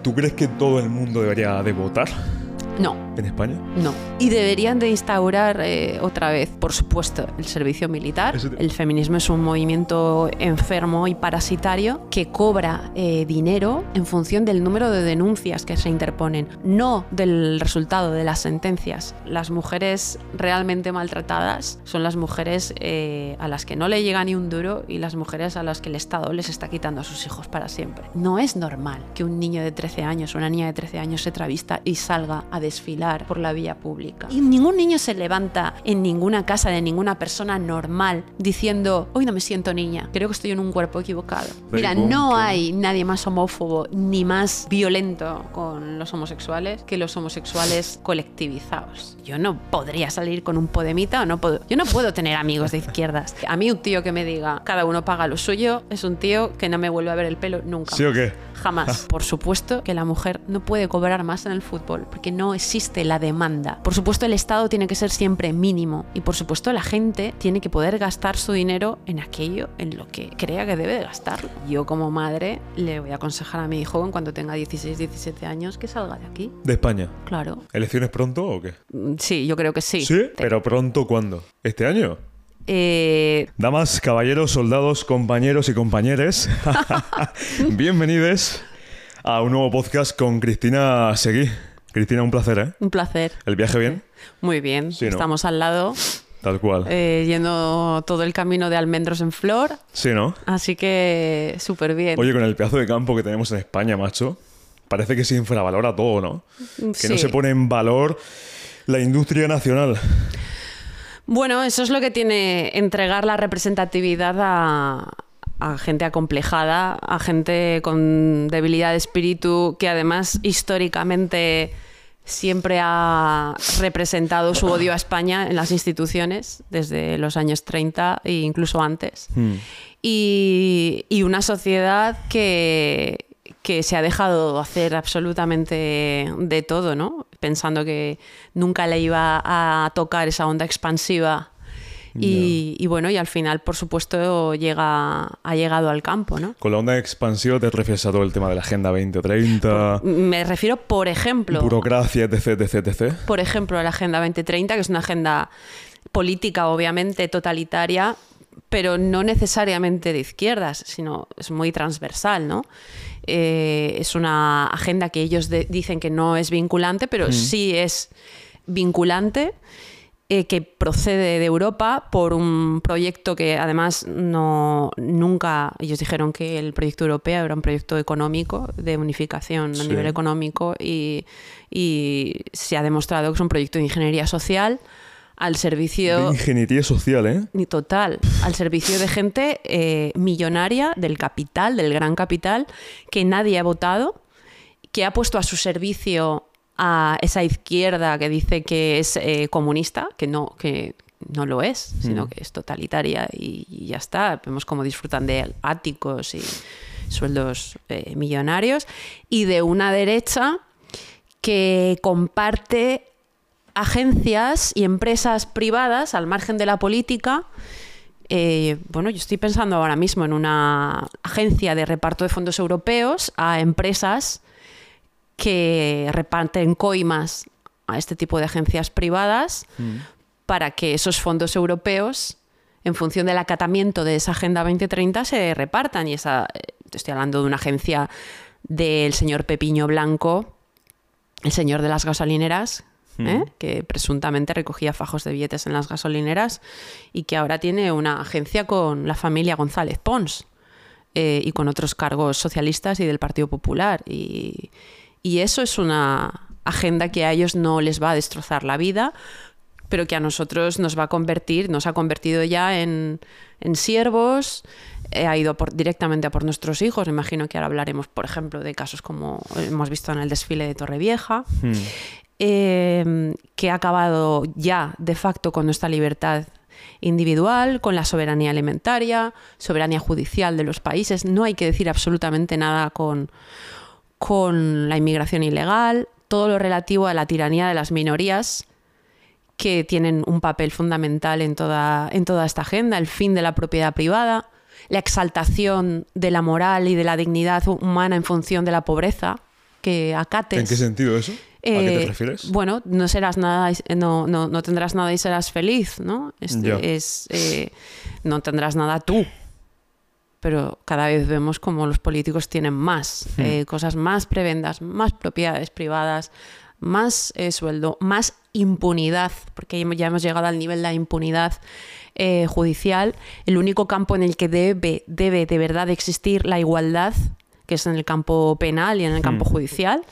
¿Tú crees que todo el mundo debería de votar No, en España? no. Y deberían de instaurar eh, otra vez, por supuesto, el servicio militar. El feminismo es un movimiento enfermo y parasitario que cobra eh, dinero en función del número de denuncias que se interponen, no del resultado de las sentencias. Las mujeres realmente maltratadas son las mujeres eh, a las que no le llega ni un duro y las mujeres a las que el Estado les está quitando a sus hijos para siempre. No es normal que un niño de 13 años o una niña de 13 años se travista y salga a desfilar por la vía pública. Y ningún niño se levanta en ninguna casa de ninguna persona normal diciendo, hoy no me siento niña, creo que estoy en un cuerpo equivocado. Mira, Very no hay nadie más homófobo ni más violento con los homosexuales que los homosexuales colectivizados. Yo no podría salir con un podemita o no puedo, yo no puedo tener amigos de izquierdas. A mí un tío que me diga, cada uno paga lo suyo, es un tío que no me vuelve a ver el pelo nunca. ¿Sí o más. qué? Jamás. Por supuesto que la mujer no puede cobrar más en el fútbol porque no existe la demanda. Por supuesto el Estado tiene que ser siempre mínimo y por supuesto la gente tiene que poder gastar su dinero en aquello en lo que crea que debe de gastarlo. Yo como madre le voy a aconsejar a mi hijo en cuanto tenga 16, 17 años que salga de aquí. ¿De España? Claro. ¿Elecciones pronto o qué? Mm, Sí, yo creo que sí. ¿Sí? ¿Pero pronto cuándo? ¿Este año? Eh, Damas, caballeros, soldados, compañeros y compañeres, bienvenidos a un nuevo podcast con Cristina Seguí. Cristina, un placer, ¿eh? un placer. ¿El viaje bien? Muy bien. Sí, ¿no? Estamos al lado, Tal cual. eh, yendo todo el camino de almendros en flor. Sí, ¿no? Así que súper bien. Oye, con el pedazo de campo que tenemos en España, macho, parece que se infravalora todo, ¿no? Que no se pone en valor la industria nacional. Bueno, eso es lo que tiene entregar la representatividad a, a gente acomplejada, a gente con debilidad de espíritu, que además históricamente siempre ha representado su odio a España en las instituciones desde los años 30 e incluso antes. Hmm. Y, y una sociedad que, que se ha dejado hacer absolutamente de todo, ¿no? Pensando que nunca le iba a tocar esa onda expansiva. Y, y bueno, y al final, por supuesto, llega, ha llegado al campo, ¿no? Con la onda expansiva te refieres a todo el tema de la Agenda 2030, Me refiero, por ejemplo, burocracia, etc, etc, etc. por ejemplo, a la Agenda 2030, que es una agenda política, obviamente, totalitaria, pero no necesariamente de izquierdas, sino es muy transversal, ¿no? Eh, es una agenda que ellos dicen que no es vinculante, pero sí es vinculante, eh, que procede de Europa por un proyecto que además no nunca, ellos dijeron que el proyecto europeo era un proyecto económico, de unificación a nivel económico, y, y se ha demostrado que es un proyecto de ingeniería social al De servicio ingeniería social, ¿eh? ni total, al servicio de gente eh, millonaria, del capital, del gran capital, que nadie ha votado, que ha puesto a su servicio a esa izquierda que dice que es eh, comunista, que no, que no lo es, sino que es totalitaria y, y ya está. Vemos cómo disfrutan de áticos y sueldos eh, millonarios, y de una derecha que comparte agencias y empresas privadas al margen de la política. Eh, bueno, yo estoy pensando ahora mismo en una agencia de reparto de fondos europeos a empresas que reparten coimas a este tipo de agencias privadas para que esos fondos europeos, en función del acatamiento de esa Agenda 2030, se repartan. Y esa, eh, estoy hablando de una agencia del señor Pepiño Blanco, el señor de las gasolineras, ¿eh? que presuntamente recogía fajos de billetes en las gasolineras y que ahora tiene una agencia con la familia González Pons eh, y con otros cargos socialistas y del Partido Popular. Y, y eso es una agenda que a ellos no les va a destrozar la vida, pero que a nosotros nos va a convertir, nos ha convertido ya en, en siervos, eh, ha ido por- directamente a por nuestros hijos. Me imagino que ahora hablaremos, por ejemplo, de casos como hemos visto en el desfile de Torrevieja, eh, que ha acabado ya de facto con nuestra libertad individual, con la soberanía alimentaria, soberanía judicial de los países. No hay que decir absolutamente nada con, con la inmigración ilegal, todo lo relativo a la tiranía de las minorías que tienen un papel fundamental en toda, en toda esta agenda, el fin de la propiedad privada, la exaltación de la moral y de la dignidad humana en función de la pobreza, que acates. ¿En qué sentido eso? ¿A qué te Eh, refieres? Bueno, no serás nada, no, no, no tendrás nada y serás feliz, ¿no? Este es, eh, no tendrás nada tú. Pero cada vez vemos como los políticos tienen más, Hmm. eh, cosas más prebendas, más propiedades privadas, más sueldo, más impunidad, porque ya hemos llegado al nivel de la impunidad judicial. El único campo en el que debe, debe de verdad existir la igualdad, que es en el campo penal y en el campo judicial,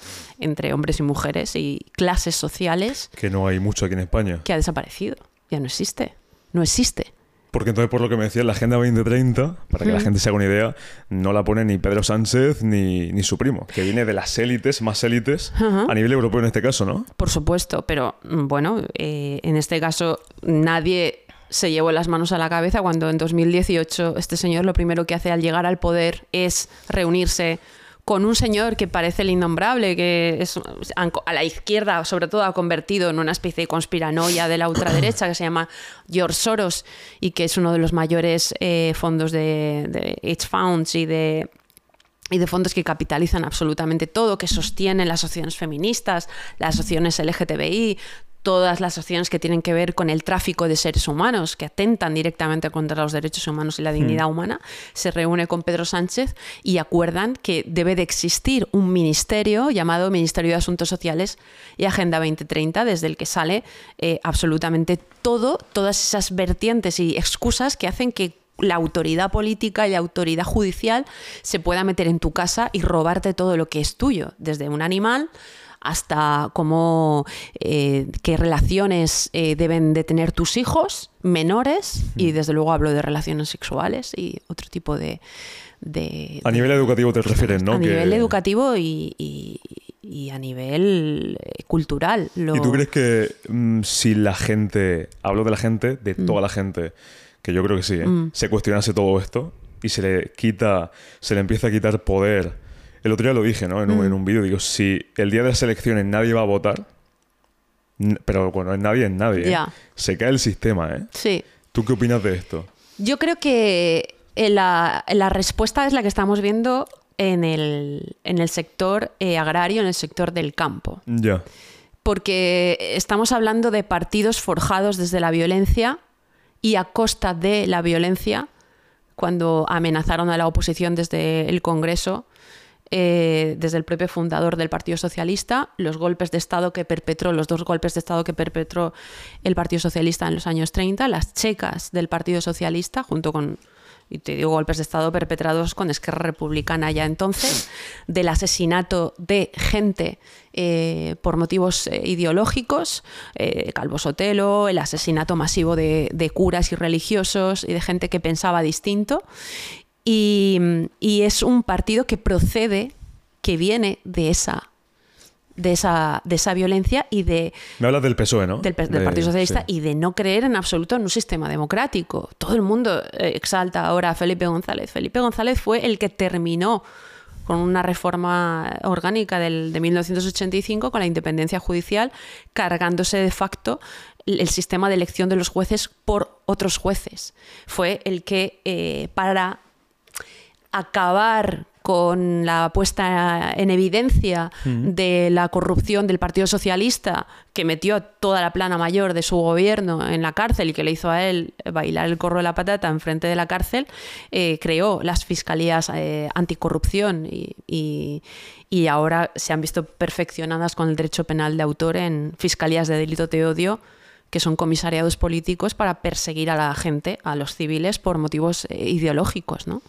entre hombres y mujeres y clases sociales, Que no hay mucho aquí en España. que ha desaparecido. Ya no existe. No existe. Porque entonces, por lo que me decías, la Agenda 2030, para que la gente se haga una idea, no la pone ni Pedro Sánchez ni, ni su primo, que viene de las élites, más élites, a nivel europeo en este caso, ¿no? Por supuesto, pero mm, bueno, eh, en este caso nadie se llevó las manos a la cabeza cuando en 2018 este señor lo primero que hace al llegar al poder es reunirse con un señor que parece el innombrable, que es a la izquierda sobre todo ha convertido en una especie de conspiranoia de la ultraderecha que se llama George Soros y que es uno de los mayores eh, fondos de, de hedge funds y de y de fondos que capitalizan absolutamente todo, que sostienen las asociaciones feministas, las asociaciones LGTBI, todas las asociaciones que tienen que ver con el tráfico de seres humanos, que atentan directamente contra los derechos humanos y la dignidad humana, se reúne con Pedro Sánchez y acuerdan que debe de existir un ministerio llamado Ministerio de Asuntos Sociales y Agenda 2030, desde el que sale eh, absolutamente todo, todas esas vertientes y excusas que hacen que la autoridad política y la autoridad judicial se pueda meter en tu casa y robarte todo lo que es tuyo, desde un animal hasta cómo eh, qué relaciones eh, deben de tener tus hijos menores y desde luego hablo de relaciones sexuales y otro tipo de, de- A nivel educativo te refieres, ¿no? a Que- nivel educativo y, y- y a nivel eh, cultural. Lo- ¿Y tú crees que mm, si la gente, hablo de la gente, de Mm. toda la gente, que yo creo que sí, ¿eh? se cuestionase todo esto y se le quita, se le empieza a quitar poder. El otro día lo dije, ¿no? En Mm. un, un vídeo, digo, si el día de las elecciones nadie va a votar, pero bueno, es nadie, es nadie. ¿eh? Se cae el sistema, ¿eh? Sí. ¿Tú qué opinas de esto? Yo creo que eh, la, la respuesta es la que estamos viendo en el, en el sector eh, agrario, en el sector del campo. Ya. Porque estamos hablando de partidos forjados desde la violencia y a costa de la violencia, cuando amenazaron a la oposición desde el Congreso, eh, desde el propio fundador del Partido Socialista, los golpes de Estado que perpetró, los dos golpes de Estado que perpetró el Partido Socialista en los años 30, las checas del Partido Socialista, junto con, y te digo, golpes de Estado perpetrados con Esquerra Republicana ya entonces, del asesinato de gente eh, por motivos eh, ideológicos, eh, Calvo Sotelo, el asesinato masivo de, de curas y religiosos y de gente que pensaba distinto. Y, y es un partido que procede, que viene de esa, de esa, de esa violencia y de, Me hablas del PSOE, ¿no? del, del De- Partido Socialista sí. y de no creer en absoluto en un sistema democrático. Todo el mundo eh, exalta ahora a Felipe González. Felipe González fue el que terminó con una reforma orgánica del, de 1985 con la independencia judicial, cargándose de facto el el sistema de elección de los jueces por otros jueces. Fue el que eh, para acabar con la puesta en evidencia de la corrupción del Partido Socialista, que metió a toda la plana mayor de su gobierno en la cárcel y que le hizo a él bailar el corro de la patata enfrente de la cárcel, eh, creó las fiscalías eh, anticorrupción y, y- y ahora se han visto perfeccionadas con el derecho penal de autor en fiscalías de delito de odio que son comisariados políticos para perseguir a la gente, a los civiles, por motivos eh, ideológicos, ¿no?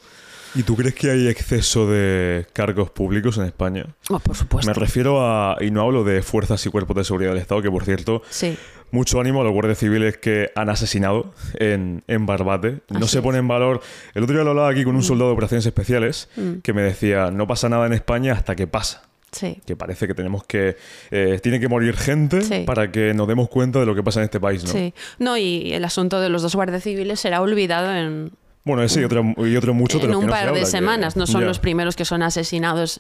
¿Y tú crees que hay exceso de cargos públicos en España? Oh, por supuesto. Me refiero a, y no hablo de fuerzas y cuerpos de seguridad del Estado, que por cierto, Sí. mucho ánimo a los guardias civiles que han asesinado en, en Barbate. No Así se pone en valor. El otro día lo hablaba aquí con un soldado de operaciones especiales que me decía, no pasa nada en España hasta que pasa. Sí. Que parece que tenemos que. eh, tiene que morir gente Sí. para que nos demos cuenta de lo que pasa en este país, ¿no? Sí. No, y el asunto de los dos guardias civiles será olvidado en, Bueno, ese y otro, y otro mucho en un no par de habla, que- semanas. No son los primeros que son asesinados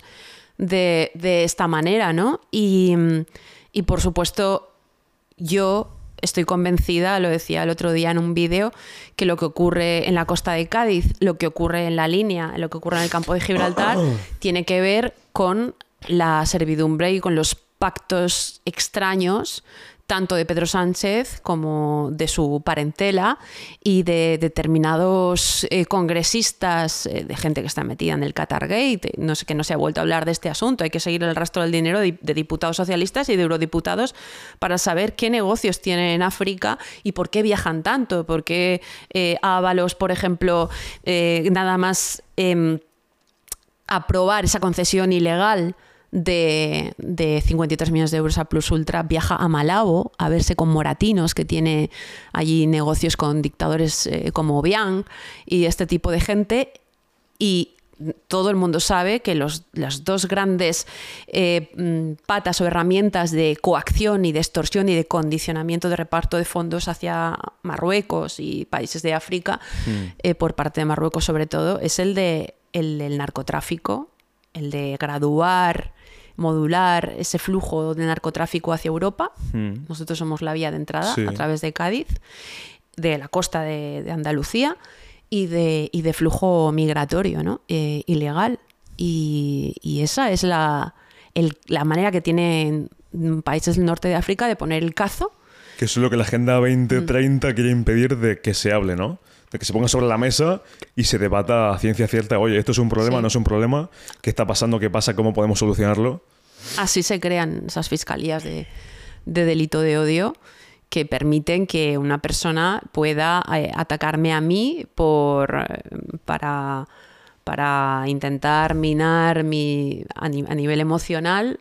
de, de esta manera, ¿no? Y, y por supuesto, yo estoy convencida, lo decía el otro día en un vídeo, que lo que ocurre en la costa de Cádiz, lo que ocurre en la línea, lo que ocurre en el campo de Gibraltar, tiene que ver con la servidumbre y con los pactos extraños tanto de Pedro Sánchez como de su parentela y de determinados eh, congresistas, eh, de gente que está metida en el Qatargate, no sé que no se ha vuelto a hablar de este asunto, hay que seguir el rastro del dinero de, diputados socialistas y de eurodiputados para saber qué negocios tienen en África y por qué viajan tanto, por qué eh, Ábalos, por ejemplo, nada más em, aprobar esa concesión ilegal de, de, 53 millones de euros a Plus Ultra viaja a Malabo a verse con Moratinos, que tiene allí negocios con dictadores eh, como Obiang y este tipo de gente. Y todo el mundo sabe que los, las dos grandes eh, mm, patas o herramientas de coacción y de extorsión y de condicionamiento de reparto de fondos hacia Marruecos y países de África, hmm. eh, por parte de Marruecos sobre todo, es el de el narcotráfico, el de graduar modular ese flujo de narcotráfico hacia Europa. Hmm. Nosotros somos la vía de entrada a través de Cádiz, de la costa de, Andalucía y de, de, flujo migratorio ¿no? Eh, ilegal. Y, esa es la, la manera que tienen países del norte de África de poner el cazo. Que es lo que la Agenda 2030 mm. quiere impedir de que se hable, ¿no? De que se ponga sobre la mesa y se debata a ciencia cierta, oye, esto es un problema, no es un problema, qué está pasando, qué pasa, cómo podemos solucionarlo. Así se crean esas fiscalías de, delito de odio que permiten que una persona pueda eh, atacarme a mí por, eh, para, para intentar minar mi, a, nivel emocional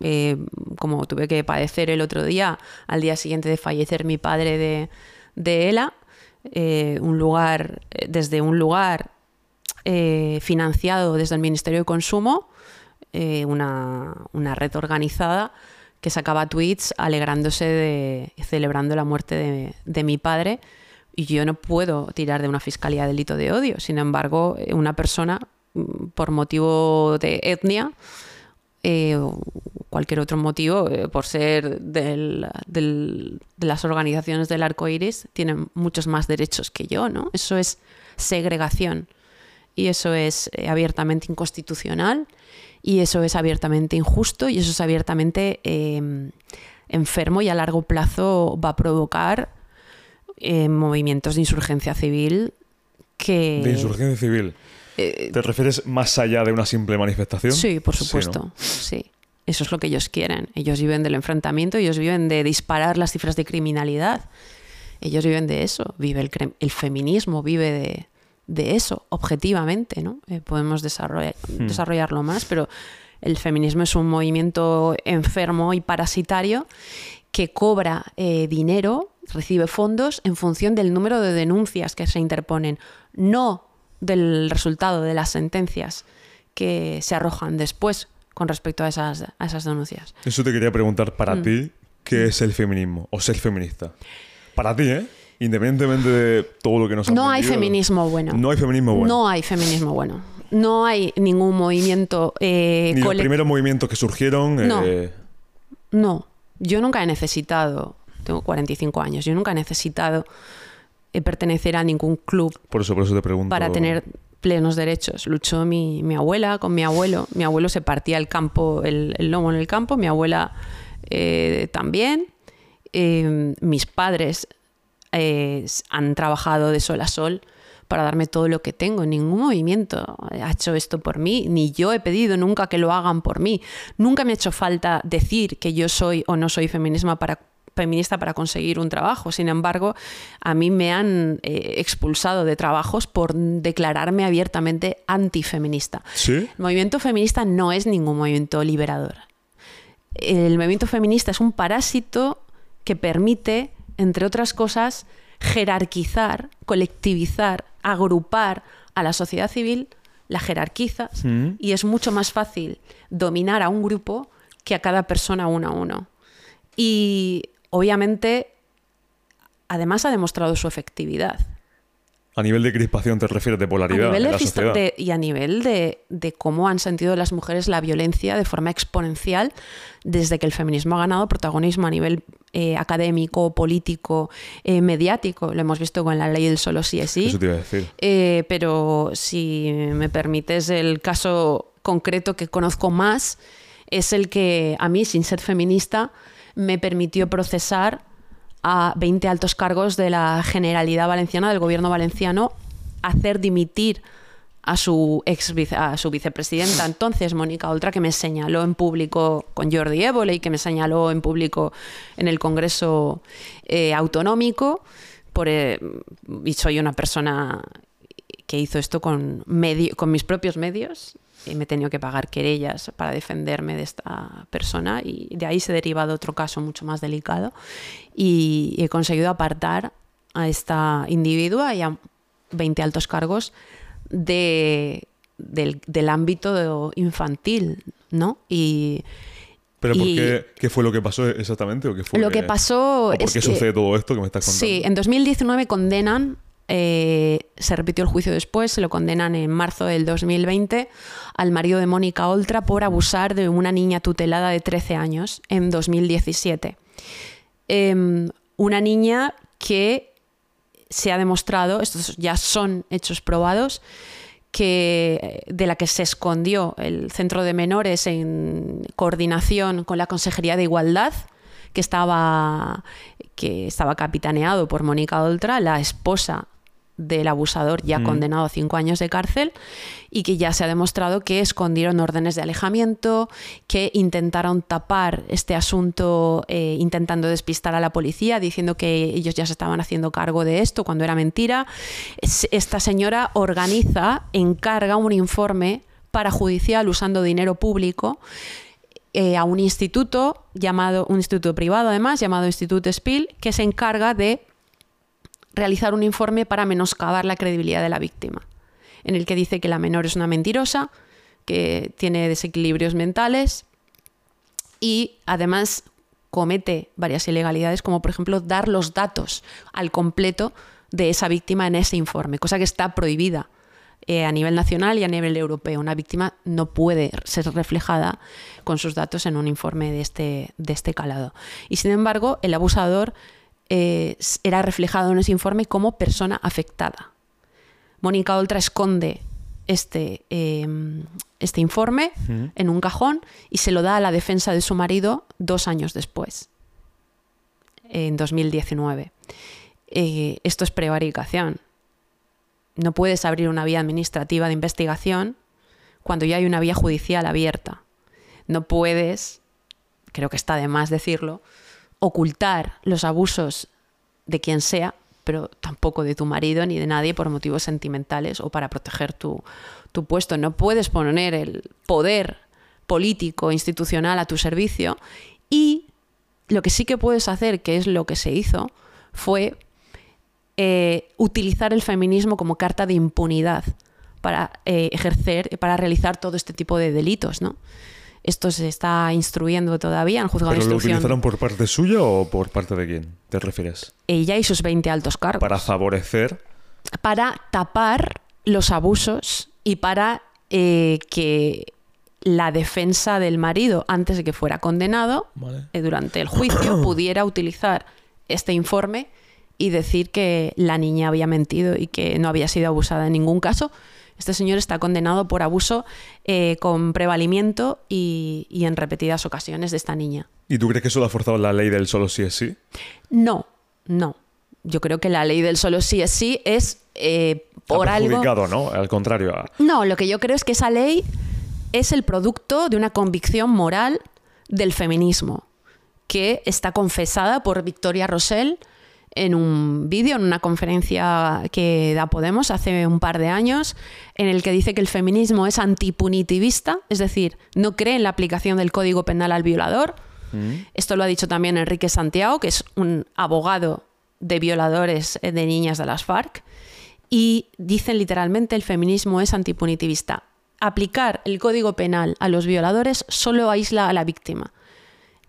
eh, como tuve que padecer el otro día, al día siguiente de fallecer mi padre de, de ELA, eh, un lugar, eh, desde un lugar eh, financiado desde el Ministerio de Consumo, una, red organizada que sacaba tweets alegrándose de, celebrando la muerte de, mi padre. Y yo no puedo tirar de una fiscalía de delito de odio. Sin embargo, una persona, mm, por motivo de etnia, eh, cualquier otro motivo, eh, por ser de las organizaciones del arco iris, tienen muchos más derechos que yo, ¿no? Eso es segregación y eso es eh, abiertamente inconstitucional y eso es abiertamente injusto y eso es abiertamente em, enfermo y a largo plazo va a provocar movimientos de insurgencia civil que... De insurgencia civil. Eh, ¿Te refieres más allá de una simple manifestación? Sí, por supuesto. sí, Eso es lo que ellos quieren. Ellos viven del enfrentamiento, ellos viven de disparar las cifras de criminalidad. Ellos viven de eso. Vive el, feminismo, vive de, eso, objetivamente. ¿no? Eh, podemos hmm. desarrollarlo más, pero el feminismo es un movimiento enfermo y parasitario que cobra eh, dinero, recibe fondos en función del número de denuncias que se interponen, no del resultado de las sentencias que se arrojan después con respecto a esas, a esas denuncias. Eso te quería preguntar para mm. ti, ¿qué es el feminismo o ser feminista? Para ti, ¿eh? Independientemente de todo lo que nos ha No hay feminismo bueno. No hay feminismo bueno. No hay feminismo bueno. No hay ningún movimiento. Eh, Ni los primeros movimientos que surgieron. No. Eh, no. Yo nunca he necesitado. Tengo 45 años. Yo nunca he necesitado pertenecer a ningún club. Por eso, por eso te pregunto. Para tener plenos derechos. Luchó mi, abuela con mi abuelo. Mi abuelo se partía el campo, el, lomo en el campo. Mi abuela eh, también. Eh, mis padres eh, han trabajado de sol a sol para darme todo lo que tengo. Ningún movimiento ha hecho esto por mí, ni yo he pedido nunca que lo hagan por mí. Nunca me ha hecho falta decir que yo soy o no soy feminismo para feminista para conseguir un trabajo. Sin embargo, a mí me han eh, expulsado de trabajos por declararme abiertamente antifeminista. ¿Sí? El movimiento feminista no es ningún movimiento liberador. El movimiento feminista es un parásito que permite, entre otras cosas, jerarquizar, colectivizar, agrupar a la sociedad civil, la jerarquizas mm. y es mucho más fácil dominar a un grupo que a cada persona uno a uno. Y obviamente, además ha demostrado su efectividad. A nivel de crispación te refieres de polaridad la sociedad. y a nivel de, cómo han sentido las mujeres la violencia de forma exponencial desde que el feminismo ha ganado protagonismo a nivel eh, académico, político, eh, mediático. Lo hemos visto con la ley del solo sí es sí. Eso te iba a decir. Eh, pero si me permites el caso concreto que conozco más es el que a mí, sin ser feminista, me permitió procesar a 20 altos cargos de la Generalidad Valenciana, del gobierno valenciano, hacer dimitir a su ex a su vicepresidenta entonces, Mónica Oltra, que me señaló en público con Jordi Évole y que me señaló en público en el Congreso eh, Autonómico. Eh, y soy una persona que hizo esto con, con mis propios medios me he tenido que pagar querellas para defenderme de esta persona y de ahí se deriva de otro caso mucho más delicado y he conseguido apartar a esta individua y a 20 altos cargos de, del, ámbito infantil, ¿no? Y, ¿Pero por qué, fue lo que pasó exactamente? ¿O qué fue lo que, pasó ¿Por qué sucede todo esto que me estás contando? Sí, en 2019 condenan, eh, se repitió el juicio después, se lo condenan en marzo del 2020 al marido de Mónica Oltra por abusar de una niña tutelada de 13 años en 2017. Em, una niña que se ha demostrado, estos ya son hechos probados, que, de la que se escondió el centro de menores en coordinación con la Consejería de Igualdad, que estaba, que estaba capitaneado por Mónica Oltra, la esposa del abusador ya mm. condenado a cinco años de cárcel y que ya se ha demostrado que escondieron órdenes de alejamiento, que intentaron tapar este asunto eh, intentando despistar a la policía, diciendo que ellos ya se estaban haciendo cargo de esto cuando era mentira. Esta señora organiza, encarga un informe parajudicial usando dinero público eh, a un instituto llamado, un instituto privado además, llamado Instituto Spiel, que se encarga de realizar un informe para menoscabar la credibilidad de la víctima, en el que dice que la menor es una mentirosa, que tiene desequilibrios mentales y además comete varias ilegalidades, como por ejemplo dar los datos al completo de esa víctima en ese informe, cosa que está prohibida eh, a nivel nacional y a nivel europeo. Una víctima no puede ser reflejada con sus datos en un informe de este, de este calado. Y sin embargo, el abusador eh, era reflejado en ese informe como persona afectada. Mónica Oltra esconde este, em, este informe en un cajón y se lo da a la defensa de su marido dos años después, en 2019. Eh, esto es prevaricación. No puedes abrir una vía administrativa de investigación cuando ya hay una vía judicial abierta. No puedes, creo que está de más decirlo, ocultar los abusos de quien sea, pero tampoco de tu marido ni de nadie por motivos sentimentales o para proteger tu, puesto. No puedes poner el poder político, institucional a tu servicio y lo que sí que puedes hacer, que es lo que se hizo, fue eh, utilizar el feminismo como carta de impunidad para eh, ejercer, para realizar todo este tipo de delitos, ¿no? Esto se está instruyendo todavía en juzgado de instrucción. ¿Lo utilizaron por parte suya o por parte de quién te refieres? Ella y sus 20 altos cargos. Para favorecer. Para tapar los abusos y para eh, que la defensa del marido, antes de que fuera condenado, eh, durante el juicio, pudiera utilizar este informe y decir que la niña había mentido y que no había sido abusada en ningún caso, este señor está condenado por abuso eh, con prevalimiento y, en repetidas ocasiones de esta niña. ¿Y tú crees que eso lo ha forzado la ley del solo sí es sí? No, no. Yo creo que la ley del solo sí es sí es eh, por algo. ¿no? Al contrario. No, lo que yo creo es que esa ley es el producto de una convicción moral del feminismo, que está confesada por Victoria Rosell en un vídeo, en una conferencia que da Podemos hace un par de años, en el que dice que el feminismo es antipunitivista, es decir, no cree en la aplicación del Código Penal al violador. Mm. Esto lo ha dicho también Enrique Santiago, que es un abogado de violadores de niñas de las FARC. Y dicen literalmente el feminismo es antipunitivista. Aplicar el Código Penal a los violadores solo aísla a la víctima.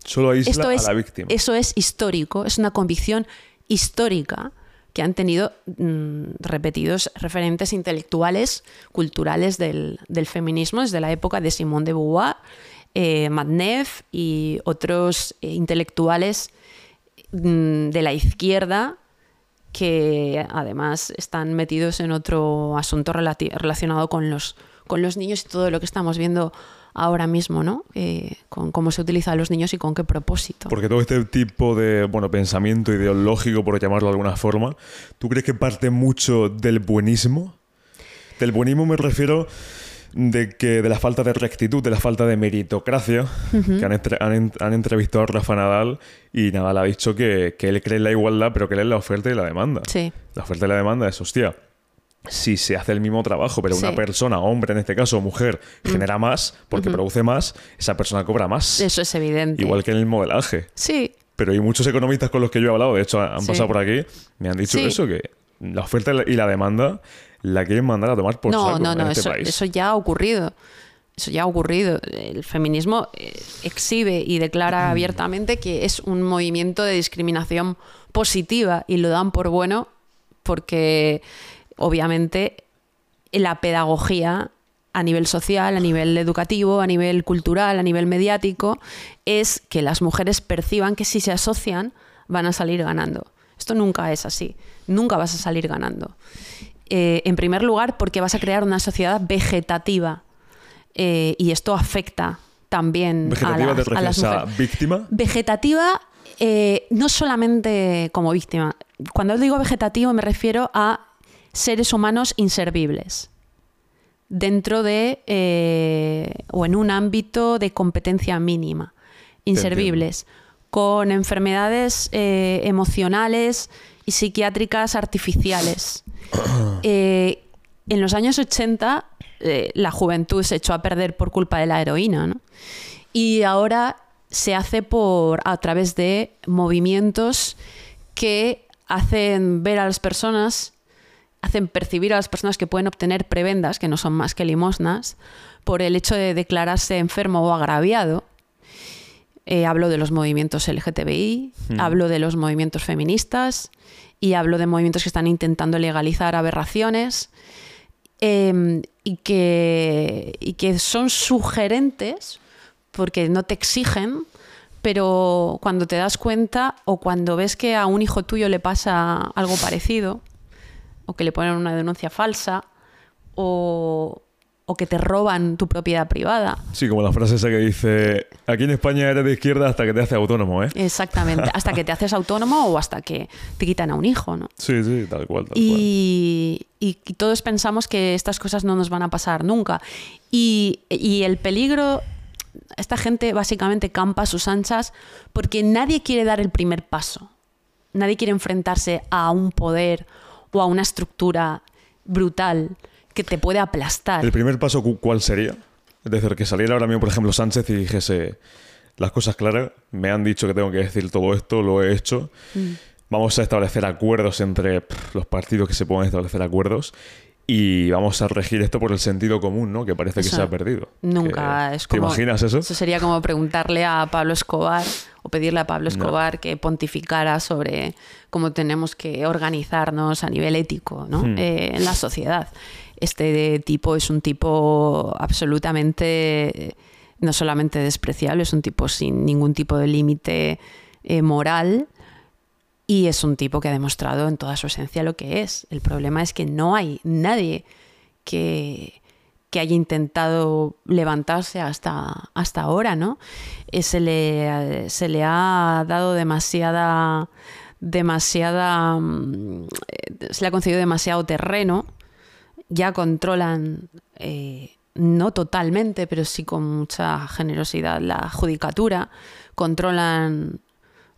Solo aísla a la víctima. Eso es histórico, es una convicción histórica que han tenido mm, repetidos referentes intelectuales, culturales del, feminismo desde la época de Simone de Beauvoir, eh, y otros eh, intelectuales mm, de la izquierda que además están metidos en otro asunto relacionado con los, con los niños y todo lo que estamos viendo ahora mismo, ¿no? Eh, con cómo se utiliza a los niños y con qué propósito. Porque todo este tipo de bueno, pensamiento ideológico, por llamarlo de alguna forma, ¿tú crees que parte mucho del buenismo? Del buenismo me refiero de que de la falta de rectitud, de la falta de meritocracia, que han, entrevistado a Rafa Nadal y Nadal ha dicho que, que, él cree en la igualdad, pero que él es la oferta y la demanda. Sí. La oferta y la demanda es, hostia, si se hace el mismo trabajo, pero una persona, hombre en este caso, mujer, mm. genera más porque produce más, esa persona cobra más. Eso es evidente. Igual que en el modelaje. Sí. Pero hay muchos economistas con los que yo he hablado, de hecho han pasado por aquí, me han dicho eso, que la oferta y la demanda la quieren mandar a tomar por no, no, no, este eso, eso ya ha ocurrido. Eso ya ha ocurrido. El feminismo eh, exhibe y declara abiertamente que es un movimiento de discriminación positiva y lo dan por bueno porque obviamente la pedagogía a nivel social, a nivel educativo, a nivel cultural, a nivel mediático, es que las mujeres perciban que si se asocian van a salir ganando. Esto nunca es así, nunca vas a salir ganando. Eh, en primer lugar, porque vas a crear una sociedad vegetativa eh, y esto afecta también ¿Vegetativa a, las, a víctima? Vegetativa eh, no solamente como víctima. Cuando digo vegetativo me refiero a seres humanos inservibles dentro de eh, o en un ámbito de competencia mínima, inservibles, con enfermedades eh, emocionales y psiquiátricas artificiales. Eh, en los años 80 la juventud se echó a perder por culpa de la heroína, y ahora se hace por a través de movimientos que hacen ver a las personas hacen percibir a las personas que pueden obtener prebendas, que no son más que limosnas, por el hecho de declararse enfermo o agraviado. Eh, hablo de los movimientos LGTBI, hmm. hablo de los movimientos feministas y hablo de movimientos que están intentando legalizar aberraciones em, y, que, y que son sugerentes porque no te exigen, pero cuando te das cuenta o cuando ves que a un hijo tuyo le pasa algo parecido, o que le ponen una denuncia falsa, o, que te roban tu propiedad privada. Sí, como la frase esa que dice, aquí en España eres de izquierda hasta que te haces autónomo, ¿eh? Exactamente, hasta que te haces autónomo o hasta que te quitan a un hijo, ¿no? Sí, sí, tal cual. Tal y, cual. y, todos pensamos que estas cosas no nos van a pasar nunca. Y, y el peligro, esta gente básicamente campa a sus anchas porque nadie quiere dar el primer paso. Nadie quiere enfrentarse a un poder o a una estructura brutal que te puede aplastar. ¿El primer paso cuál sería? Es decir, que saliera ahora mismo, por ejemplo, Sánchez y dijese las cosas claras, me han dicho que tengo que decir todo esto, lo he hecho. Mm. Vamos a establecer acuerdos entre los partidos que se puedan establecer acuerdos y vamos a regir esto por el sentido común, ¿no? Que parece que se ha perdido. Nunca es como... ¿Te imaginas eso? Eso sería como preguntarle a Pablo Escobar o pedirle a Pablo Escobar que pontificara sobre cómo tenemos que organizarnos a nivel ético ¿no? Hmm. Eh, en la sociedad. Este tipo es un tipo absolutamente, no solamente despreciable, es un tipo sin ningún tipo de límite eh, moral y es un tipo que ha demostrado en toda su esencia lo que es. El problema es que no hay nadie que, haya intentado levantarse hasta, hasta ahora, ¿no? Eh, se, le, se le ha dado demasiada demasiada mm, se le ha concedido demasiado terreno ya controlan eh, no totalmente pero sí con mucha generosidad la judicatura controlan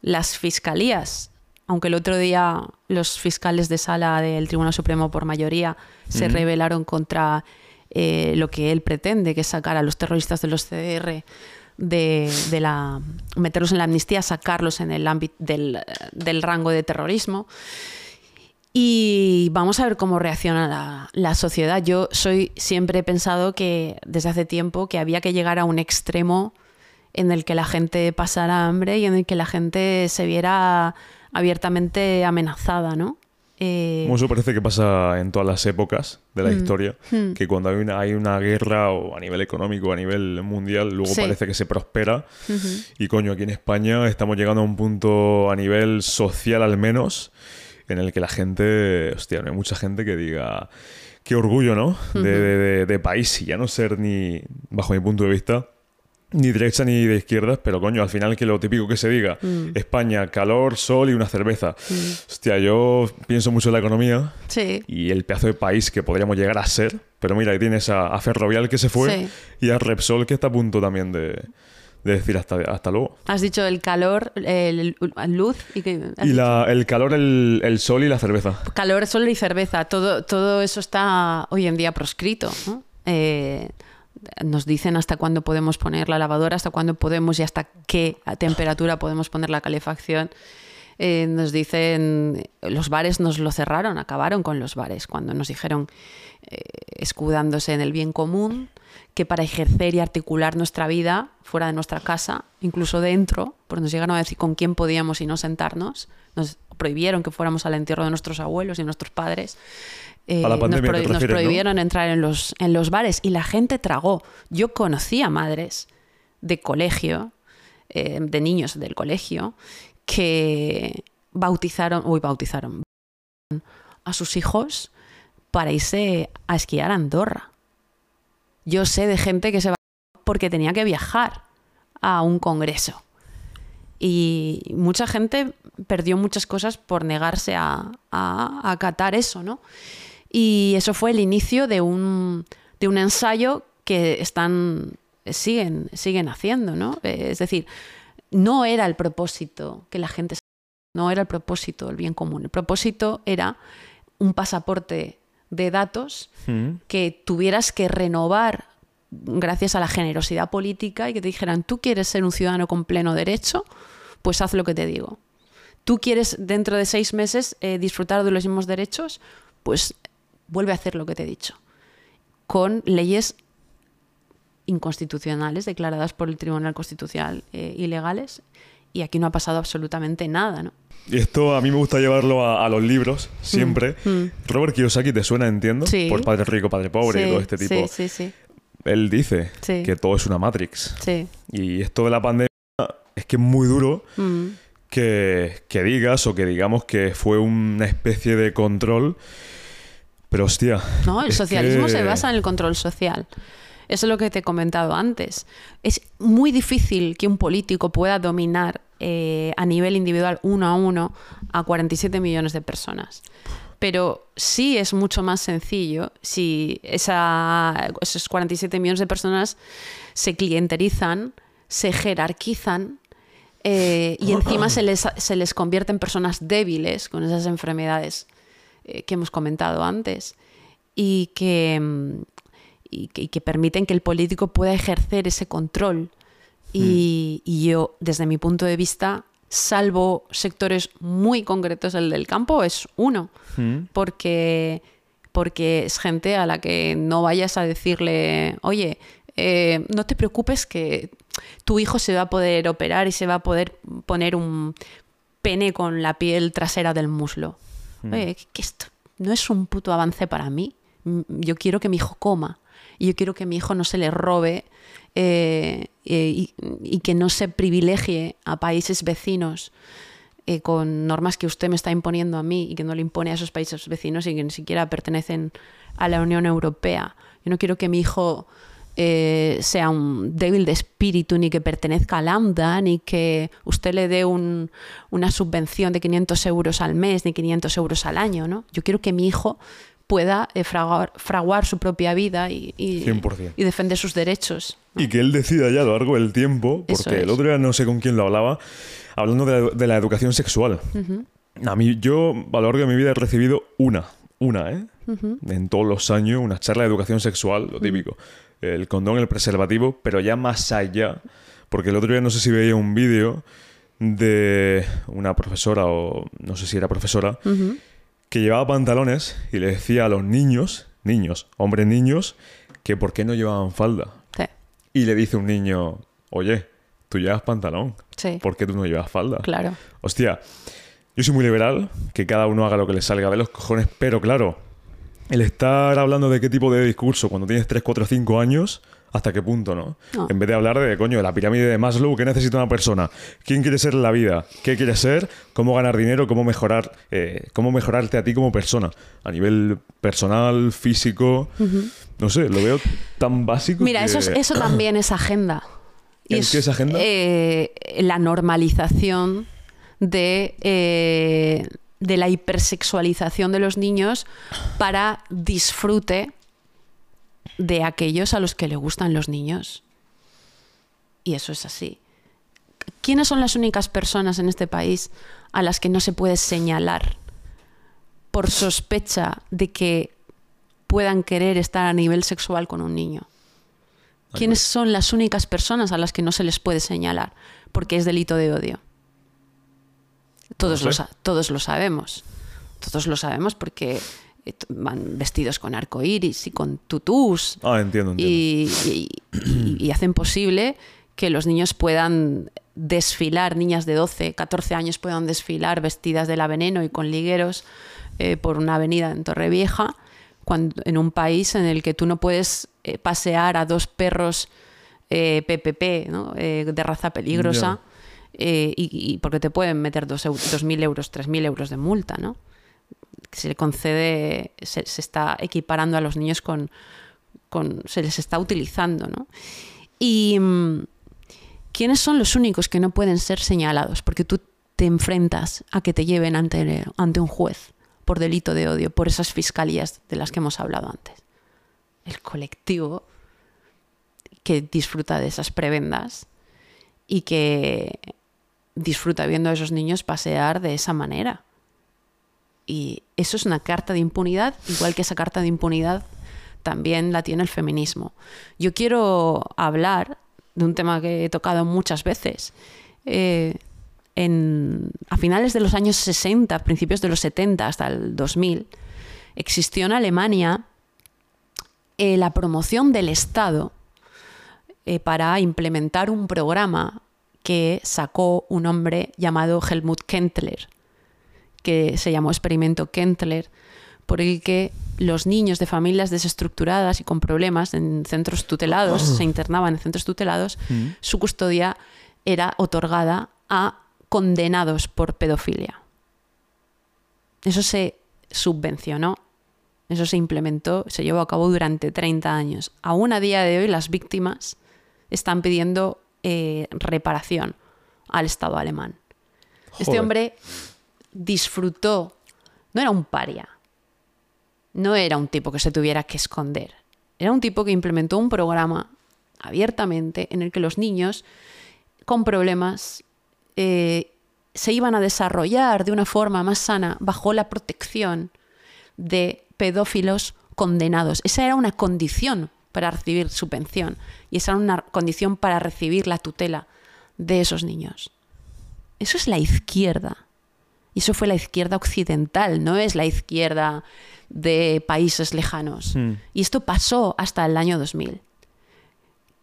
las fiscalías aunque el otro día los fiscales de sala del Tribunal Supremo por mayoría se rebelaron contra eh, lo que él pretende, que es sacar a los terroristas de los CDR de, la meterlos en la amnistía, sacarlos en el ámbito del, rango de terrorismo. Y vamos a ver cómo reacciona la, la, sociedad. Yo soy siempre he pensado que desde hace tiempo que había que llegar a un extremo en el que la gente pasara hambre y en el que la gente se viera abiertamente amenazada, ¿no? Eh... Eso parece que pasa en todas las épocas de la mm, historia, mm. que cuando hay una, hay una guerra o a nivel económico, a nivel mundial, luego parece que se prospera. Y coño, aquí en España estamos llegando a un punto a nivel social al menos, en el que la gente, hostia, no hay mucha gente que diga, qué orgullo, ¿no? De, de- de- de país y ya no ser ni, bajo mi punto de vista, ni derecha ni de izquierdas, pero coño, al final que lo típico que se diga, España, calor, sol y una cerveza. Hostia, yo pienso mucho en la economía Sí. y el pedazo de país que podríamos llegar a ser, pero mira, ahí tienes a, a Ferrovial que se fue Sí. y a Repsol que está a punto también de, de decir hasta, hasta luego. Has dicho el calor, el, el- luz y que... has Y la- el calor, el, el sol y la cerveza. Calor, sol y cerveza. Todo, todo eso está hoy en día proscrito. ¿no? Eh, nos dicen hasta cuándo podemos poner la lavadora, hasta cuándo podemos y hasta qué temperatura podemos poner la calefacción. Eh, nos dicen, los bares nos lo cerraron, acabaron con los bares cuando nos dijeron, eh, escudándose en el bien común, que para ejercer y articular nuestra vida fuera de nuestra casa, incluso dentro, pues nos llegaron a decir con quién podíamos y no sentarnos, nos prohibieron que fuéramos al entierro de nuestros abuelos y nuestros padres. Eh, nos, nos refieres, ¿no? prohibieron entrar en los, en los bares y la gente tragó. Yo conocía madres de colegio, eh, de niños del colegio, que bautizaron, uy, bautizaron a sus hijos para irse a esquiar a Andorra. Yo sé de gente que se va porque tenía que viajar a un congreso. Y mucha gente perdió muchas cosas por negarse a, a- a acatar eso, ¿no? Y eso fue el inicio de un, de un ensayo que están, siguen, siguen haciendo, ¿no? Eh, Es decir, no era el propósito que la gente... No era el propósito el bien común. El propósito era un pasaporte de datos Mm. que tuvieras que renovar gracias a la generosidad política y que te dijeran, tú quieres ser un ciudadano con pleno derecho, pues haz lo que te digo. Tú quieres dentro de seis meses eh, disfrutar de los mismos derechos, pues vuelve a hacer lo que te he dicho. Con leyes inconstitucionales declaradas por el Tribunal Constitucional eh, ilegales y aquí no ha pasado absolutamente nada, ¿no? Y esto a mí me gusta llevarlo a, a los libros, siempre. Robert Kiyosaki te suena, entiendo, Mm, Sí. por Padre Rico, Padre Pobre y todo este tipo. Sí, sí, sí. Él dice Sí. que todo es una Matrix. sí. Y esto de la pandemia es que es muy duro Mm. que, que digas o que digamos que fue una especie de control. Pero hostia. No, el socialismo que- se basa en el control social. Eso es lo que te he comentado antes. Es muy difícil que un político pueda dominar eh, a nivel individual uno a uno a 47 millones de personas. Pero sí es mucho más sencillo si esa, esos 47 millones de personas se clienterizan, se jerarquizan eh, y encima se les, se les convierte en personas débiles con esas enfermedades eh, que hemos comentado antes y que, mm, y que, y que permiten que el político pueda ejercer ese control. Y, y yo, desde mi punto de vista, salvo sectores muy concretos, el del campo es uno, Mm. porque, porque es gente a la que no vayas a decirle, oye, eh, no te preocupes que tu hijo se va a poder operar y se va a poder poner un pene con la piel trasera del muslo. Oye, que esto no es un puto avance para mí. Yo quiero que mi hijo coma y yo quiero que mi hijo no se le robe eh, y, y que no se privilegie a países vecinos eh, con normas que usted me está imponiendo a mí y que no le impone a esos países vecinos y que ni siquiera pertenecen a la Unión Europea. Yo no quiero que mi hijo eh, sea un débil de espíritu, ni que pertenezca a Lambda, ni que usted le dé un- una subvención de 500 euros al mes, ni 500 euros al año. ¿no? Yo quiero que mi hijo pueda eh, fraguar, fraguar su propia vida y, y- 100%. y defender sus derechos. Y que él decida ya a lo largo del tiempo, porque el otro día no sé con quién lo hablaba, hablando de la, de la educación sexual. A mí, yo a lo largo de mi vida he recibido una, una, ¿eh? En todos los años, una charla de educación sexual, lo típico. El condón, el preservativo, pero ya más allá, porque el otro día no sé si veía un vídeo de una profesora, o no sé si era profesora, que llevaba pantalones y le decía a los niños, niños, hombres niños, que por qué no llevaban falda. Sí, Y le dice un niño, oye, tú llevas pantalón, sí, ¿por qué tú no llevas falda? claro. Hostia, yo soy muy liberal, que cada uno haga lo que le salga de los cojones, pero claro, el estar hablando de qué tipo de discurso cuando tienes 3, 4, 5 años, hasta qué punto, ¿no? No. En vez de hablar de, coño, la pirámide de Maslow, ¿qué necesita una persona? ¿Quién quiere ser en la vida? ¿Qué quiere ser? ¿Cómo ganar dinero? ¿Cómo mejorar? eh, ¿Cómo mejorarte a ti como persona? A nivel personal, físico. No sé, lo veo tan básico. Mira, que- eso, es- eso también es agenda. ¿El es, qué es agenda? eh, la normalización de, eh, de la hipersexualización de los niños para disfrute de aquellos a los que le gustan los niños. Y eso es así. ¿Quiénes son las únicas personas en este país a las que no se puede señalar por sospecha de que puedan querer estar a nivel sexual con un niño? ¿Quiénes son las únicas personas a las que no se les puede señalar? Porque es delito de odio. Todos, No sé. todos lo sabemos. Todos lo sabemos porque van vestidos con arcoíris y con tutús Ah, entiendo, entiendo. y, y- y- y hacen posible que los niños puedan desfilar, niñas de 12, 14 años puedan desfilar vestidas de la veneno y con ligueros eh, por una avenida en Torrevieja, cuando, en un país en el que tú no puedes eh, pasear a dos perros eh, PPP ¿no? Eh, de raza peligrosa y, y porque te pueden meter 2.000 euros, 3.000 euros de multa, ¿no? Se le concede, se, se está equiparando a los niños con, con- se les está utilizando, ¿no? Y mm, ¿quiénes son los únicos que no pueden ser señalados? Porque tú te enfrentas a que te lleven ante, ante un juez por delito de odio, por esas fiscalías de las que hemos hablado antes. El colectivo que disfruta de esas prebendas y que disfruta viendo a esos niños pasear de esa manera. Y eso es una carta de impunidad, igual que esa carta de impunidad también la tiene el feminismo. Yo quiero hablar de un tema que he tocado muchas veces. Eh, en- a finales de los años 60, principios de los 70 hasta el 2000, existió en Alemania eh, la promoción del Estado eh, para implementar un programa que sacó un hombre llamado Helmut Kentler, que se llamó Experimento Kentler, por el que los niños de familias desestructuradas y con problemas en centros tutelados, se internaban en centros tutelados, su custodia era otorgada a condenados por pedofilia. Eso se subvencionó, eso se implementó, se llevó a cabo durante 30 años. Aún a día de hoy las víctimas están pidiendo eh, reparación al Estado alemán. Este hombre disfrutó, no era un paria, no era un tipo que se tuviera que esconder, era un tipo que implementó un programa abiertamente en el que los niños con problemas eh, se iban a desarrollar de una forma más sana bajo la protección de pedófilos condenados. Esa era una condición para recibir su pensión y esa era una condición para recibir la tutela de esos niños. Eso es la izquierda. Y eso fue la izquierda occidental, no es la izquierda de países lejanos. Hmm. Y esto pasó hasta el año 2000.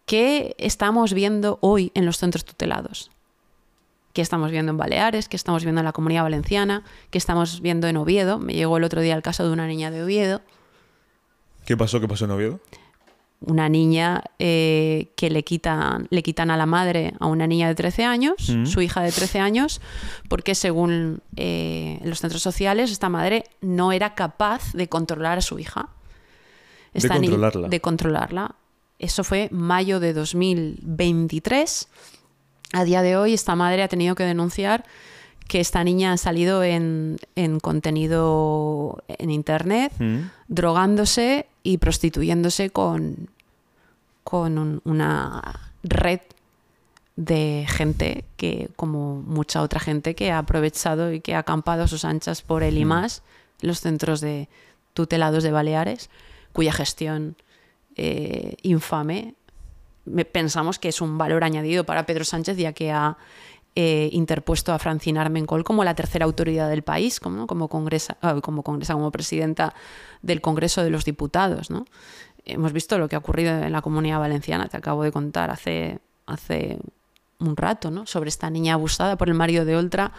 ¿Qué estamos viendo hoy en los centros tutelados? ¿Qué estamos viendo en Baleares? ¿Qué estamos viendo en la Comunidad Valenciana? ¿Qué estamos viendo en Oviedo? Me llegó el otro día el caso de una niña de Oviedo ¿Qué pasó? ¿Qué pasó en Oviedo? Una niña eh, que le quitan, le quitan a la madre a una niña de 13 años, Mm. su hija de 13 años, porque según eh, los centros sociales, esta madre no era capaz de controlar a su hija. De Esta ni- controlarla. de controlarla. Eso fue mayo de 2023. A día de hoy, esta madre ha tenido que denunciar que esta niña ha salido en, en contenido en internet Mm. drogándose y prostituyéndose con, con un- una red de gente que, como mucha otra gente, que ha aprovechado y que ha acampado a sus anchas por el IMAS, los centros de tutelados de Baleares, cuya gestión eh, infame me- pensamos que es un valor añadido para Pedro Sánchez, ya que ha eh, interpuesto a Francina Armengol como la tercera autoridad del país, como, ¿no? como, congresa, ah, como congresa, como presidenta del Congreso de los Diputados. ¿no? Hemos visto lo que ha ocurrido en la Comunidad Valenciana, te acabo de contar hace, hace un rato, ¿no? sobre esta niña abusada por el marido de Oltra,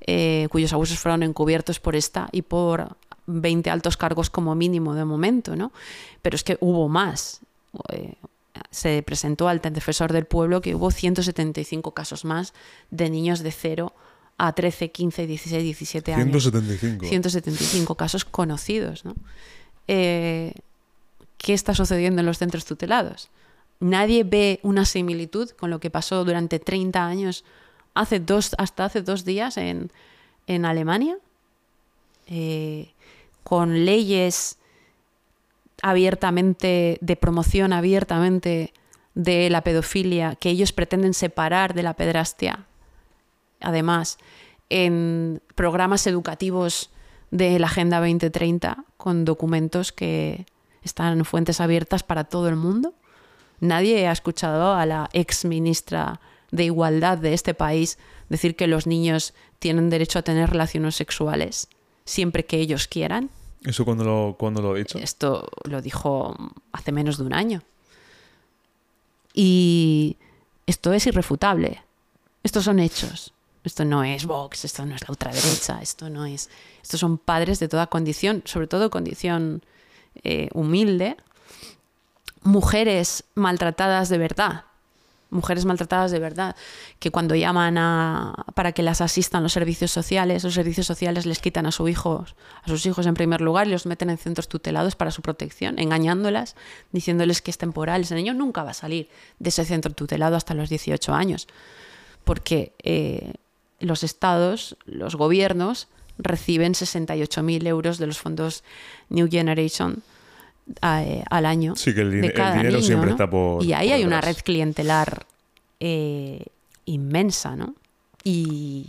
eh, cuyos abusos fueron encubiertos por esta y por 20 altos cargos como mínimo de momento, ¿no? Pero es que hubo más. Eh, se presentó al defensor del pueblo que hubo 175 casos más de niños de 0 a 13, 15, 16, 17 años. 175. 175 casos conocidos. ¿no? Eh, ¿Qué está sucediendo en los centros tutelados? Nadie ve una similitud con lo que pasó durante 30 años, hace dos, hasta hace dos días en, en Alemania, eh, con leyes abiertamente, de promoción abiertamente de la pedofilia, que ellos pretenden separar de la pedrastia. Además, en programas educativos de la Agenda 2030, con documentos que están en fuentes abiertas para todo el mundo. Nadie ha escuchado a la ex ministra de Igualdad de este país decir que los niños tienen derecho a tener relaciones sexuales siempre que ellos quieran. ¿Eso cuando lo, cuando lo ha dicho? Esto lo dijo hace menos de un año. Y esto es irrefutable. Estos son hechos. Esto no es Vox, esto no es la ultraderecha, esto no es. Estos son padres de toda condición, sobre todo condición eh, humilde. Mujeres maltratadas de verdad. Mujeres maltratadas de verdad, que cuando llaman a, para que las asistan los servicios sociales, los servicios sociales les quitan a, su hijos, a sus hijos en primer lugar y los meten en centros tutelados para su protección, engañándolas, diciéndoles que es temporal. Ese niño nunca va a salir de ese centro tutelado hasta los 18 años, porque eh, los estados, los gobiernos, reciben 68.000 euros de los fondos New Generation eh, al año. Sí, que el, din- de el cada dinero niño, siempre ¿no? está por. Y ahí por hay una red clientelar eh, inmensa, ¿no? Y,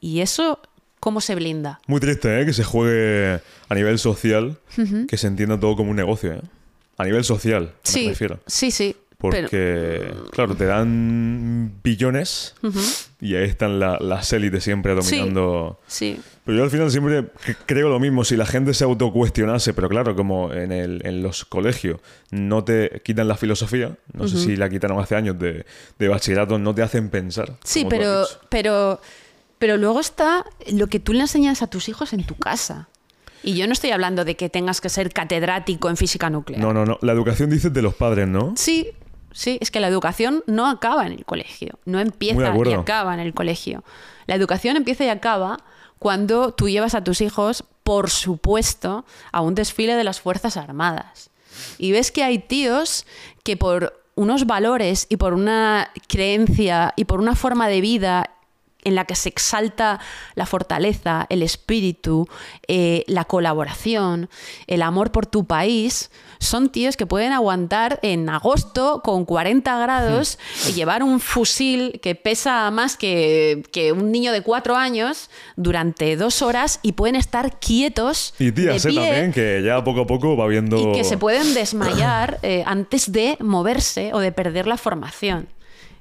y eso, ¿cómo se blinda? Muy triste, ¿eh? Que se juegue a nivel social, que se entienda todo como un negocio, ¿eh? A nivel social, me Sí, refiero. sí, sí. Porque, pero- claro, te dan billones y ahí están la- las élites siempre dominando. sí. Pero yo al final siempre creo lo mismo, si la gente se autocuestionase, pero claro, como en, el, en los colegios no te quitan la filosofía, no sé si la quitaron hace años de, de bachillerato, no te hacen pensar. Sí, pero, pero, pero luego está lo que tú le enseñas a tus hijos en tu casa. Y yo no estoy hablando de que tengas que ser catedrático en física nuclear. No, no, no. La educación dices de los padres, ¿no? Sí, sí, es que la educación no acaba en el colegio, no empieza y acaba en el colegio. La educación empieza y acaba cuando tú llevas a tus hijos, por supuesto, a un desfile de las Fuerzas Armadas. Y ves que hay tíos que por unos valores y por una creencia y por una forma de vida en la que se exalta la fortaleza, el espíritu, eh, la colaboración, el amor por tu país, son tíos que pueden aguantar en agosto con 40 grados y llevar un fusil que pesa más que, que un niño de cuatro años durante dos horas y pueden estar quietos Y tías, de ¿eh? También, que ya poco a poco va viendo... y que se pueden desmayar eh, antes de moverse o de perder la formación.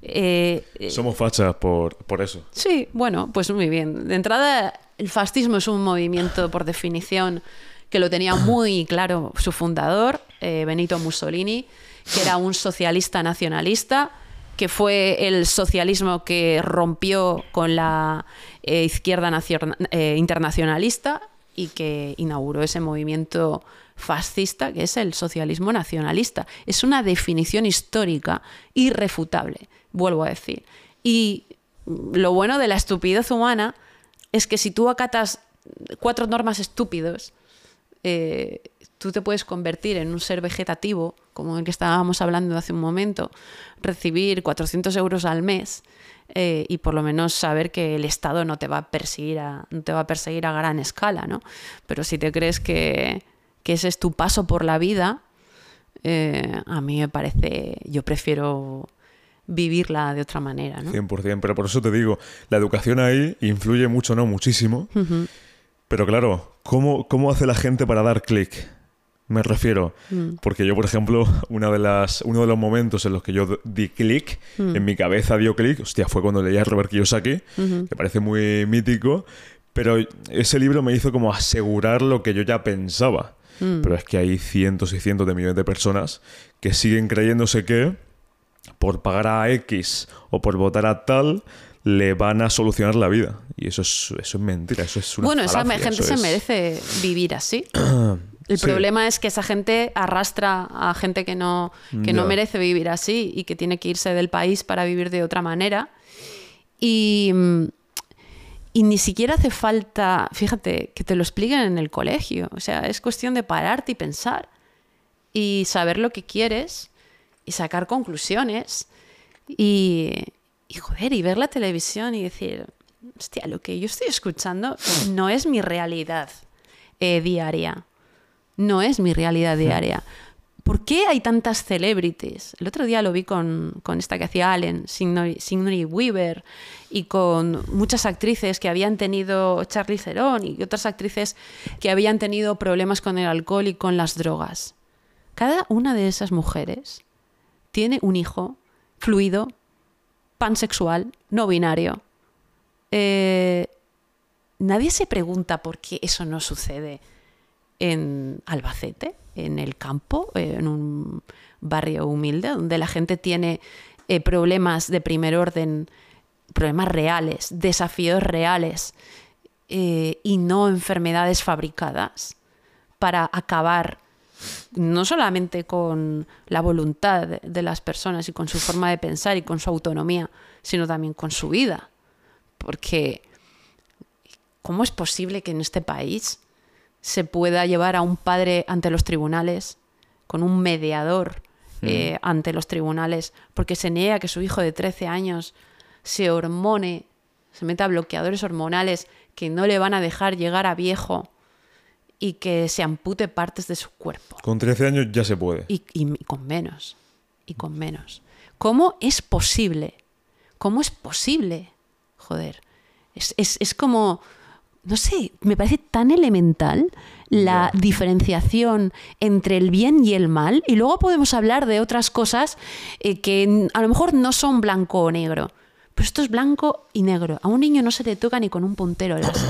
Eh, eh, Somos fachas por, por eso. Sí, bueno, pues muy bien. De entrada, el fascismo es un movimiento, por definición, que lo tenía muy claro su fundador, eh, Benito Mussolini, que era un socialista nacionalista, que fue el socialismo que rompió con la izquierda nacion- internacionalista y que inauguró ese movimiento fascista que es el socialismo nacionalista. Es una definición histórica irrefutable, vuelvo a decir. Y lo bueno de la estupidez humana es que si tú acatas cuatro normas estúpidos, eh, tú te puedes convertir en un ser vegetativo, como el que estábamos hablando hace un momento, recibir 400 euros al mes eh, y por lo menos saber que el Estado no te va a perseguir a, no te va a perseguir a gran escala, ¿no? Pero si te crees que, que ese es tu paso por la vida, eh, a mí me parece, yo prefiero vivirla de otra manera, ¿no? 100%, pero por eso te digo, la educación ahí influye mucho, no muchísimo. Pero claro, ¿cómo, ¿cómo hace la gente para dar clic? Me refiero, Mm. porque yo, por ejemplo, una de las, uno de los momentos en los que yo di clic, Mm. en mi cabeza dio clic, hostia, fue cuando leí a Robert Kiyosaki, que parece muy mítico, pero ese libro me hizo como asegurar lo que yo ya pensaba. Mm. Pero es que hay cientos y cientos de millones de personas que siguen creyéndose que por pagar a X o por votar a tal le van a solucionar la vida. Y eso es, eso es mentira, eso es una Bueno, esa falacia, gente eso se es- merece vivir así. El Sí. problema es que esa gente arrastra a gente que no, que no merece vivir así y que tiene que irse del país para vivir de otra manera. Y, y ni siquiera hace falta, fíjate, que te lo expliquen en el colegio. O sea, es cuestión de pararte y pensar y saber lo que quieres y sacar conclusiones y, y joder, y ver la televisión y decir, hostia, lo que yo estoy escuchando no es mi realidad eh, diaria. No es mi realidad diaria. ¿Por qué hay tantas celebrities? El otro día lo vi con, con esta que hacía Allen, Sigourney Weaver, y con muchas actrices que habían tenido, Charlize Theron, y otras actrices que habían tenido problemas con el alcohol y con las drogas. Cada una de esas mujeres tiene un hijo fluido, pansexual, no binario. Eh, nadie se pregunta por qué eso no sucede en Albacete, en el campo, en un barrio humilde, donde la gente tiene eh, problemas de primer orden, problemas reales, desafíos reales eh, y no enfermedades fabricadas para acabar no solamente con la voluntad de, las personas y con su forma de pensar y con su autonomía, sino también con su vida. Porque, ¿cómo es posible que en este país se pueda llevar a un padre ante los tribunales con un mediador eh, ante los tribunales porque se niega que su hijo de 13 años se hormone, se meta bloqueadores hormonales que no le van a dejar llegar a viejo y que se ampute partes de su cuerpo? Con 13 años ya se puede. Y, y- y con menos. Y con menos. ¿Cómo es posible? ¿Cómo es posible? Joder. Es, es- es como. No sé, me parece tan elemental la diferenciación entre el bien y el mal. Y luego podemos hablar de otras cosas eh, que a lo mejor no son blanco o negro. Pero esto es blanco y negro. A un niño no se le toca ni con un puntero láser.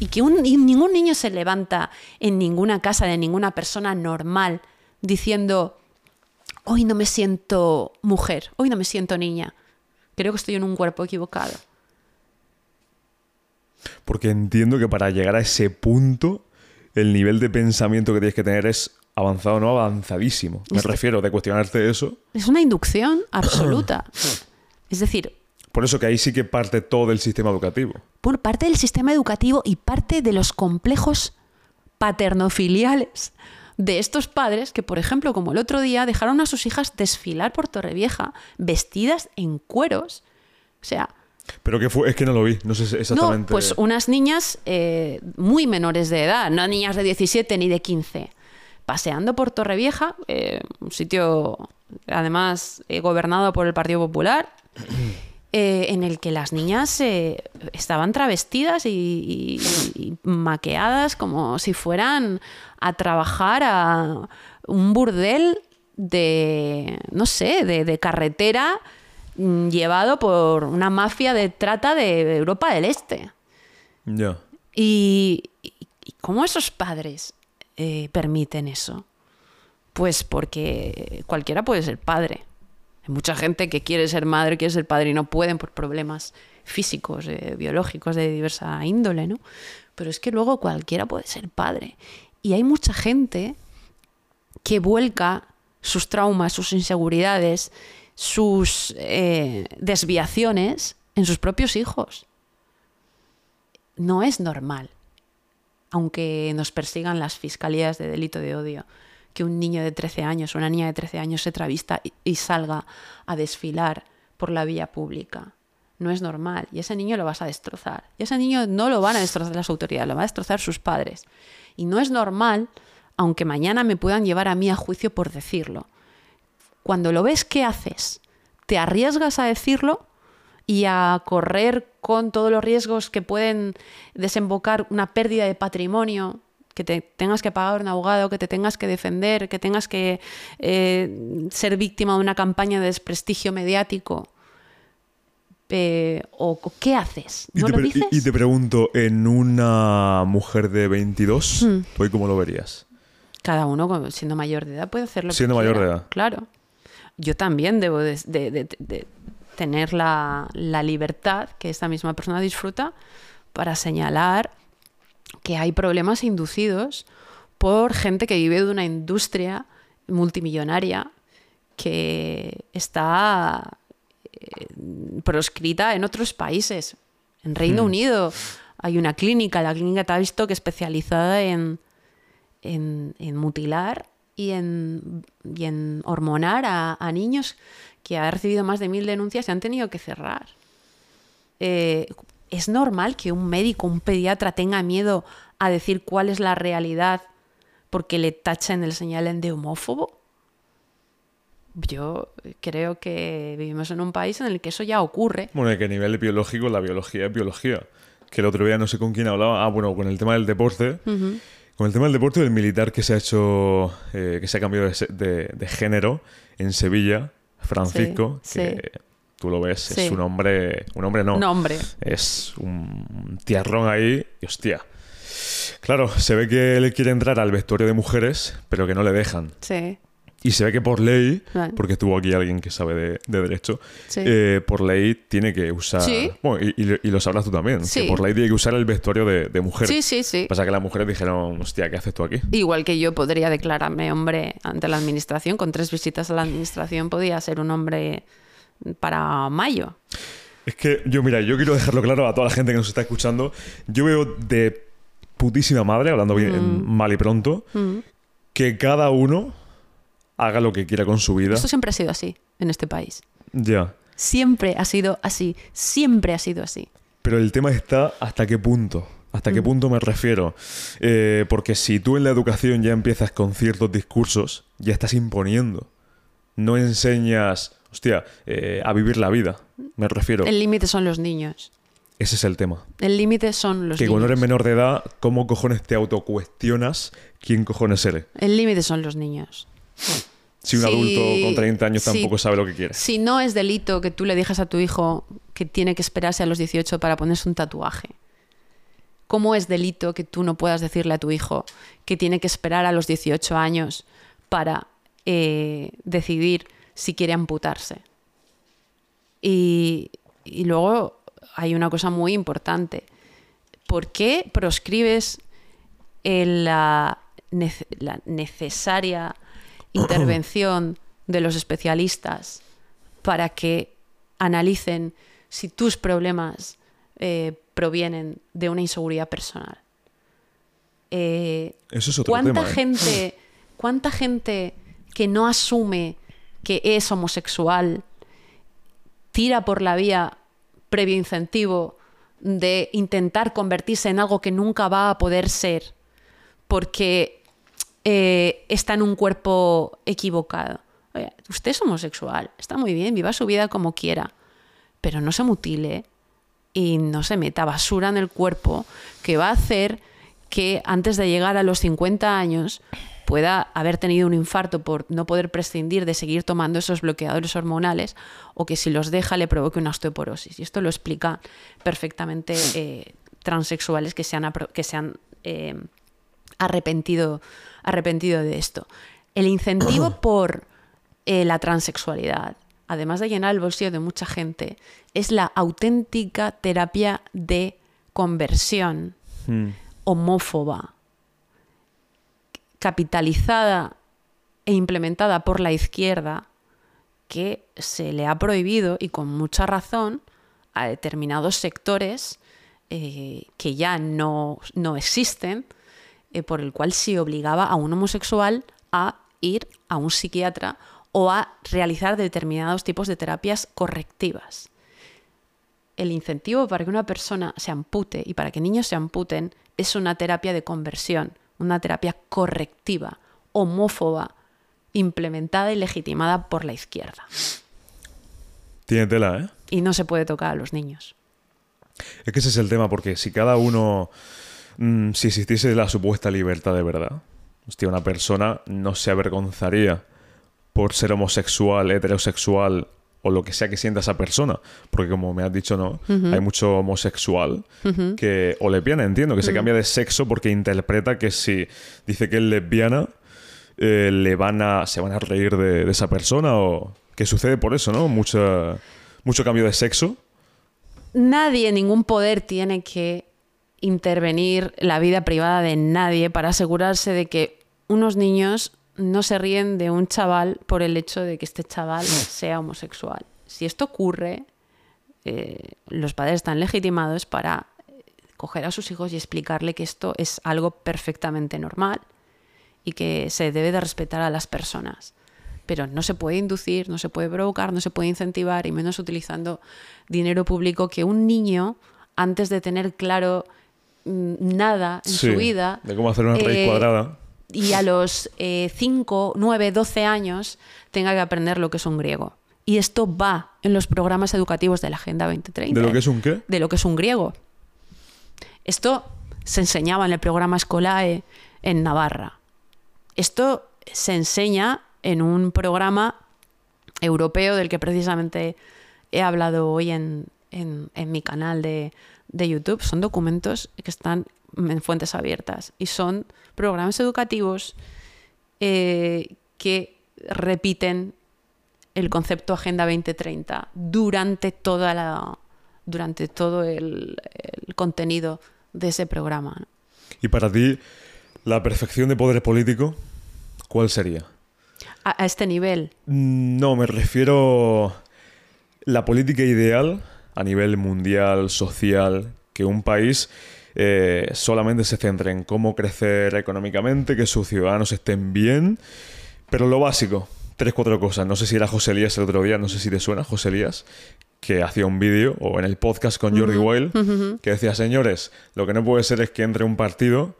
Y que un- y ningún niño se levanta en ninguna casa de ninguna persona normal diciendo, hoy no me siento mujer, hoy no me siento niña. Creo que estoy en un cuerpo equivocado. Porque entiendo que para llegar a ese punto, el nivel de pensamiento que tienes que tener es avanzado, no avanzadísimo. Me refiero de cuestionarte eso. Es una inducción absoluta. Es decir, Por eso que ahí sí que parte todo el sistema educativo. por parte del sistema educativo y parte de los complejos paternofiliales de estos padres que, por ejemplo, como el otro día, dejaron a sus hijas desfilar por Torrevieja vestidas en cueros. O sea, Pero que fue, es que no lo vi, no sé exactamente. No, pues unas niñas eh, muy menores de edad, no niñas de 17 ni de 15, paseando por Torrevieja, eh, un sitio además eh, gobernado por el Partido Popular, eh, en el que las niñas eh, estaban travestidas y, y- y maqueadas como si fueran a trabajar a un burdel de, no sé, de, de carretera mm, llevado por una mafia de trata de Europa del Este. Ya. ¿Y, y- y cómo esos padres eh, permiten eso? Pues porque cualquiera puede ser padre. Hay mucha gente que quiere ser madre, quiere ser padre y no pueden por problemas físicos, eh, biológicos de diversa índole, ¿no? Pero es que luego cualquiera puede ser padre. Y hay mucha gente que vuelca sus traumas, sus inseguridades, sus eh, desviaciones en sus propios hijos. No es normal, aunque nos persigan las fiscalías de delito de odio, que un niño de 13 años o una niña de 13 años se travista y, y salga a desfilar por la vía pública. No es normal. Y ese niño lo vas a destrozar. Y ese niño no lo van a destrozar las autoridades, lo van a destrozar sus padres. Y no es normal, aunque mañana me puedan llevar a mí a juicio por decirlo. Cuando lo ves, ¿qué haces? ¿Te arriesgas a decirlo y a correr con todos los riesgos que pueden desembocar una pérdida de patrimonio, que te tengas que pagar un abogado, que te tengas que defender, que tengas que eh, ser víctima de una campaña de desprestigio mediático? Eh, o, qué haces? Y ¿No te, lo dices? y- y te pregunto, en una mujer de 22, Hmm. ¿tú cómo lo verías? Cada uno siendo mayor de edad puede hacer lo Siendo que mayor quiera. de edad. Claro. Yo también debo de, de- de- de tener la, la libertad que esta misma persona disfruta para señalar que hay problemas inducidos por gente que vive de una industria multimillonaria que está eh, proscrita en otros países. En Reino Hmm. Unido hay una clínica, la clínica Tavistock, especializada en, en, en mutilar y en, y en hormonar a, a niños que ha recibido más de mil denuncias y han tenido que cerrar. Eh, ¿Es normal que un médico, un pediatra tenga miedo a decir cuál es la realidad porque le tachen el señal de homófobo? Yo creo que vivimos en un país en el que eso ya ocurre. Bueno, y que a nivel biológico, la biología es biología. Que el otro día no sé con quién hablaba. Ah, bueno, con el tema del deporte. Con el tema del deporte del militar que se ha hecho, eh, que se ha cambiado de, se- de- de género en Sevilla, Francisco, Sí, que tú lo ves, Sí. es un hombre, un hombre no, Nombre. es un tierrón ahí y hostia. Claro, se ve que él quiere entrar al vestuario de mujeres, pero que no le dejan. Sí. Y se ve que por ley, Vale. porque estuvo aquí alguien que sabe de, de derecho, Sí. eh, por ley tiene que usar. Sí. Bueno, y, y- y lo sabrás tú también, Sí. que por ley tiene que usar el vestuario de, de mujer. Sí, sí, sí. Pasa que las mujeres dijeron, hostia, ¿qué haces tú aquí? Igual que yo podría declararme hombre ante la administración, con tres visitas a la administración podía ser un hombre para mayo. Es que yo, mira, yo quiero dejarlo claro a toda la gente que nos está escuchando. Yo veo de putísima madre, hablando bien Mm. mal y pronto, que cada uno haga lo que quiera con su vida. Esto siempre ha sido así en este país. Ya. Siempre ha sido así. Siempre ha sido así. Pero el tema está hasta qué punto. ¿Hasta qué punto me refiero? Eh, porque si tú en la educación ya empiezas con ciertos discursos, ya estás imponiendo. No enseñas, hostia, eh, a vivir la vida. Me refiero. El límite son los niños. Ese es el tema. El límite son los que niños. cuando eres menor de edad, ¿cómo cojones te autocuestionas quién cojones eres? El límite son los niños. Si un adulto con 30 años tampoco sabe lo que quiere. Si no es delito que tú le digas a tu hijo que tiene que esperarse a los 18 para ponerse un tatuaje, ¿cómo es delito que tú no puedas decirle a tu hijo que tiene que esperar a los 18 años para eh, decidir si quiere amputarse? Y, y luego hay una cosa muy importante. ¿Por qué proscribes el- la, nece- la necesaria intervención de los especialistas para que analicen si tus problemas eh, provienen de una inseguridad personal? Eh, Eso es otro ¿Cuánta tema. ¿eh? gente, cuánta gente que no asume que es homosexual tira por la vía previo incentivo de intentar convertirse en algo que nunca va a poder ser porque eh, está en un cuerpo equivocado? Oye, usted es homosexual, está muy bien, viva su vida como quiera, pero no se mutile y no se meta basura en el cuerpo que va a hacer que antes de llegar a los 50 años pueda haber tenido un infarto por no poder prescindir de seguir tomando esos bloqueadores hormonales o que si los deja le provoque una osteoporosis. Y esto lo explica perfectamente eh, transexuales que se han, que se han eh, arrepentido, arrepentido de esto. El incentivo por eh, la transexualidad, además de llenar el bolsillo de mucha gente, es la auténtica terapia de conversión Mm. homófoba, capitalizada e implementada por la izquierda, que se le ha prohibido, y con mucha razón, a determinados sectores eh, que ya no, no existen, eh, por el cual se obligaba a un homosexual a ir a un psiquiatra o a realizar determinados tipos de terapias correctivas. El incentivo para que una persona se ampute y para que niños se amputen es una terapia de conversión, una terapia correctiva, homófoba, implementada y legitimada por la izquierda. Tiene tela, ¿eh? Y no se puede tocar a los niños. Es que ese es el tema, porque si cada uno, mm, si existiese la supuesta libertad de verdad, hostia, una persona no se avergonzaría por ser homosexual, heterosexual o lo que sea que sienta esa persona. Porque como me has dicho, no, hay mucho homosexual que, o lesbiana, entiendo, que se cambia de sexo porque interpreta que si dice que es lesbiana, eh, le van a, se van a reír de, de esa persona o que sucede por eso, ¿no? Mucha, mucho cambio de sexo. Nadie, ningún poder tiene que intervenir la vida privada de nadie para asegurarse de que unos niños no se ríen de un chaval por el hecho de que este chaval sea homosexual. Si esto ocurre, eh, los padres están legitimados para coger a sus hijos y explicarle que esto es algo perfectamente normal y que se debe de respetar a las personas. Pero no se puede inducir, no se puede provocar, no se puede incentivar, y menos utilizando dinero público que un niño, antes de tener claro mm, nada en Sí, su vida, De cómo hacer una raíz eh, cuadrada. Y a los 5, 9, 12 años tenga que aprender lo que es un griego. Y esto va en los programas educativos de la Agenda 2030. ¿De lo que es un qué? de lo que es un griego. Esto se enseñaba en el programa Escolae en Navarra. Esto se enseña en un programa europeo del que precisamente he hablado hoy en, en- en mi canal de, de YouTube. Son documentos que están en fuentes abiertas y son programas educativos eh, que repiten el concepto Agenda 2030 durante toda la durante todo el, el contenido de ese programa. ¿no? Y para ti, la perfección de poder político, ¿cuál sería? A, a este nivel, No, me refiero la política ideal a nivel mundial, social, que un país eh, solamente se centre en cómo crecer económicamente, que sus ciudadanos estén bien, pero lo básico, tres, cuatro cosas. No sé si era José Elías el otro día, no sé si te suena José Elías, que hacía un vídeo o en el podcast con Jordi Wild, que decía, señores, lo que no puede ser es que entre un partido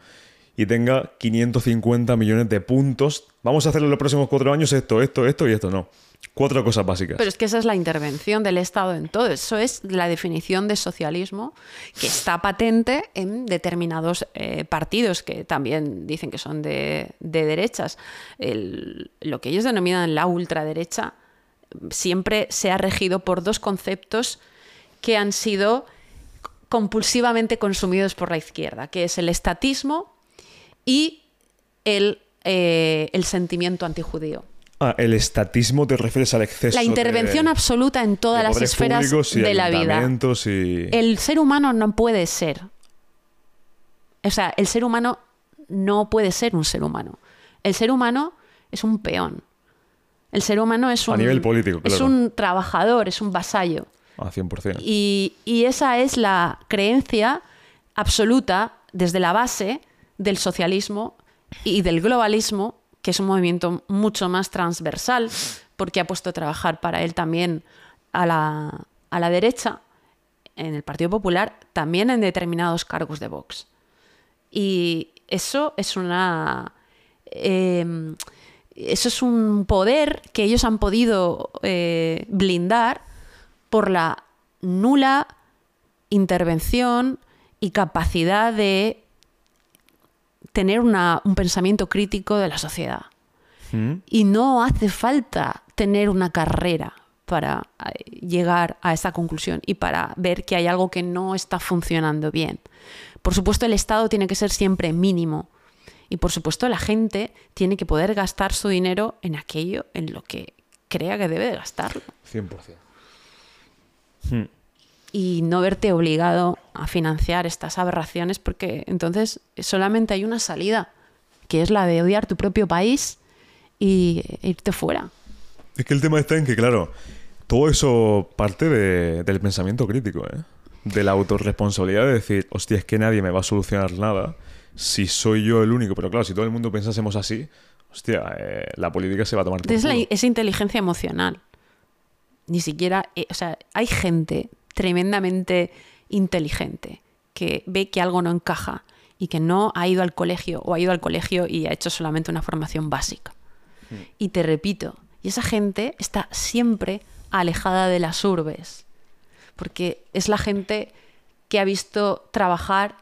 y tenga 550 millones de puntos. Vamos a hacer en los próximos cuatro años esto, esto, esto y esto no. Cuatro cosas básicas. pero es que esa es la intervención del Estado en todo. Eso es la definición de socialismo que está patente en determinados eh, partidos que también dicen que son de, de derechas. Lo que ellos denominan la ultraderecha siempre se ha regido por dos conceptos que han sido compulsivamente consumidos por la izquierda, que es el estatismo y el, eh, el sentimiento antijudío. Ah, el estatismo te refieres al exceso. La intervención de, absoluta en todas las esferas de la vida. Y... El ser humano no puede ser. O sea, el ser humano no puede ser un ser humano. El ser humano es un peón. El ser humano es A un. nivel político, Es claro. un trabajador, es un vasallo. Ah, 100%. Y, y esa es la creencia absoluta desde la base del socialismo y del globalismo, que es un movimiento mucho más transversal, porque ha puesto a trabajar para él también a la, a la derecha, en el Partido Popular, también en determinados cargos de Vox. Y eso es una. eh, eso es un poder que ellos han podido eh, blindar por la nula intervención y capacidad de tener una- un pensamiento crítico de la sociedad. ¿Mm? Y no hace falta tener una carrera para eh, llegar a esa conclusión y para ver que hay algo que no está funcionando bien. Por supuesto, el Estado tiene que ser siempre mínimo. Y por supuesto, la gente tiene que poder gastar su dinero en aquello en lo que crea que debe de gastarlo. 100%. Y no verte obligado a financiar estas aberraciones porque entonces solamente hay una salida, que es la de odiar tu propio país y irte fuera. Es que el tema está en que, claro, todo eso parte de- del pensamiento crítico, ¿eh? De la autorresponsabilidad de decir, hostia, es que nadie me va a solucionar nada si soy yo el único. Pero claro, si todo el mundo pensásemos así, hostia, eh, la política se va a tomar por Es, la- culo. es inteligencia emocional. Ni siquiera, eh, o sea, hay gente tremendamente inteligente que ve que algo no encaja y que no ha ido al colegio o ha ido al colegio y ha hecho solamente una formación básica. Y te repito, y esa gente está siempre alejada de las urbes, porque es la gente que ha visto trabajar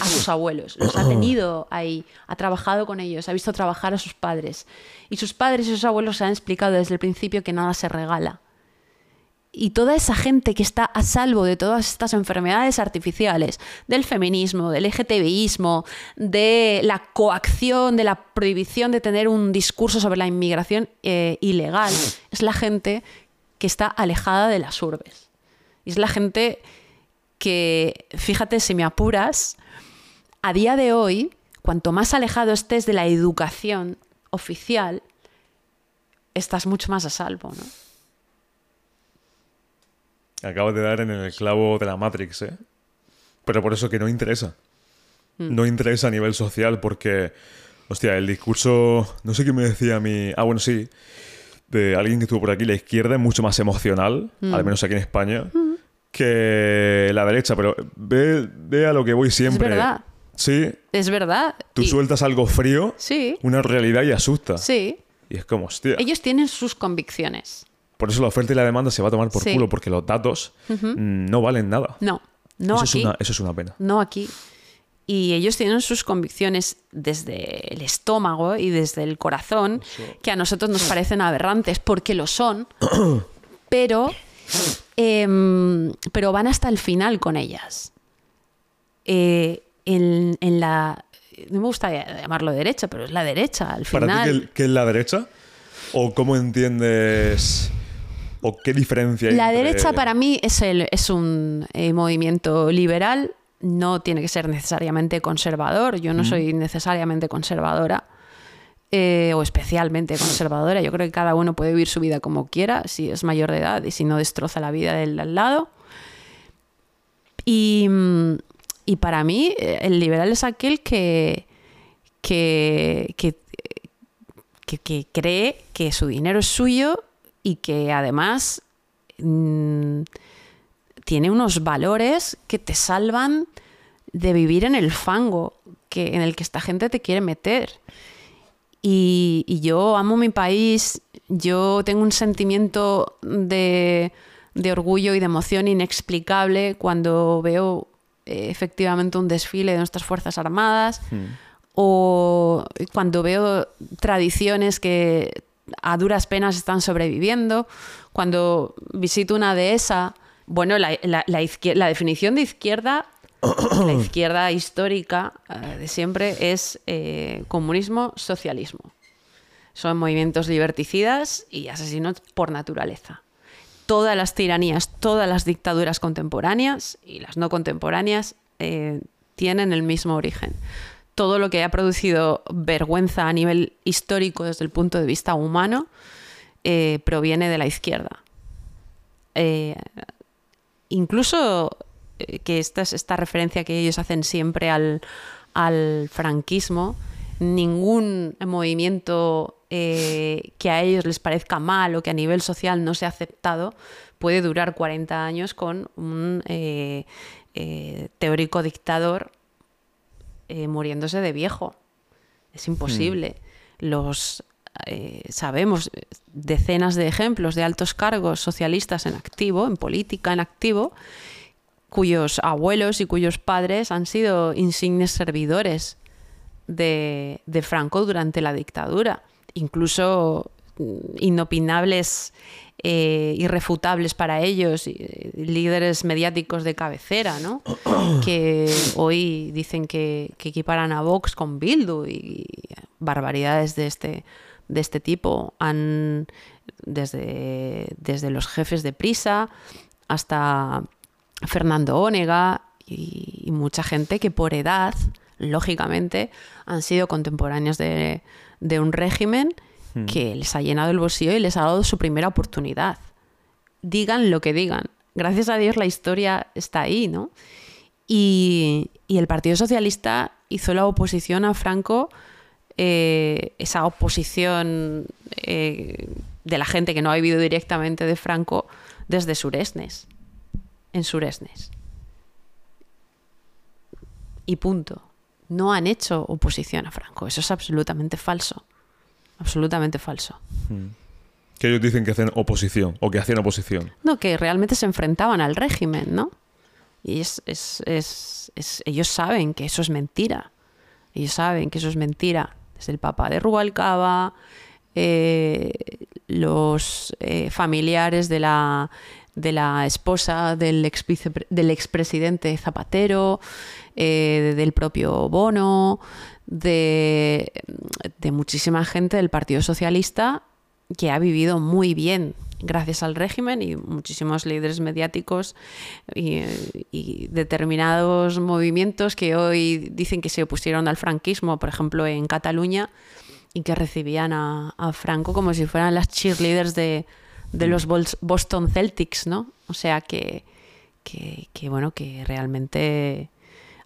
a sus abuelos, los ha tenido ahí, ha trabajado con ellos, ha visto trabajar a sus padres. Y sus padres y sus abuelos se han explicado desde el principio que nada se regala. Y toda esa gente que está a salvo de todas estas enfermedades artificiales, del feminismo, del LGTBismo, de la coacción, de la prohibición de tener un discurso sobre la inmigración eh, ilegal, es la gente que está alejada de las urbes. Es la gente que, fíjate, si me apuras, a día de hoy, cuanto más alejado estés de la educación oficial, estás mucho más a salvo, ¿no? Acabas de dar en el clavo de la Matrix, ¿eh? Pero por eso que no interesa. Mm. No interesa a nivel social porque, hostia, el discurso, no sé qué me decía a mí, ah, bueno, sí, de alguien que estuvo por aquí, la izquierda es mucho más emocional, Mm. al menos aquí en España, que la derecha, pero ve, ve a lo que voy siempre. verdad. Sí, Es verdad. tú Y- sueltas algo frío, Sí, una realidad y asusta. sí. Y es como, hostia. Ellos tienen sus convicciones. Por eso la oferta y la demanda se va a tomar por Sí. culo, porque los datos mm, no valen nada. No, no eso, aquí. Es una, eso es una pena. no aquí. Y ellos tienen sus convicciones desde el estómago y desde el corazón, que a nosotros nos parecen aberrantes, porque lo son, pero, em, pero van hasta el final con ellas. Eh, en, en la... No me gusta llamarlo derecha, pero es la derecha, al ¿Para final. ti qué, qué es la derecha? ¿O cómo entiendes... ¿O qué diferencia hay La entre- derecha para mí es, el, es un eh, movimiento liberal, no tiene que ser necesariamente conservador, yo no soy necesariamente conservadora eh, o especialmente conservadora, yo creo que cada uno puede vivir su vida como quiera, si es mayor de edad y si no destroza la vida del al lado. Y, mm, y para mí eh, el liberal es aquel que, que, que, que- que cree que su dinero es suyo y que además mm, tiene unos valores que te salvan de vivir en el fango que, en el que esta gente te quiere meter. Y, y yo amo mi país, yo tengo un sentimiento de, de orgullo y de emoción inexplicable cuando veo eh, efectivamente un desfile de nuestras Fuerzas Armadas o cuando veo tradiciones que a duras penas están sobreviviendo, cuando visito una dehesa, bueno, la, la- la izquier- la definición de izquierda, la izquierda histórica eh, de siempre es eh, comunismo, socialismo. Son movimientos liberticidas y asesinos por naturaleza. Todas las tiranías, todas las dictaduras contemporáneas y las no contemporáneas eh, tienen el mismo origen. Todo lo que ha producido vergüenza a nivel histórico desde el punto de vista humano eh, proviene de la izquierda. Eh, incluso eh, que esta, es- esta referencia que ellos hacen siempre al, al franquismo, ningún movimiento que a ellos les parezca mal o que a nivel social no sea aceptado puede durar 40 años con un teórico dictador eh, muriéndose de viejo. Es imposible. Los eh, sabemos decenas de ejemplos de altos cargos socialistas en activo, en política en activo, cuyos abuelos y cuyos padres han sido insignes servidores de, de Franco durante la dictadura. Incluso inopinables, eh, irrefutables para ellos, eh, líderes mediáticos de cabecera, ¿no? que hoy dicen que, que equiparan a Vox con Bildu y barbaridades de este, de este tipo. Han, desde, desde los jefes de Prisa hasta Fernando Ónega y, y mucha gente que por edad, lógicamente, han sido contemporáneos de, de un régimen que les ha llenado el bolsillo y les ha dado su primera oportunidad. Digan lo que digan. Gracias a Dios la historia está ahí, ¿no? Y, y el Partido Socialista hizo la oposición a Franco, eh, esa oposición eh, de la gente que no ha vivido directamente de Franco desde Suresnes, en Suresnes. Y punto. No han hecho oposición a Franco. Eso es absolutamente falso. Absolutamente falso. Que ellos dicen que hacen oposición o que hacían oposición. No, que realmente se enfrentaban al régimen, ¿no? Y es, es- es- es- ellos saben que eso es mentira. Ellos saben que eso es mentira. Desde el Papa de Rubalcaba, eh, los eh, familiares de la, de la esposa del, ex del expresidente Zapatero, eh, del propio Bono, de, muchísima gente del Partido Socialista que ha vivido muy bien gracias al régimen y muchísimos líderes mediáticos y, determinados movimientos que hoy dicen que se opusieron al franquismo, por ejemplo en Cataluña, y que recibían a, Franco como si fueran las cheerleaders de, de los Boston Celtics, ¿no? O sea que, que, bueno, que realmente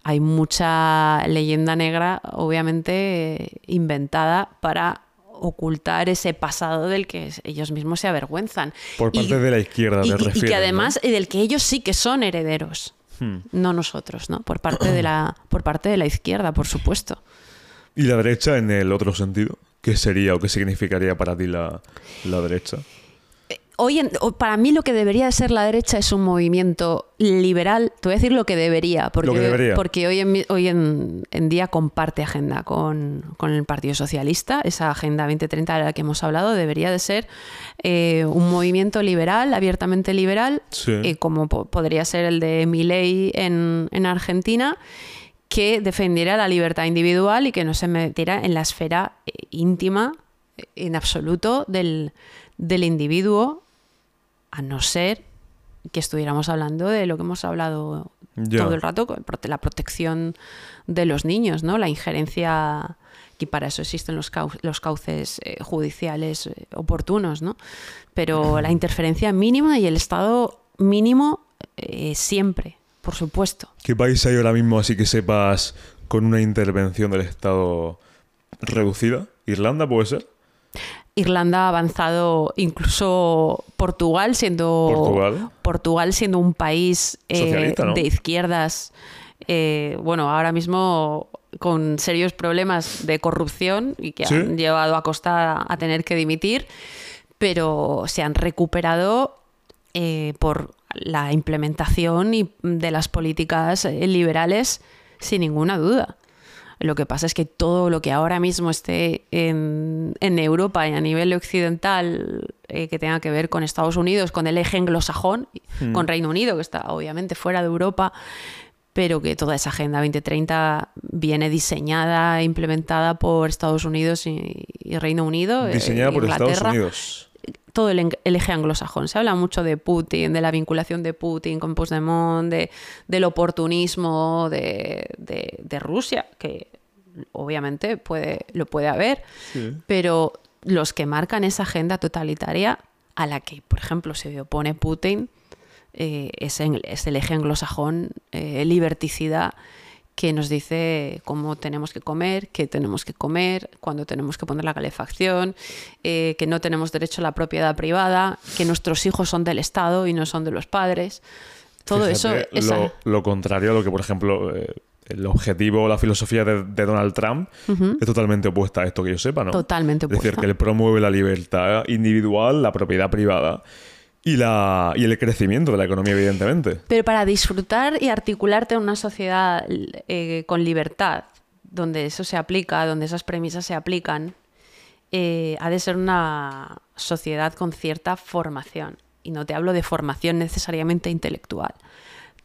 hay mucha leyenda negra, obviamente, inventada para ocultar ese pasado del que ellos mismos se avergüenzan. Por parte de la izquierda, y, te refieres, y que además, ¿no? y del que ellos sí que son herederos. Hmm. No nosotros, ¿no? Por parte de la, por parte de la izquierda, por supuesto. ¿Y la derecha en el otro sentido? ¿Qué sería o qué significaría para ti la, la derecha? Hoy en, para mí lo que debería de ser la derecha es un movimiento liberal. Te voy a decir lo que debería, porque, Lo que debería. porque hoy, en, hoy en, en día comparte agenda con, con el Partido Socialista. Esa agenda 2030 de la que hemos hablado debería de ser eh, un movimiento liberal, abiertamente liberal, Sí. eh, como po- podría ser el de Milei en, en Argentina que defendiera la libertad individual y que no se metiera en la esfera eh, íntima en absoluto del, del individuo, a no ser que estuviéramos hablando de lo que hemos hablado todo el rato, la protección de los niños, ¿no? La injerencia, y para eso existen los, cau- los cauces eh, judiciales eh, oportunos, ¿no? Pero la interferencia mínima y el Estado mínimo eh, siempre, por supuesto. ¿Qué país hay ahora mismo así que sepas con una intervención del Estado reducida? ¿Irlanda puede ser? Irlanda ha avanzado, incluso Portugal siendo Portugal. Portugal siendo un país eh, de izquierdas, eh, bueno, ahora mismo con serios problemas de corrupción y que ¿Sí? han llevado a Costa a tener que dimitir, pero se han recuperado eh, por la implementación y- de las políticas eh, liberales sin ninguna duda. Lo que pasa es que todo lo que ahora mismo esté en, en Europa y a nivel occidental eh, que tenga que ver con Estados Unidos, con el eje anglosajón, con Reino Unido, que está obviamente fuera de Europa, pero que toda esa Agenda 2030 viene diseñada e implementada por Estados Unidos y, y Reino Unido. eh, Diseñada por Estados Unidos. Todo el, eje anglosajón. Se habla mucho de Putin, de la vinculación de Putin con Puigdemont, de, del oportunismo de, de- de Rusia, que obviamente puede, lo puede haber, Sí. pero los que marcan esa agenda totalitaria a la que, por ejemplo, se opone Putin eh, es, en- es el eje anglosajón eh, liberticida que nos dice cómo tenemos que comer, qué tenemos que comer, cuándo tenemos que poner la calefacción, eh, que no tenemos derecho a la propiedad privada, que nuestros hijos son del Estado y no son de los padres. Todo eso Fíjate, es lo, lo contrario a lo que, por ejemplo, eh, el objetivo o la filosofía de, de Donald Trump es totalmente opuesta a esto que yo sepa, ¿no? totalmente Es decir, opuesta. que él promueve la libertad individual, la propiedad privada y, la, y el crecimiento de la economía, evidentemente. Pero para disfrutar y articularte en una sociedad eh, con libertad, donde eso se aplica, donde esas premisas se aplican, eh, ha de ser una sociedad con cierta formación. Y no te hablo de formación necesariamente intelectual.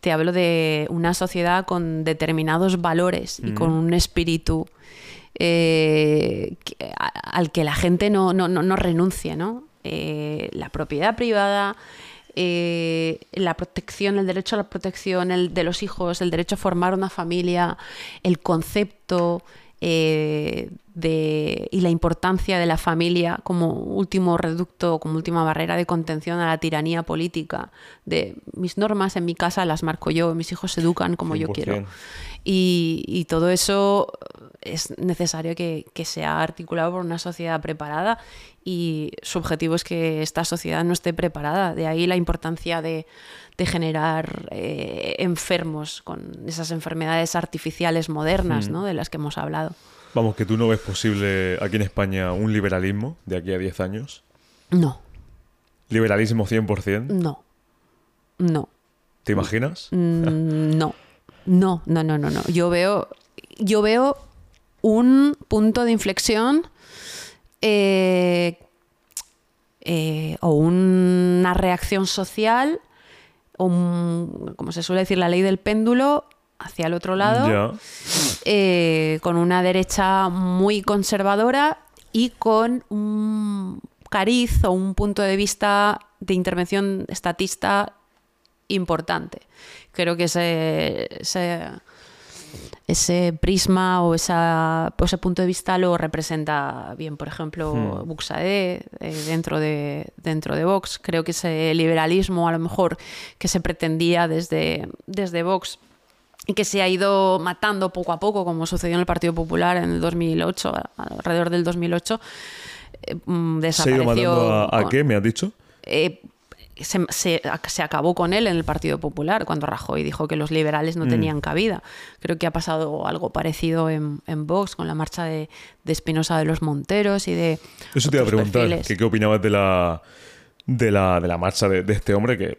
Te hablo de una sociedad con determinados valores y con un espíritu eh, que- a- al que la gente no, no, no, no renuncie, ¿no? Eh, la propiedad privada, eh, la protección, el derecho a la protección el de los hijos, el derecho a formar una familia, el concepto eh, de, y la importancia de la familia como último reducto, como última barrera de contención a la tiranía política, de mis normas en mi casa las marco yo, mis hijos se educan como yo 100%. quiero. Y, y todo eso es necesario que, que sea articulado por una sociedad preparada y su objetivo es que esta sociedad no esté preparada. De ahí la importancia de, de generar eh, enfermos con esas enfermedades artificiales modernas ¿no? de las que hemos hablado. Vamos, que tú no ves posible aquí en España un liberalismo de aquí a 10 años. No, Liberalismo 100%. no, no. ¿Te imaginas? Mm, No, no, no, no, no, no. Yo veo, yo veo un punto de inflexión eh, eh, o una reacción social, o como se suele decir, la ley del péndulo hacia el otro lado, eh, con una derecha muy conservadora y con un cariz o un punto de vista de intervención estatista importante. Creo que ese, ese prisma o esa, ese punto de vista lo representa bien, por ejemplo, Hmm. Buxade eh, dentro, de, dentro de Vox. Creo que ese liberalismo, a lo mejor, que se pretendía desde, desde Vox y que se ha ido matando poco a poco, como sucedió en el Partido Popular en el 2008, alrededor del 2008, eh, mm, ¿Se ha desapareció. ido matando a, qué, me has dicho? eh, se, se- se acabó con él en el Partido Popular cuando Rajoy dijo que los liberales Mm. no tenían cabida. Creo que ha pasado algo parecido en, en Vox con la marcha de, Espinosa de los Monteros y de. Eso te iba a preguntar, que qué opinabas de la, de la, de la marcha de, de este hombre que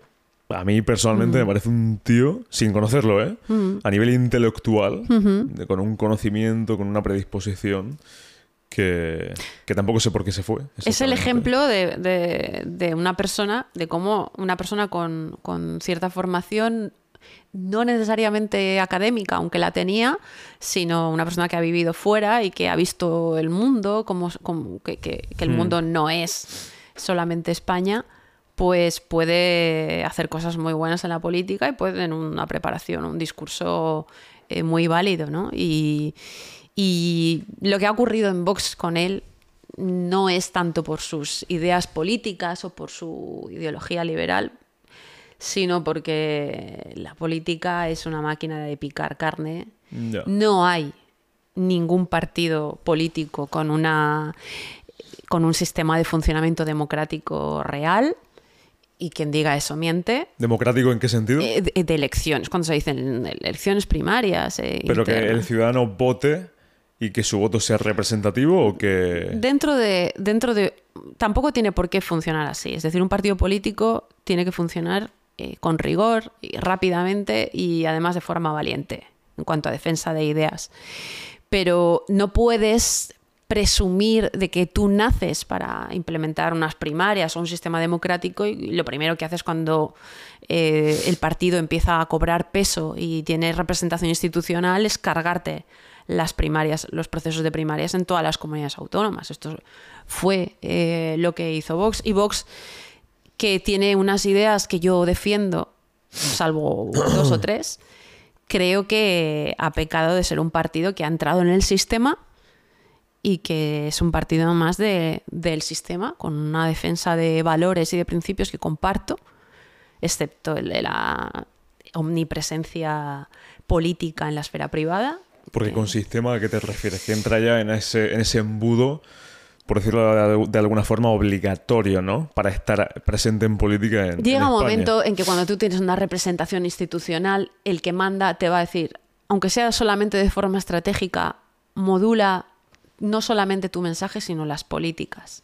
a mí personalmente me parece un tío, sin conocerlo, ¿eh? a nivel intelectual, de- con un conocimiento, con una predisposición, que, que tampoco sé por qué se fue. Es el ejemplo de, de- de una persona, de cómo una persona con, con cierta formación, no necesariamente académica, aunque la tenía, sino una persona que ha vivido fuera y que ha visto el mundo, como, como que, que- que el Mm. mundo no es solamente España, pues puede hacer cosas muy buenas en la política y puede tener una preparación, un discurso eh, muy válido, ¿no? Y, y lo que ha ocurrido en Vox con él no es tanto por sus ideas políticas o por su ideología liberal, sino porque la política es una máquina de picar carne. Ya. No hay ningún partido político con una con un sistema de funcionamiento democrático real y quien diga eso miente. ¿Democrático en qué sentido? Eh, De, de elecciones, cuando se dicen elecciones primarias. eh, Pero que el ciudadano vote y que su voto sea representativo o que... Dentro de, dentro de. Tampoco tiene por qué funcionar así. Es decir, un partido político tiene que funcionar eh, con rigor, rápidamente y además de forma valiente en cuanto a defensa de ideas. Pero no puedes presumir de que tú naces para implementar unas primarias o un sistema democrático y lo primero que haces cuando eh, el partido empieza a cobrar peso y tiene representación institucional es cargarte las primarias, los procesos de primarias en todas las comunidades autónomas. Esto fue eh, lo que hizo Vox y Vox que tiene unas ideas que yo defiendo, salvo dos o tres, creo que ha pecado de ser un partido que ha entrado en el sistema y que es un partido más de- del sistema, con una defensa de valores y de principios que comparto, excepto el de la omnipresencia política en la esfera privada. Porque con sistema, ¿a qué te refieres? Que entra ya en ese, en ese embudo, por decirlo de, alguna forma, obligatorio, ¿no? Para estar presente en política en Llega en un España. momento en que cuando tú tienes una representación institucional, el que manda te va a decir, aunque sea solamente de forma estratégica, modula no solamente tu mensaje, sino las políticas.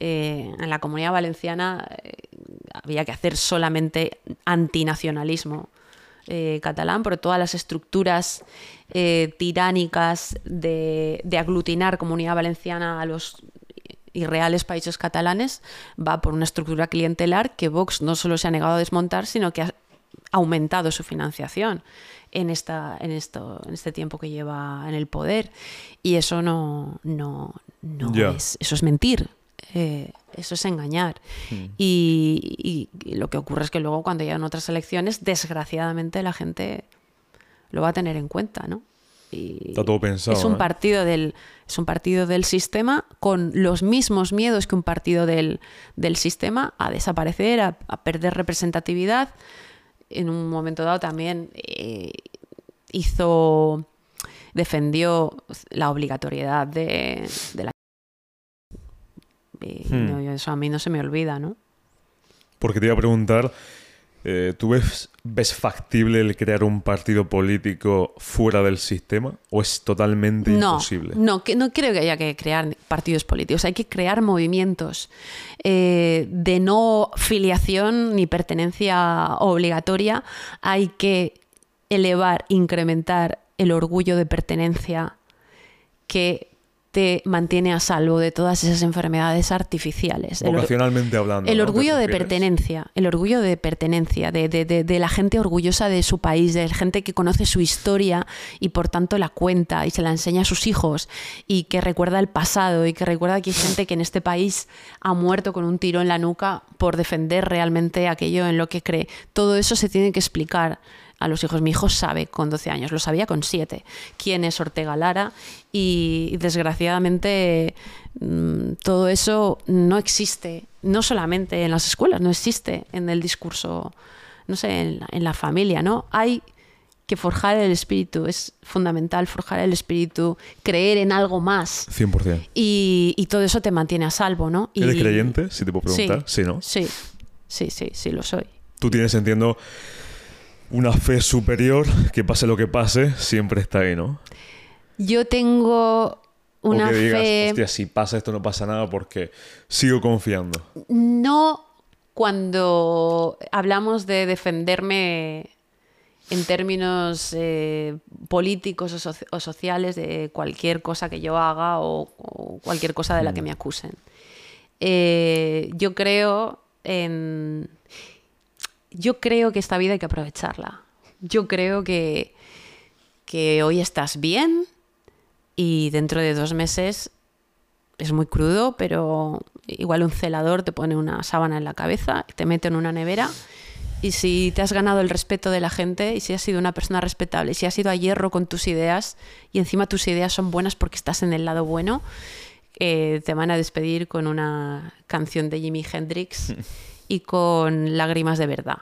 Eh, en la comunidad valenciana eh, había que hacer solamente antinacionalismo eh, catalán, pero todas las estructuras eh, tiránicas de, de aglutinar comunidad valenciana a los irreales países catalanes va por una estructura clientelar que Vox no solo se ha negado a desmontar, sino que ha aumentado su financiación en, esta, en, esto, en este tiempo que lleva en el poder. Y eso no, no, no es, eso es mentir. eh, eso es engañar. Y, y- y lo que ocurre es que luego cuando llegan otras elecciones, desgraciadamente la gente lo va a tener en cuenta, ¿no? Y Está todo pensado, Es un ¿eh? partido del es un partido del sistema con los mismos miedos que un partido del, del sistema a desaparecer, a, a perder representatividad. En un momento dado también eh, hizo defendió la obligatoriedad de, de la y Hmm. no, eso a mí no se me olvida, ¿no? Porque te iba a preguntar, eh, ¿tú ves, ves factible el crear un partido político fuera del sistema o es totalmente No, imposible? no, que no creo que haya que crear partidos políticos. Hay que crear movimientos eh, de no filiación ni pertenencia obligatoria. Hay que elevar, incrementar el orgullo de pertenencia que te mantiene a salvo de todas esas enfermedades artificiales. El Vocacionalmente hablando. el ¿no? ¿Te orgullo de pertenencia, el orgullo de pertenencia, de, de- de- de la gente orgullosa de su país, de la gente que conoce su historia y por tanto la cuenta y se la enseña a sus hijos y que recuerda el pasado y que recuerda que hay gente que en este país ha muerto con un tiro en la nuca por defender realmente aquello en lo que cree. Todo eso se tiene que explicar a los hijos. Mi hijo sabe con 12 años, lo sabía con 7, quién es Ortega Lara y desgraciadamente mm, todo eso no existe, no solamente en las escuelas, no existe en el discurso, no sé, en la, en la familia, ¿no? Hay que forjar el espíritu, es fundamental forjar el espíritu, creer en algo más 100%. y, y todo eso te mantiene a salvo, ¿no? Y- ¿Eres creyente? Si te puedo preguntar. Sí, ¿no? Sí, sí, sí, sí, lo soy. Tú tienes, entiendo, una fe superior que pase lo que pase, siempre está ahí, ¿no? Yo tengo una o que digas, fe... hostia, si pasa esto no pasa nada porque sigo confiando. No cuando hablamos de defenderme en términos eh, políticos o, soci- o sociales de cualquier cosa que yo haga o, o cualquier cosa de la que me acusen. Eh, yo creo en... Yo creo que esta vida hay que aprovecharla. Yo creo que, que hoy estás bien y dentro de dos meses es muy crudo, pero igual un celador te pone una sábana en la cabeza, te mete en una nevera y si te has ganado el respeto de la gente y si has sido una persona respetable y si has ido a hierro con tus ideas y encima tus ideas son buenas porque estás en el lado bueno, eh, te van a despedir con una canción de Jimi Hendrix y con lágrimas de verdad.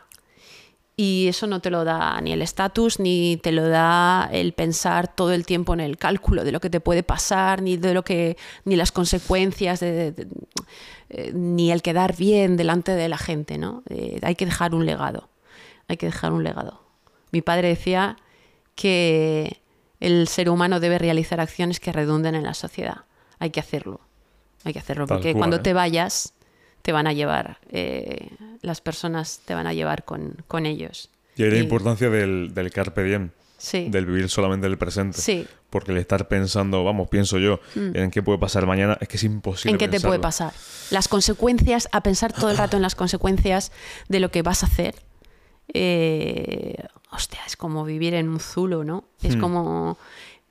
Y eso no te lo da ni el estatus, ni te lo da el pensar todo el tiempo en el cálculo de lo que te puede pasar, ni de lo que, ni las consecuencias, de- de- de- eh, ni el quedar bien delante de la gente, ¿no? Eh, hay que dejar un legado. Hay que dejar un legado. Mi padre decía que el ser humano debe realizar acciones que redunden en la sociedad. Hay que hacerlo. Hay que hacerlo. Tal Porque cual, cuando ¿eh? te vayas, te van a llevar. eh, las personas te van a llevar con, con ellos. Y hay la Y- importancia del, del carpe diem, Sí. del vivir solamente el presente. Sí. Mm. Porque el estar pensando, vamos, pienso yo, en qué puede pasar mañana, es que es imposible. ¿En qué te puede pasar? Las consecuencias, a pensar todo el rato en las consecuencias de lo que vas a hacer. eh, hostia, es como vivir en un zulo, ¿no? Es Hmm. como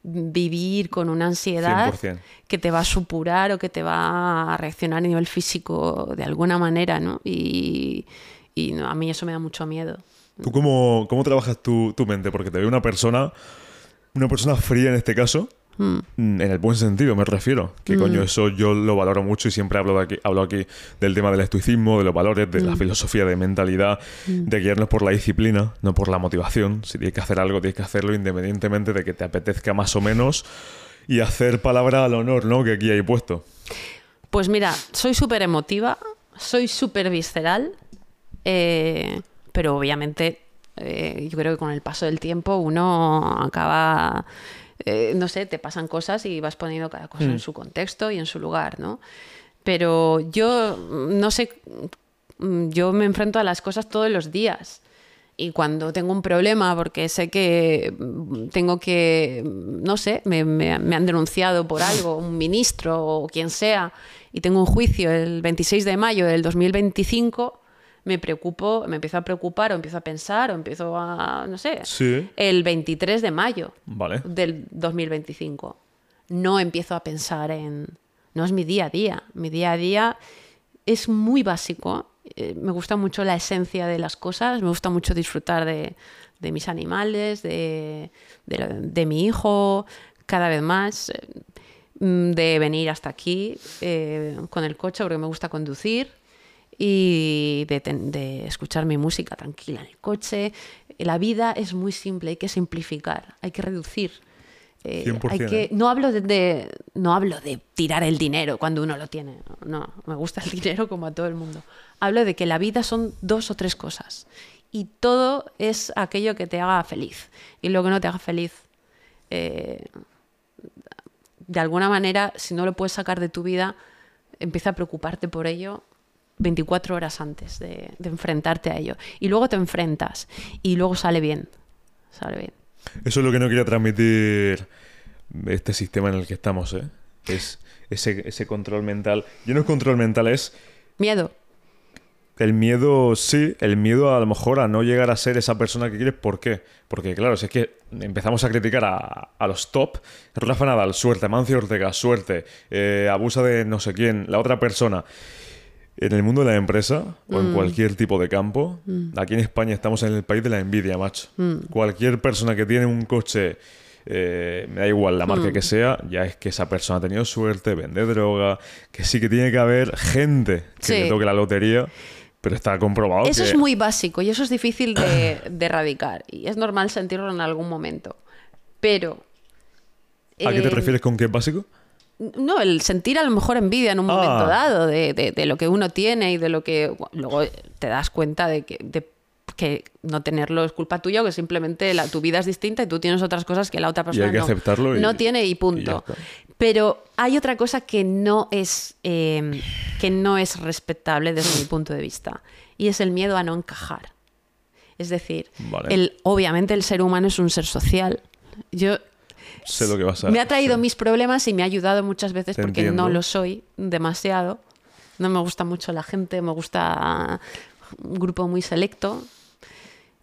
vivir con una ansiedad 100%. que te va a supurar o que te va a reaccionar a nivel físico de alguna manera, ¿no? Y, a mí eso me da mucho miedo. ¿Tú cómo, cómo trabajas tu, tu mente? Porque te veo una persona, una persona fría en este caso, Mm. Mm, En el buen sentido, me refiero. Que coño, eso yo lo valoro mucho y siempre hablo, de aquí, hablo aquí del tema del estoicismo, de los valores, de la filosofía de mentalidad, de guiarnos por la disciplina, no por la motivación. Si tienes que hacer algo, tienes que hacerlo independientemente de que te apetezca más o menos y hacer palabra al honor, ¿no? Que aquí hay puesto. Pues mira, soy súper emotiva, soy súper visceral, eh, pero obviamente eh, yo creo que con el paso del tiempo uno acaba, eh, no sé, te pasan cosas y vas poniendo cada cosa en su contexto y en su lugar, ¿no? Pero yo, mm, no sé, mm, yo me enfrento a las cosas todos los días. Y cuando tengo un problema, porque sé que mm, tengo que, mm, no sé, me, me- me han denunciado por algo, un ministro o quien sea, y tengo un juicio el 26 de mayo del 2025, me preocupo, me empiezo a preocupar o empiezo a pensar o empiezo a, no sé, Sí. el 23 de mayo Vale. del 2025. No empiezo a pensar en... No es mi día a día. Mi día a día es muy básico. Eh, me gusta mucho la esencia de las cosas. Me gusta mucho disfrutar de, de mis animales, de, de, mi hijo, cada vez más. eh, mm, De venir hasta aquí eh, con el coche porque me gusta conducir y de, ten- de escuchar mi música tranquila en el coche. La vida es muy simple, hay que simplificar, hay que reducir. Eh, 100%, hay que, ¿eh? no, hablo de, de- no hablo de tirar el dinero cuando uno lo tiene. No, me gusta el dinero como a todo el mundo. Hablo de que la vida son dos o tres cosas. Y todo es aquello que te haga feliz. Y lo que no te haga feliz, eh, de alguna manera, si no lo puedes sacar de tu vida, empieza a preocuparte por ello 24 horas antes de, de enfrentarte a ello. Y luego te enfrentas y luego sale bien. Sale bien. Eso es lo que no quería transmitir este sistema en el que estamos, ¿eh? Es ese, ese control mental. Y no es control mental, es Miedo. el miedo, sí, el miedo a lo mejor a no llegar a ser esa persona que quieres. ¿Por qué? Porque, claro, si es que empezamos a criticar a, a los top, Rafa Nadal, suerte, Mancio Ortega, suerte, eh, abusa de no sé quién, la otra persona. En el mundo de la empresa o en cualquier tipo de campo, aquí en España estamos en el país de la envidia, macho. Cualquier persona que tiene un coche, eh, me da igual la marca que sea, ya es que esa persona ha tenido suerte, vende droga, que sí que tiene que haber gente que Sí. le toque la lotería, pero está comprobado Eso que... es muy básico y eso es difícil de, de erradicar. Y es normal sentirlo en algún momento. Pero. ¿A qué te eh, refieres con que es básico? No, el sentir a lo mejor envidia en un Ah. momento dado de, de- de lo que uno tiene y de lo que luego te das cuenta de que, de que no tenerlo es culpa tuya o que simplemente la, tu vida es distinta y tú tienes otras cosas que la otra persona hay que no, aceptarlo y- no tiene y y punto. Pero hay otra cosa que no es eh, que no es respetable desde mi punto de vista y es el miedo a no encajar. Es decir, Vale. el, obviamente el ser humano es un ser social. Yo Sé lo que vas a me ha traído sí. mis problemas y me ha ayudado muchas veces Te porque entiendo. no lo soy demasiado. No me gusta mucho la gente, me gusta un grupo muy selecto.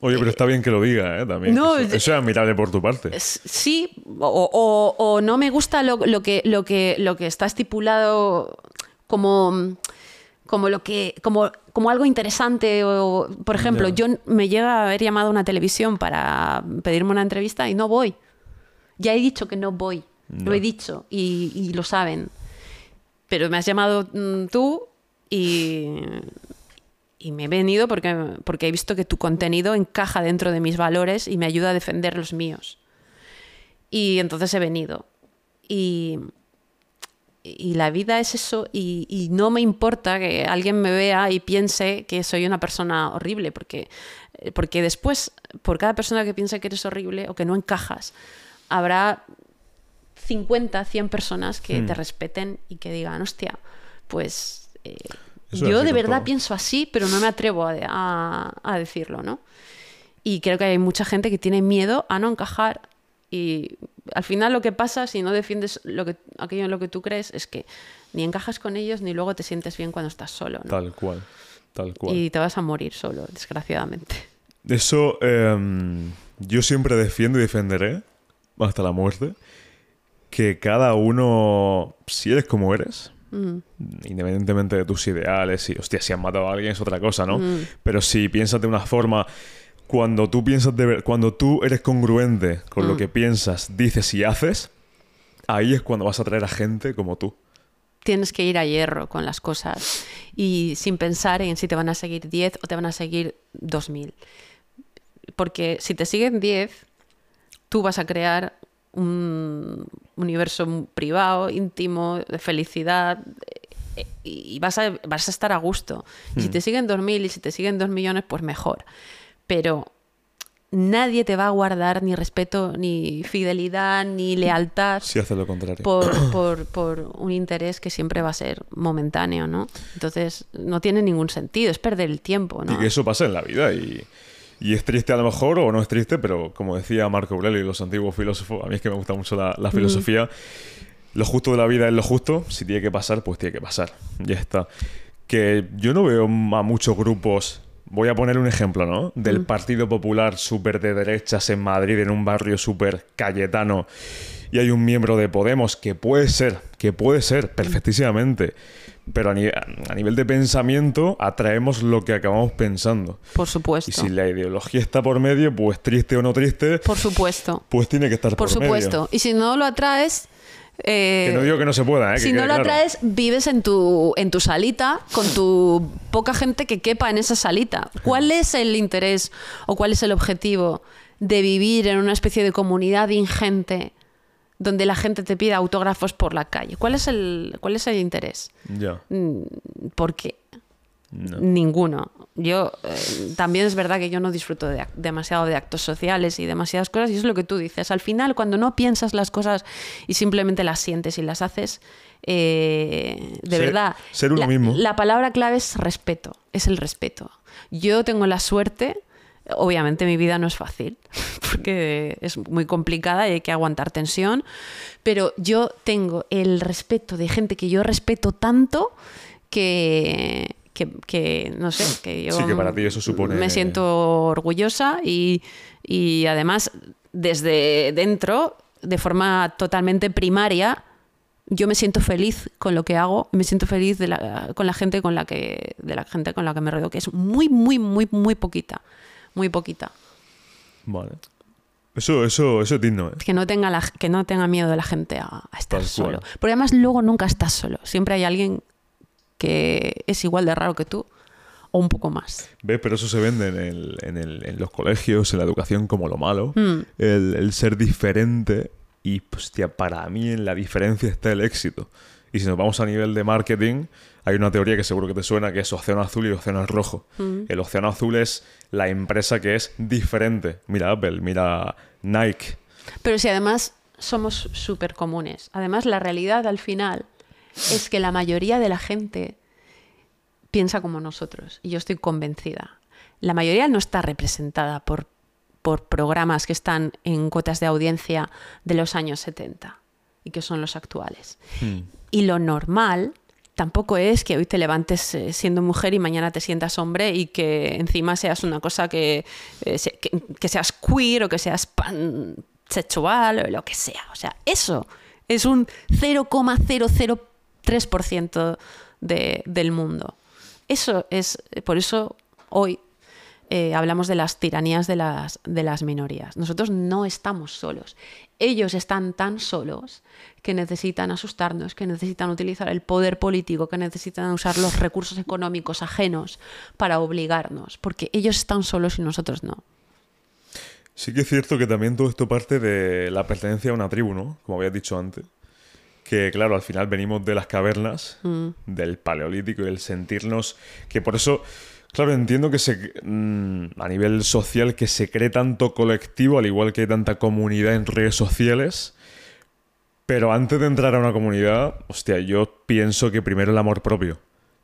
Oye, pero está bien que lo diga, ¿eh? También. No, eso, es- eso es admirable por tu parte. Sí, o, o- o no me gusta lo, lo que, lo, que, lo que está estipulado como, como, lo que, como, como algo interesante. O, por ejemplo, yo me llega a haber llamado a una televisión para pedirme una entrevista y no voy. Ya he dicho que no voy. Lo he dicho y, y lo saben. Pero me has llamado mm, tú y, y me he venido porque, porque he visto que tu contenido encaja dentro de mis valores y me ayuda a defender los míos. Y entonces he venido. Y, y la vida es eso y, y no me importa que alguien me vea y piense que soy una persona horrible, porque, porque después, por cada persona que piense que eres horrible o que no encajas, habrá 50, 100 personas que Hmm. te respeten y que digan, hostia, pues eh, yo de verdad todo. pienso así, pero no me atrevo a, a- a decirlo, ¿no? Y creo que hay mucha gente que tiene miedo a no encajar y al final lo que pasa si no defiendes lo que, aquello en lo que tú crees es que ni encajas con ellos ni luego te sientes bien cuando estás solo, ¿no? Tal cual. Tal cual. Y te vas a morir solo, desgraciadamente. Eso em, yo siempre defiendo y defenderé hasta la muerte que cada uno, si eres como eres, Mm. independientemente de tus ideales y, hostia, si has matado a alguien es otra cosa, ¿no? Mm. Pero si piensas de una forma, cuando tú piensas de ver- cuando tú eres congruente con Mm. lo que piensas, dices y haces, ahí es cuando vas a traer a gente como tú. Tienes que ir a hierro con las cosas y sin pensar en si te van a seguir 10 o te van a seguir 2000. Porque si te siguen 10, tú vas a crear un universo privado, íntimo, de felicidad eh, y vas a, vas a estar a gusto. Si te siguen 2.000 y si te siguen 2 millones, pues mejor. Pero nadie te va a guardar ni respeto, ni fidelidad, ni lealtad Si haces lo contrario. por, por, por un interés que siempre va a ser momentáneo, ¿no? Entonces, no tiene ningún sentido, es perder el tiempo, ¿no? Y que eso pasa en la vida y, y es triste a lo mejor o no es triste, pero como decía Marco Aurelio y los antiguos filósofos, a mí es que me gusta mucho la, la filosofía, lo justo de la vida es lo justo, si tiene que pasar, pues tiene que pasar, ya está. Que yo no veo a muchos grupos, voy a poner un ejemplo, ¿no? Del Partido Popular súper de derechas en Madrid, en un barrio súper cayetano, y hay un miembro de Podemos que puede ser, que puede ser perfectísimamente, pero a, ni- a nivel de pensamiento atraemos lo que acabamos pensando. Por supuesto. Y si la ideología está por medio, pues triste o no triste, Por supuesto. pues tiene que estar Por, por, supuesto. medio. Y si no lo atraes... eh, Que no digo que no se pueda, ¿eh? Si no lo claro. atraes, vives en tu, en tu salita con tu poca gente que quepa en esa salita. ¿Cuál es el interés o cuál es el objetivo de vivir en una especie de comunidad ingente donde la gente te pida autógrafos por la calle? ¿Cuál es el, cuál es el interés? Ya. Mm, ¿Por qué? No. Ninguno. Yo eh, también es verdad que yo no disfruto de demasiado de actos sociales y demasiadas cosas, y es lo que tú dices. Al final, cuando no piensas las cosas y simplemente las sientes y las haces, eh, de Ser- verdad. ser uno la, mismo. La palabra clave es respeto, es el respeto. Yo tengo la suerte Obviamente mi vida no es fácil, porque es muy complicada y hay que aguantar tensión, pero yo tengo el respeto de gente que yo respeto tanto que, que, que, no sé, que yo Sí, que para ti eso supone- me siento orgullosa y, y además desde dentro, de forma totalmente primaria, yo me siento feliz con lo que hago, me siento feliz de la- con la gente con la que de la gente con la que me rodeo, que es muy muy muy muy poquita, muy poquita. Vale. Eso, eso, eso es digno, ¿eh? Que no tenga la, que no tenga miedo de la gente a, a estar Tal solo. cual. Porque además luego nunca estás solo, siempre hay alguien que es igual de raro que tú o un poco más. ¿Ves? Pero eso se vende en, el- en el- en los colegios, en la educación, como lo malo. Mm. El, el ser diferente. Y, hostia, para mí en la diferencia está el éxito. Y si nos vamos a nivel de marketing, hay una teoría que seguro que te suena, que es océano azul y océano rojo. El océano azul es la empresa que es diferente. Mira Apple, mira Nike. Pero si además somos súper comunes. Además, la realidad al final es que la mayoría de la gente piensa como nosotros. Y yo estoy convencida. La mayoría no está representada por, por programas que están en cuotas de audiencia de los años 70 y que son los actuales. Y lo normal tampoco es que hoy te levantes eh, siendo mujer y mañana te sientas hombre y que encima seas una cosa que, eh, que, que seas queer o que seas pansexual o lo que sea. O sea, eso es un 0,003% de, del mundo. Eso es, por eso hoy eh, hablamos de las tiranías de las, de las minorías. Nosotros no estamos solos. Ellos están tan solos que necesitan asustarnos, que necesitan utilizar el poder político, que necesitan usar los recursos económicos ajenos para obligarnos, porque ellos están solos y nosotros no. Sí que es cierto que también todo esto parte de la pertenencia a una tribu, ¿no? Como habías dicho antes. Que claro, al final venimos de las cavernas, del paleolítico y el sentirnos... Que por eso, claro, entiendo que se, mm, a nivel social que se cree tanto colectivo, al igual que hay tanta comunidad en redes sociales. Pero antes de entrar a una comunidad, hostia, yo pienso que primero el amor propio.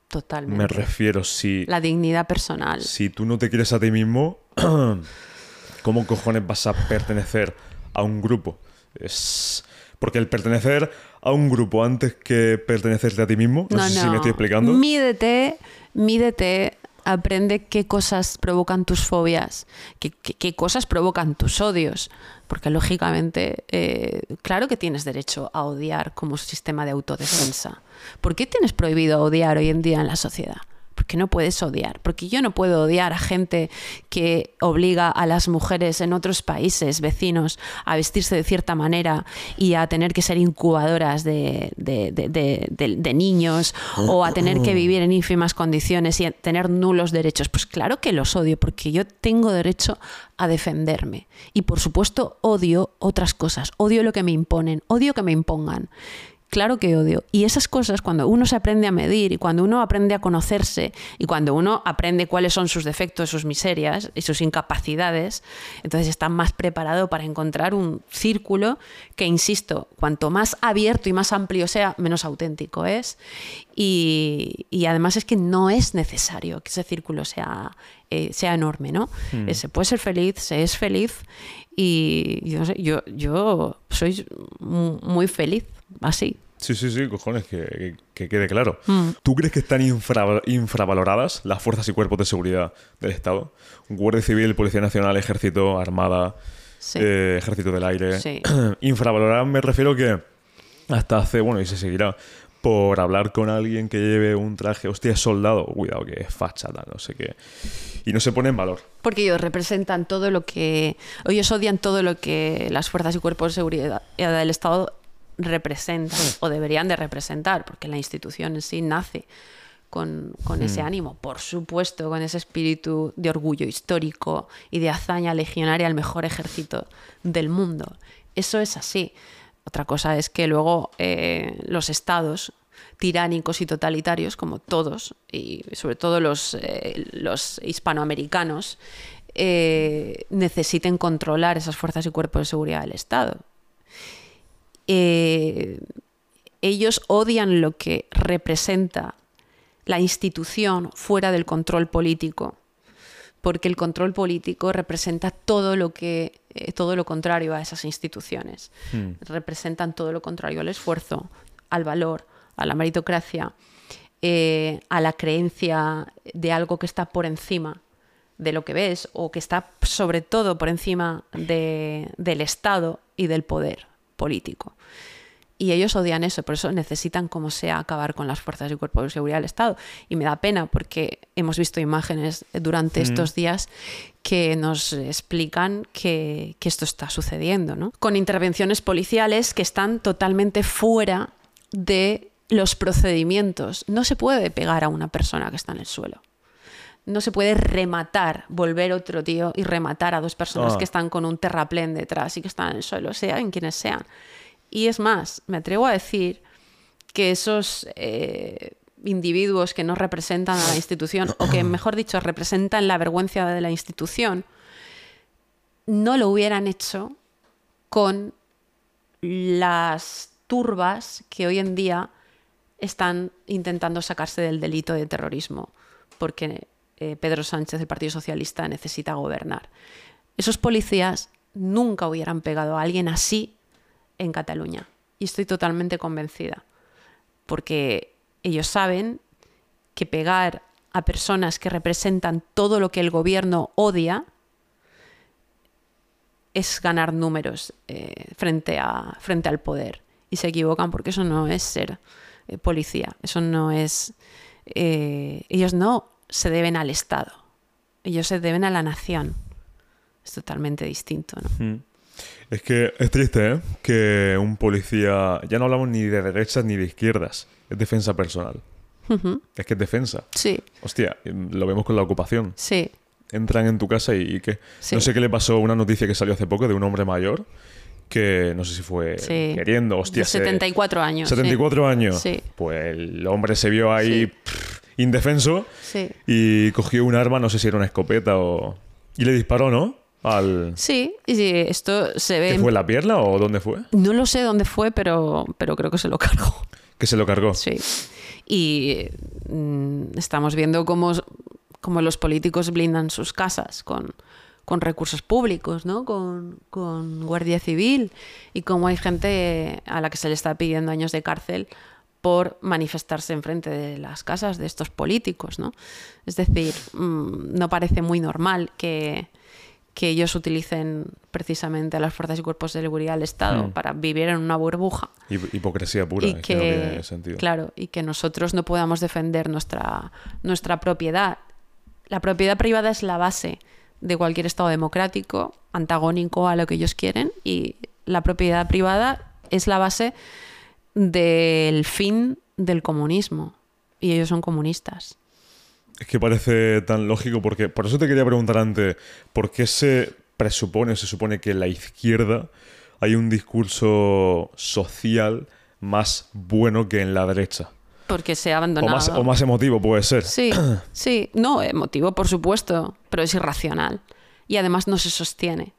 Totalmente. Me refiero, si... La dignidad personal. Si tú no te quieres a ti mismo, ¿cómo cojones vas a pertenecer a un grupo? Es. Porque el pertenecer a un grupo antes que pertenecerte a ti mismo, no, sé si me estoy explicando. Mídete, mídete, aprende qué cosas provocan tus fobias, qué, cosas provocan tus odios. Porque lógicamente, eh, claro que tienes derecho a odiar como sistema de autodefensa. ¿Por qué tienes prohibido odiar hoy en día en la sociedad? Porque no puedes odiar. Porque yo no puedo odiar a gente que obliga a las mujeres en otros países vecinos a vestirse de cierta manera y a tener que ser incubadoras de, de- niños o a tener que vivir en ínfimas condiciones y a tener nulos derechos. Pues claro que los odio porque yo tengo derecho a defenderme. Y por supuesto odio otras cosas. Odio lo que me imponen. Odio que me impongan. Claro que odio. Y esas cosas, cuando uno se aprende a medir y cuando uno aprende a conocerse y cuando uno aprende cuáles son sus defectos, sus miserias y sus incapacidades, entonces está más preparado para encontrar un círculo que, insisto, cuanto más abierto y más amplio sea, menos auténtico es. Y, y además es que no es necesario que ese círculo sea, eh, sea enorme, ¿no? Eh, Se puede ser feliz, se es feliz y yo, yo, yo soy mu- muy feliz así. Sí, sí, sí, cojones, que, que- que quede claro. Mm. ¿Tú crees que están infra- infravaloradas las fuerzas y cuerpos de seguridad del Estado? Guardia Civil, Policía Nacional, Ejército, Armada, Sí. eh, Ejército del Aire. Sí. infravaloradas me refiero que hasta hace, bueno, y se seguirá, por hablar con alguien que lleve un traje, hostia, soldado, cuidado, que es facha, tal, no sé qué. Y no se pone en valor. Porque ellos representan todo lo que. Ellos odian todo lo que las fuerzas y cuerpos de seguridad del Estado representan o deberían de representar, porque la institución en sí nace con, con ese ánimo, por supuesto, con ese espíritu de orgullo histórico y de hazaña legionaria al mejor ejército del mundo. Eso es así. Otra cosa es que luego eh, los estados tiránicos y totalitarios, como todos, y sobre todo los, eh, los hispanoamericanos, eh, necesiten controlar esas fuerzas y cuerpos de seguridad del Estado. Eh, ellos odian lo que representa la institución fuera del control político, porque el control político representa todo lo que eh, todo lo contrario a esas instituciones. Hmm. Representan todo lo contrario al esfuerzo, al valor, a la meritocracia, eh, a la creencia de algo que está por encima de lo que ves o que está sobre todo por encima de- del Estado y del poder político. Y ellos odian eso, por eso necesitan, como sea, acabar con las fuerzas y cuerpos de seguridad del Estado. Y me da pena porque hemos visto imágenes durante estos días que nos explican que, que esto está sucediendo, ¿no? Con intervenciones policiales que están totalmente fuera de los procedimientos. No se puede pegar a una persona que está en el suelo. No se puede rematar, volver otro tío y rematar a dos personas Ah. que están con un terraplén detrás y que están en el suelo, sean quienes sean. Y es más, me atrevo a decir que esos eh, individuos que no representan a la institución, o que mejor dicho, representan la vergüenza de la institución, no lo hubieran hecho con las turbas que hoy en día están intentando sacarse del delito de terrorismo, porque eh, Pedro Sánchez, del Partido Socialista, necesita gobernar. Esos policías nunca hubieran pegado a alguien así en Cataluña. Y estoy totalmente convencida, porque ellos saben que pegar a personas que representan todo lo que el gobierno odia es ganar números eh, frente, a, frente al poder. Y se equivocan porque eso no es ser eh, policía, eso no es... ellos no se deben al Estado, ellos se deben a la nación. Es totalmente distinto, ¿no? Mm. Es que es triste, ¿eh? Que un policía. Ya no hablamos ni de derechas ni de izquierdas. Es defensa personal. Es que es defensa. Sí, Hostia, lo vemos con la ocupación. sí, Entran en tu casa y, y ¿qué? Sí. No sé qué le pasó una noticia que salió hace poco de un hombre mayor que no sé si fue Sí. queriendo, hostia. De se- 74 años. sí. 74 años. Sí. Pues el hombre se vio ahí Sí. pff, indefenso Sí. y cogió un arma, no sé si era una escopeta o. Y le disparó, ¿no? Al. Sí, y sí, esto se ve... ¿Qué fue la pierna o dónde fue? No lo sé dónde fue, pero, pero creo que se lo cargó. Que se lo cargó. Sí. Y mm, estamos viendo cómo, cómo los políticos blindan sus casas con, con recursos públicos, ¿no? Con, con Guardia Civil y cómo hay gente a la que se le está pidiendo años de cárcel por manifestarse enfrente de las casas de estos políticos, ¿no? Es decir, mm, no parece muy normal que, que ellos utilicen precisamente a las fuerzas y cuerpos de seguridad del Estado Hmm. para vivir en una burbuja Hip- Hipocresía pura. y que no que, tiene sentido. claro, y que nosotros no podamos defender nuestra, nuestra propiedad. La propiedad privada es la base de cualquier Estado democrático, antagónico a lo que ellos quieren, y la propiedad privada es la base del fin del comunismo. Y ellos son comunistas. Es que parece tan lógico porque. Por eso te quería preguntar antes, ¿por qué se presupone, se supone que en la izquierda hay un discurso social más bueno que en la derecha? Porque se ha O abandonado. más, o más emotivo puede ser. Sí, sí, no, emotivo, por supuesto, pero es irracional. Y además no se sostiene.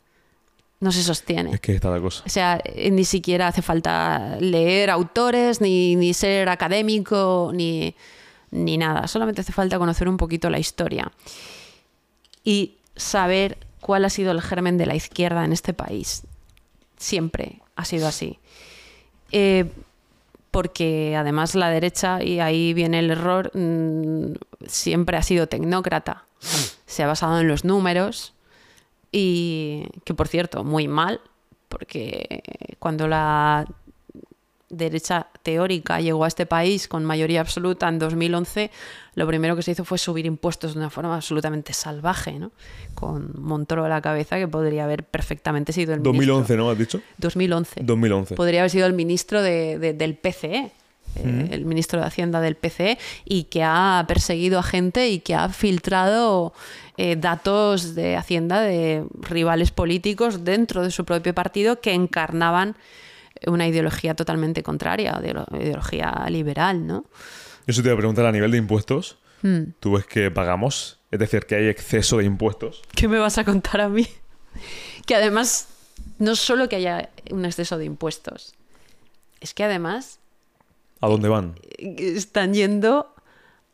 No se sostiene. Es que está la cosa. O sea, eh, ni siquiera hace falta leer autores, ni, ni ser académico, ni, ni nada. Solamente hace falta conocer un poquito la historia y saber cuál ha sido el germen de la izquierda en este país. Siempre ha sido así. Eh, porque además la derecha, y ahí viene el error, mm, siempre ha sido tecnócrata. Se ha basado en los números y que por cierto, muy mal, porque cuando la derecha teórica llegó a este país con mayoría absoluta en 2011, lo primero que se hizo fue subir impuestos de una forma absolutamente salvaje, ¿no? Con Montoro a la cabeza, que podría haber perfectamente sido el ministro. 2011, ¿no? ¿Has dicho? 2011. 2011. Podría haber sido el ministro de- de- del PCE, eh, el ministro de Hacienda del PCE, y que ha perseguido a gente y que ha filtrado eh, datos de Hacienda de rivales políticos dentro de su propio partido que encarnaban una ideología totalmente contraria, ideolo- ideología liberal, ¿no? Eso te iba a preguntar a nivel de impuestos. Hmm. ¿Tú ves que pagamos? Es decir, que hay exceso de impuestos. ¿Qué me vas a contar a mí? Que además, no solo que haya un exceso de impuestos, es que además ¿A dónde van? están yendo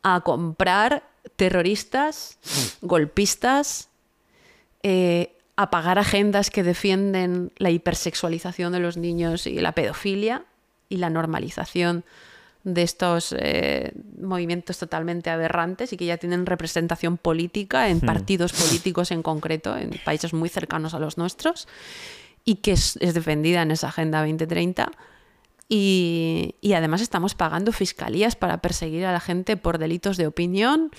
a comprar terroristas, golpistas, eh, apagar agendas que defienden la hipersexualización de los niños y la pedofilia y la normalización de estos eh, movimientos totalmente aberrantes y que ya tienen representación política en partidos políticos en concreto, en países muy cercanos a los nuestros, y que es, es defendida en esa Agenda 2030. Y, además estamos pagando fiscalías para perseguir a la gente por delitos de opinión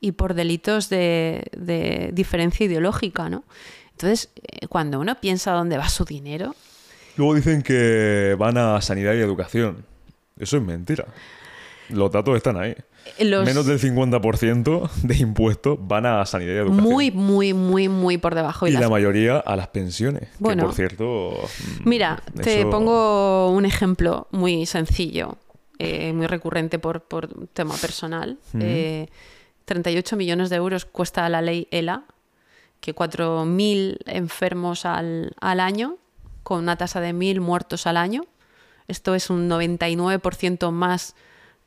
y por delitos de, de diferencia ideológica, ¿no? Entonces, eh, cuando uno piensa dónde va su dinero, Luego dicen que van a sanidad y educación. Eso es mentira. Los datos están ahí. Los Menos del 50% de impuestos van a sanidad y educación. muy, muy, muy, muy por debajo. y las la mayoría a las pensiones. Bueno. que por cierto. mm, Mira, te pongo un ejemplo muy sencillo, eh, muy recurrente por, por tema personal. Eh, 38 millones de euros cuesta la ley ELA, que 4.000 enfermos al, al año, con una tasa de 1.000 muertos al año. Esto es un 99% más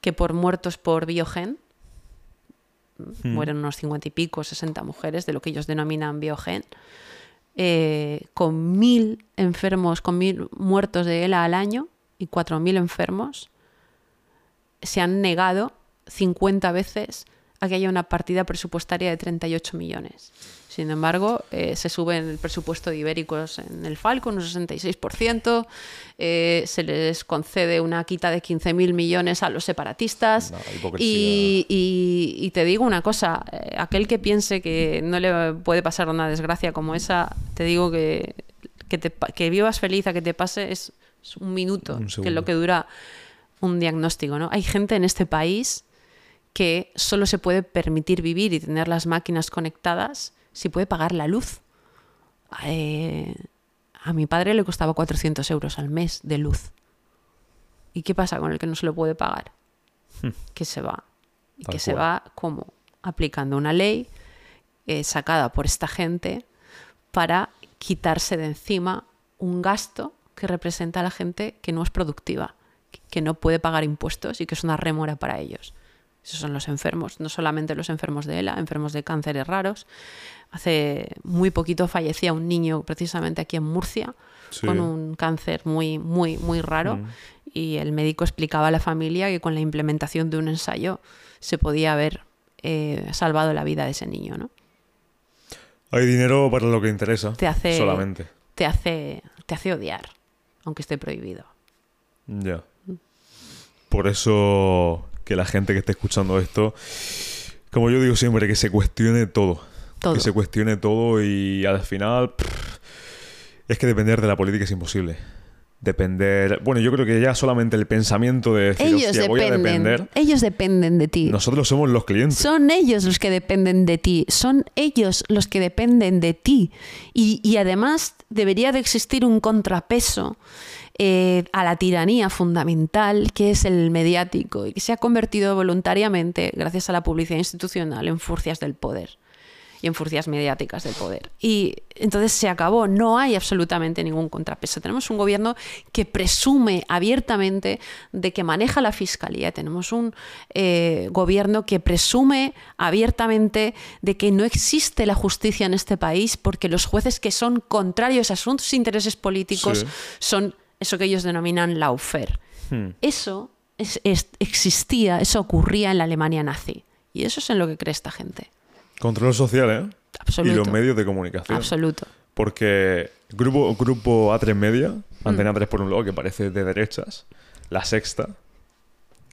que por muertos por biogen. Mueren unos 50 y pico, 60 mujeres, de lo que ellos denominan biogen eh, con mil enfermos, con mil muertos de ELA al año y cuatro mil enfermos, se han negado 50 veces a que haya una partida presupuestaria de 38 millones. Sin embargo, eh, se sube el presupuesto de ibéricos en el Falcon un 66%, eh, se les concede una quita de 15.000 millones a los separatistas No, y, y- y te digo una cosa, eh, aquel que piense que no le puede pasar una desgracia como esa, te digo que, que, te pa- que vivas feliz a que te pase es, un minuto, Un que es lo que dura un diagnóstico. ¿no? Hay gente en este país que solo se puede permitir vivir y tener las máquinas conectadas si puede pagar la luz. Eh, a mi padre le costaba 400 euros al mes de luz. ¿Y qué pasa con el que no se lo puede pagar? Que se va. Y Hmm. Que se va como aplicando una ley eh, sacada por esta gente para quitarse de encima un gasto que representa a la gente que no es productiva, que no puede pagar impuestos y que es una remora para ellos. Esos son los enfermos, no solamente los enfermos de ELA, enfermos de cánceres raros. Hace muy poquito fallecía un niño precisamente aquí en Murcia Sí. con un cáncer muy, muy, muy raro Mm. y el médico explicaba a la familia que con la implementación de un ensayo se podía haber eh, salvado la vida de ese niño, ¿no? Hay dinero para lo que interesa. Te hace, Solamente. te hace, te hace odiar, aunque esté prohibido. Ya. Por eso que la gente que esté escuchando esto, como yo digo siempre, que se cuestione todo. Todo. Que se cuestione todo y al final pff, es que depender de la política es imposible. Depender... Bueno, yo creo que ya solamente el pensamiento de decir, Ellos "Hostia, voy a dependen, depender, ellos dependen de ti. nosotros somos los clientes. Son ellos los que dependen de ti, son ellos los que dependen de ti. Y, y además debería de existir un contrapeso eh, a la tiranía fundamental que es el mediático y que se ha convertido voluntariamente, gracias a la publicidad institucional, en furcias del poder y en furcias mediáticas del poder. Y entonces se acabó, no hay absolutamente ningún contrapeso. Tenemos un gobierno que presume abiertamente de que maneja la fiscalía, tenemos un eh, gobierno que presume abiertamente de que no existe la justicia en este país porque los jueces que son contrarios a sus intereses políticos Sí. son eso que ellos denominan laufer. Hmm. Eso es- es- existía, eso ocurría en la Alemania nazi. Y eso es en lo que cree esta gente. Control social, ¿eh? Absoluto. Y los medios de comunicación. Absoluto. Porque grupo, grupo A3 Media. Antena 3 por un lado, que parece de derechas, La Sexta,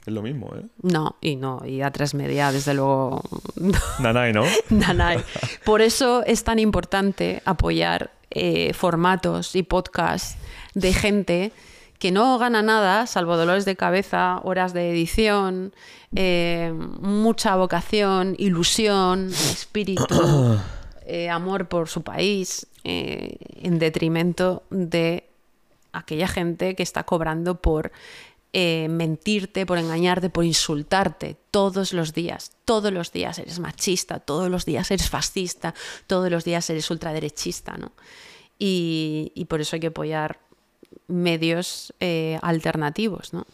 es lo mismo, ¿eh? No, y no, y a tres media, desde luego, Nanay, ¿no? nanay. Por eso es tan importante apoyar eh, formatos y podcasts de gente que no gana nada, salvo dolores de cabeza, horas de edición, eh, mucha vocación, ilusión, espíritu, eh, amor por su país, eh, en detrimento de aquella gente que está cobrando por mentirte, por engañarte, por insultarte todos los días. Todos los días eres machista, todos los días eres fascista, todos los días eres ultraderechista, ¿no? Y, y por eso hay que apoyar medios eh, alternativos, ¿no?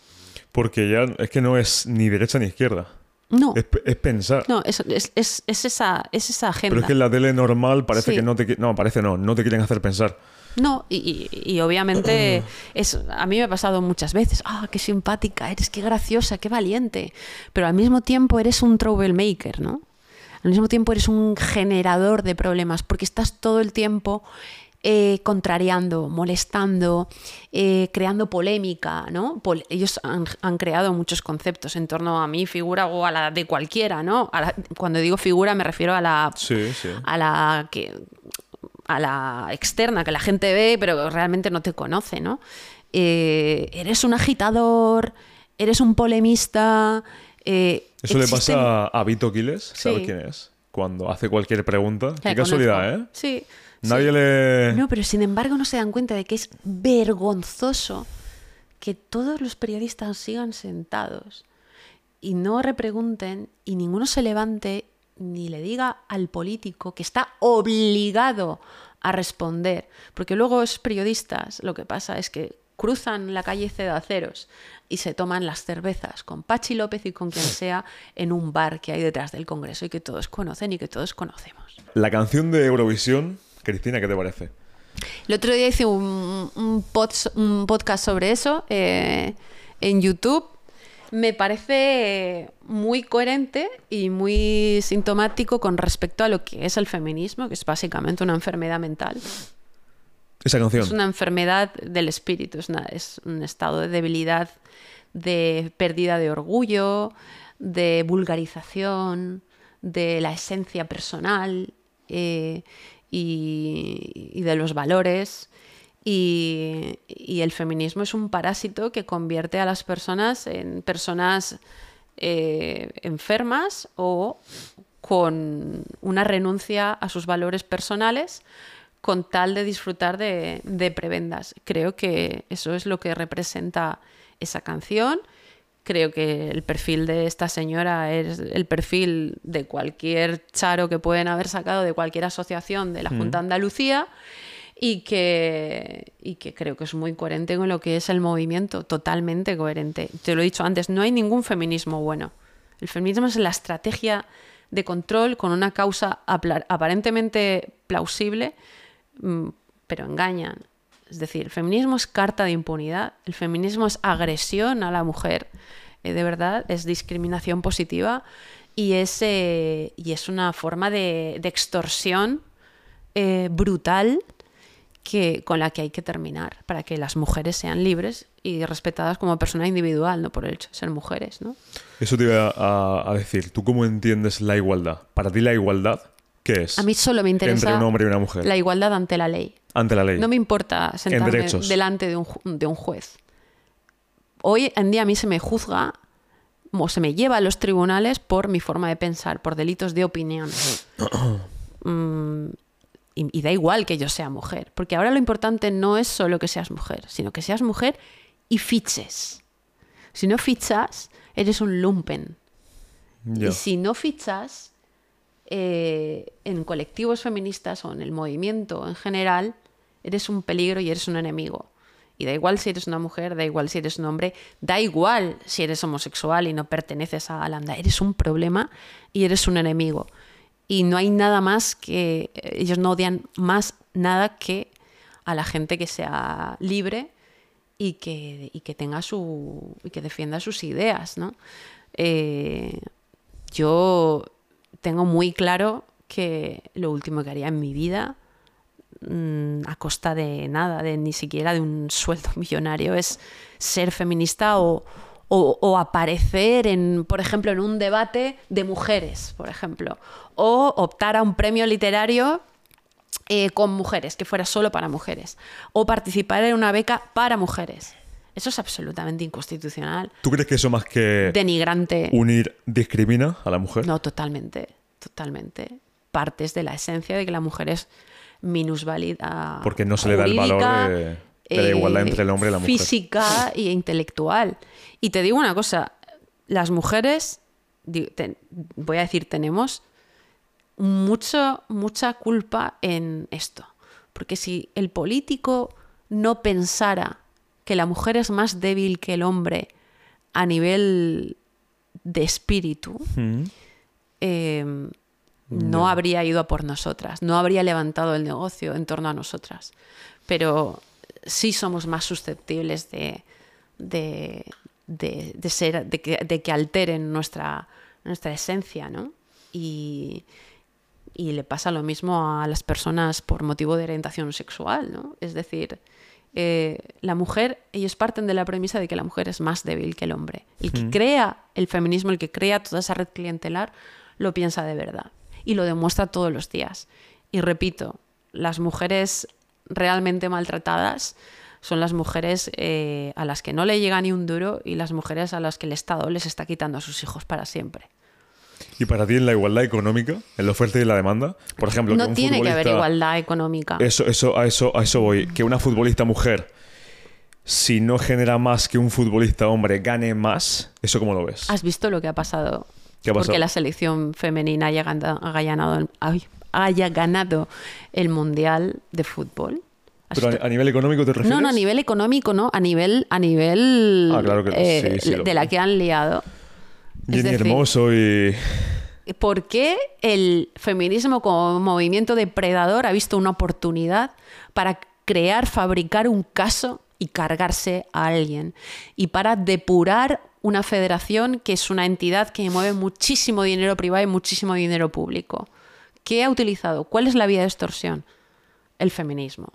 Porque ya es que no es ni derecha ni izquierda. No. Es, pe- es pensar. No, es, es- es- es esa, es esa agenda. Pero es que en la tele normal parece Sí. que no te... No, parece no. No te quieren hacer pensar. No, y, y- y obviamente es, a mí me ha pasado muchas veces, ah, qué simpática eres, qué graciosa, qué valiente, pero al mismo tiempo eres un troublemaker, ¿no? Al mismo tiempo eres un generador de problemas, porque estás todo el tiempo eh, contrariando, molestando, eh, creando polémica, ¿no? Pol- ellos han, han creado muchos conceptos en torno a mi figura o a la de cualquiera, ¿no? A la- cuando digo figura me refiero a la Sí, sí. a la que a la externa que la gente ve pero realmente no te conoce no Eh, eres un agitador eres un polemista eh, Eso le pasa a Vito Quiles, ¿sabes Sí. quién es? Cuando hace cualquier pregunta. La Qué casualidad. ¿eh? sí Nadie sí. le... no pero sin embargo no se dan cuenta de que es vergonzoso que todos los periodistas sigan sentados y no repregunten y ninguno se levante ni le diga al político que está obligado a responder. Porque luego los periodistas lo que pasa es que cruzan la calle Cedaceros y se toman las cervezas con Pachi López y con quien sea en un bar que hay detrás del Congreso y que todos conocen y que todos conocemos. La canción de Eurovisión, Cristina, ¿qué te parece? El otro día hice un, un pod- un podcast sobre eso eh, en YouTube. Me parece muy coherente y muy sintomático con respecto a lo que es el feminismo, que es básicamente una enfermedad mental. Esa canción. Es una enfermedad del espíritu, es, una- es un estado de debilidad, de pérdida de orgullo, de vulgarización, de la esencia personal eh, y, de los valores. Y, el feminismo es un parásito que convierte a las personas en personas eh, enfermas o con una renuncia a sus valores personales con tal de disfrutar de prebendas. Creo que eso es lo que representa esa canción. Creo que el perfil de esta señora es el perfil de cualquier charo que pueden haber sacado de cualquier asociación de la Junta de Andalucía y que, y que creo que es muy coherente con lo que es el movimiento, totalmente coherente. Te lo he dicho antes, no hay ningún feminismo bueno. El feminismo es la estrategia de control con una causa aparentemente plausible, mm, pero engañan. Es decir, el feminismo es carta de impunidad, el feminismo es agresión a la mujer, eh, de verdad, es discriminación positiva y es, eh, y es una forma de, extorsión eh, brutal que, con la que hay que terminar para que las mujeres sean libres y respetadas como persona individual, no por el hecho de ser mujeres. ¿no? Eso te iba a decir. ¿Tú cómo entiendes la igualdad? Para ti la igualdad, ¿qué es? A mí solo me interesa Entre un hombre y una mujer. la igualdad ante la ley. Ante la ley. No me importa sentarme delante de un, ju- de un juez. Hoy en día a mí se me juzga o se me lleva a los tribunales por mi forma de pensar, por delitos de opinión. Mm, y, y da igual que yo sea mujer, porque ahora lo importante no es solo que seas mujer, sino que seas mujer y fiches. Si no fichas, eres un lumpen. Y si no fichas eh, en colectivos feministas o en el movimiento en general, eres un peligro y eres un enemigo. Y da igual si eres una mujer, da igual si eres un hombre, da igual si eres homosexual y no perteneces a Alanda, eres un problema y eres un enemigo. Y no hay nada más que, ellos no odian más nada que a la gente que sea libre y que, y que tenga su, y que defienda sus ideas, ¿no? Eh, yo tengo muy claro que lo último que haría en mi vida, mm, a costa de nada, de ni siquiera de un sueldo millonario, es ser feminista o, o- aparecer en, por ejemplo, en un debate de mujeres, por ejemplo, o optar a un premio literario eh, con mujeres, que fuera solo para mujeres, o participar en una beca para mujeres. Eso es absolutamente inconstitucional, ¿Tú crees que eso más que denigrante. unir discrimina a la mujer? No, totalmente, totalmente. Partes de la esencia de que la mujer es minusválida. Porque no se le da el valor de, de la igualdad entre el hombre y la mujer. Física e intelectual. Y te digo una cosa, las mujeres, voy a decir, tenemos mucho, mucha culpa en esto. Porque si el político no pensara que la mujer es más débil que el hombre a nivel de espíritu, Mm. eh, no habría ido a por nosotras, no habría levantado el negocio en torno a nosotras. Pero sí somos más susceptibles de, de, de- de ser, de que, de que alteren nuestra, nuestra esencia, ¿no? Y, y le pasa lo mismo a las personas por motivo de orientación sexual, ¿no? Es decir, eh, la mujer, ellos parten de la premisa de que la mujer es más débil que el hombre. El que crea el feminismo, el que crea toda esa red clientelar, lo piensa de verdad y lo demuestra todos los días. Y repito, las mujeres realmente maltratadas son las mujeres eh, a las que no le llega ni un duro y las mujeres a las que el Estado les está quitando a sus hijos para siempre. Y para ti en la igualdad económica, en la oferta y la demanda, por ejemplo, No que un tiene que haber igualdad económica. Eso, eso, a eso, a eso voy. Que una futbolista mujer, si no genera más que un futbolista hombre, gane más, ¿eso cómo lo ves? ¿Has visto lo que ha pasado? ¿Qué ha pasado? Porque la selección femenina haya ganado, haya ganado, el- Mundial de Fútbol. ¿Has Pero a, a nivel económico te refieres? No, no, a nivel económico, no, a nivel, a nivel Ah, claro que eh, sí, sí, de la que han liado. Jenny decir, Hermoso y... ¿Por qué el feminismo como movimiento depredador ha visto una oportunidad para crear, fabricar un caso y cargarse a alguien? Y para depurar una federación que es una entidad que mueve muchísimo dinero privado y muchísimo dinero público. ¿Qué ha utilizado? ¿Cuál es la vía de extorsión? El feminismo.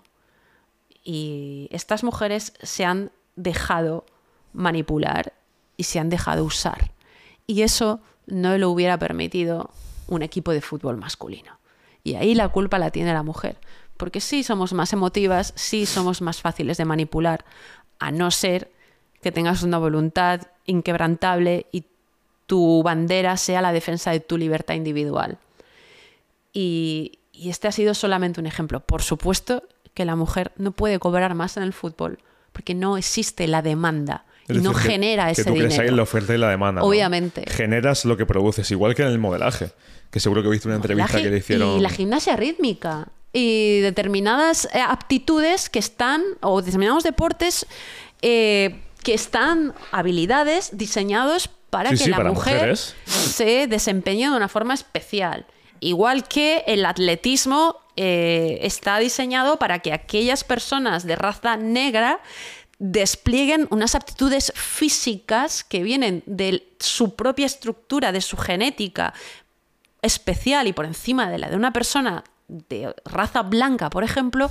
Y estas mujeres se han dejado manipular y se han dejado usar. Y eso no lo hubiera permitido un equipo de fútbol masculino. Y ahí la culpa la tiene la mujer. Porque sí somos más emotivas, sí somos más fáciles de manipular, a no ser que tengas una voluntad inquebrantable y tu bandera sea la defensa de tu libertad individual. Y, y este ha sido solamente un ejemplo. Por supuesto que la mujer no puede cobrar más en el fútbol porque no existe la demanda Es y no decir, que- genera que ese tú crees ahí en dinero. la oferta y la demanda. ¿no? Obviamente. Generas lo que produces, igual que en el modelaje. Que seguro que he visto una entrevista que le hicieron... Y la gimnasia rítmica. Y determinadas eh, aptitudes que están, o determinados deportes eh, que están, habilidades diseñados para Sí, que sí, la para mujer mujeres. se desempeñe de una forma especial. Igual que el atletismo eh, está diseñado para que aquellas personas de raza negra desplieguen unas aptitudes físicas que vienen de su propia estructura, de su genética especial y por encima de la de una persona de raza blanca, por ejemplo,